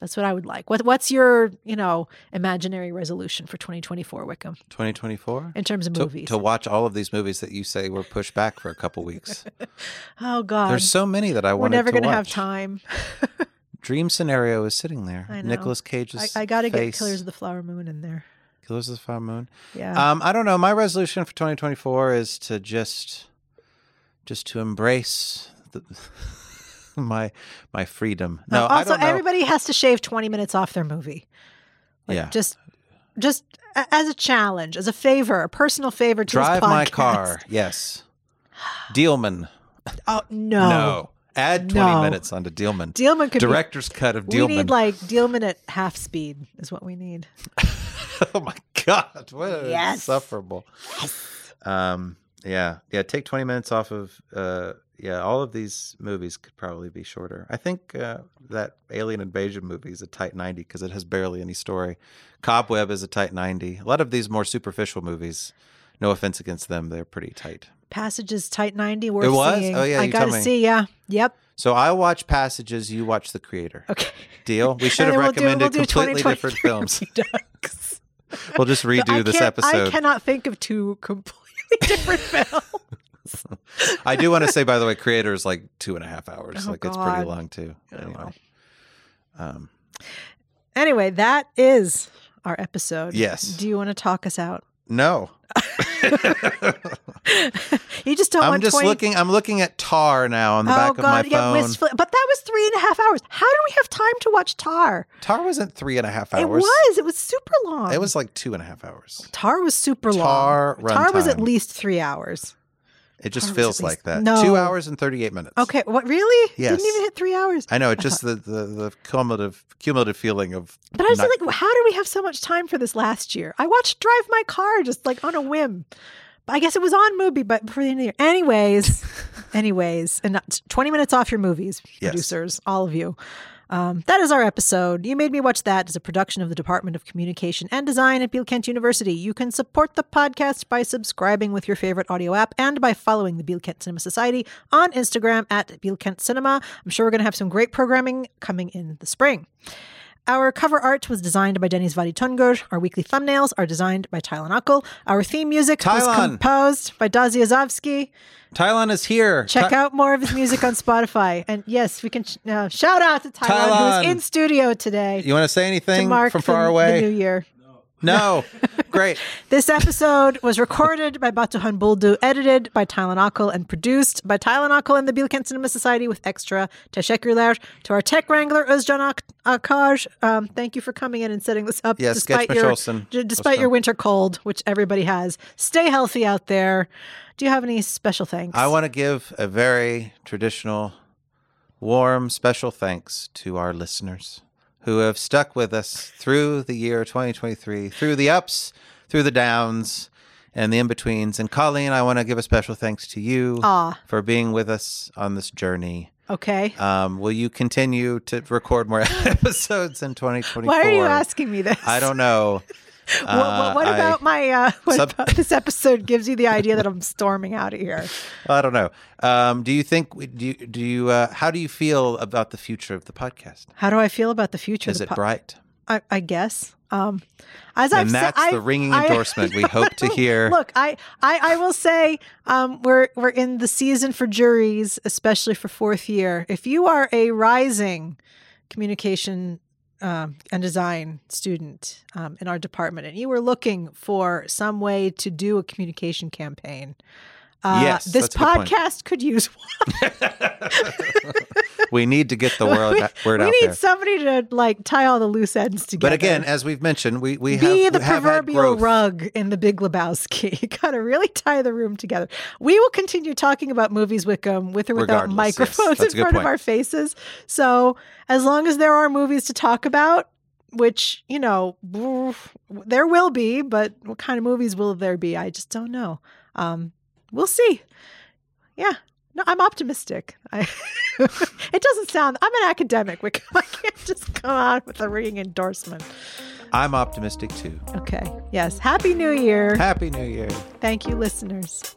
That's what I would like. What What's your you know imaginary resolution for 2024, Wickham, 2024? in terms of To, movies? to watch all of these movies that you say were pushed back for a couple weeks. oh God, There's so many that I want to we're never going to have time. Dream Scenario is sitting there. I know. Nicholas I, Cage's I got to get. Killers of the Flower Moon in there. Killers of the Flower Moon. Yeah. Um, I don't know. My resolution for 2024 is to just, just to embrace the, my my freedom. No, Uh, I also, everybody has to shave 20 minutes off their movie. Like, yeah, Just, just as a challenge, as a favor, a personal favor to drive my car. Yes, Dielman. Oh no, No, add 20 No. minutes onto Dielman. Dielman could Director's cut of Dielman. We need like Dielman at half speed is what we need. oh my god, what Yes. insufferable. Um, yeah, yeah. Take 20 minutes off of. Uh, yeah, all of these movies could probably be shorter. I think uh, that Alien Invasion movie is a tight 90 because it has barely any story. Cobweb is a tight 90. A lot of these more superficial movies, no offense against them, they're pretty tight. Passages tight 90. Worth It was? seeing. Oh, yeah, I got to see. Yeah. Yep. So I watch Passages, you watch The Creator. Okay. Deal? We should have we'll do- recommended we'll do completely different films. We'll just redo this episode. I cannot think of two completely different films. I do want to say, by the way, Creator is like two and a half hours. Oh, like it's pretty long too. Oh, Anyway, um, Anyway, that is our episode. Yes. Do you want to talk us out? no, You just don't I'm want just 20 looking. I'm looking at Tar now on the oh back God, of my yeah, phone. wistful. But that was three and a half hours. How do we have time to watch Tar? Tar wasn't three and a half hours. It was. It was super long. It was like two and a half hours. Tar was super Tar long. Tar was at least three hours. It just oh, Tar feels like that. No. Two hours and thirty eight minutes. Okay. What really? Yes. Didn't even hit three hours. I know. It's just the, the the cumulative cumulative feeling of. But I was not- like, how did we have so much time for this last year? I watched Drive My Car just like on a whim. I guess it was on movie, but before the end of the year. Anyways, anyways, and not- 20 minutes off your movies, Yes. producers, all of you. Um, that is our episode. You Made Me Watch That is a production of the Department of Communication and Design at Bilkent University. You can support the podcast by subscribing with your favorite audio app and by following the Bilkent Cinema Society on Instagram at Bilkent Cinema. I'm sure we're going to have some great programming coming in the spring. Our cover art was designed by Denis Vaditungur. Our weekly thumbnails are designed by Tylan Uckle. Our theme music was composed by Dazi Azovsky. Tylan is here. Check Ty- out more of his music on Spotify. And yes, we can sh- uh, shout out to Tylan, Tylan. who's in studio today You want to say to anything mark from far the, away? the new year. No. Great. This episode was recorded by Batuhan Buldu, edited by Tylan Akil, and produced by Tylan Akil and the Bilkent Cinema Society with extra teşekkürler to our tech wrangler, Özcan Ak- Akaj. Um, thank you for coming in and setting this up Yes, despite your d- despite your winter cold, which everybody has. Stay healthy out there. Do you have any special thanks? I want to give a very traditional, warm, special thanks to our listeners who have stuck with us through the year 2023, through the ups, through the downs, and the in betweens. And Colleen, I want to give a special thanks to you for being with us on this journey. okay. Um, will you continue to record more episodes in 2024? Why are you asking me this? I don't know. what, what, what Uh, I- about my? Uh, what Sub- about this episode gives you the idea that I'm storming out of here? I don't know. Um, do you think? Do you? Do you? Uh, how do you feel about the future of the podcast? How do I feel about the future? Is of it po- bright? I, I guess. Um, as I've And said, that's the I- ringing I- endorsement we hope to hear. Look, I, I, I will say, um, we're we're in the season for juries, especially for fourth year. If you are a rising communication um, and design student um, in our department, and you were looking for some way to do a communication campaign, uh, Yes, this that's a good point. podcast could use one. we need to get the word, we, word we out need there. somebody to like tie all the loose ends together. But again, as we've mentioned, we we be have the have proverbial rug in the Big Lebowski. You gotta really tie the room together. We will continue talking about movies, Wickham, with or without Regardless, microphones a in front of our faces. So as long as there are movies to talk about, which you know there will be, but what kind of movies will there be? I just don't know. Um, we'll see. Yeah. No, I'm optimistic. I, it doesn't sound. I'm an academic. Wickham. I can't just come out with a ringing endorsement. I'm optimistic too. Okay. Yes. Happy New Year. Happy New Year. Thank you, listeners.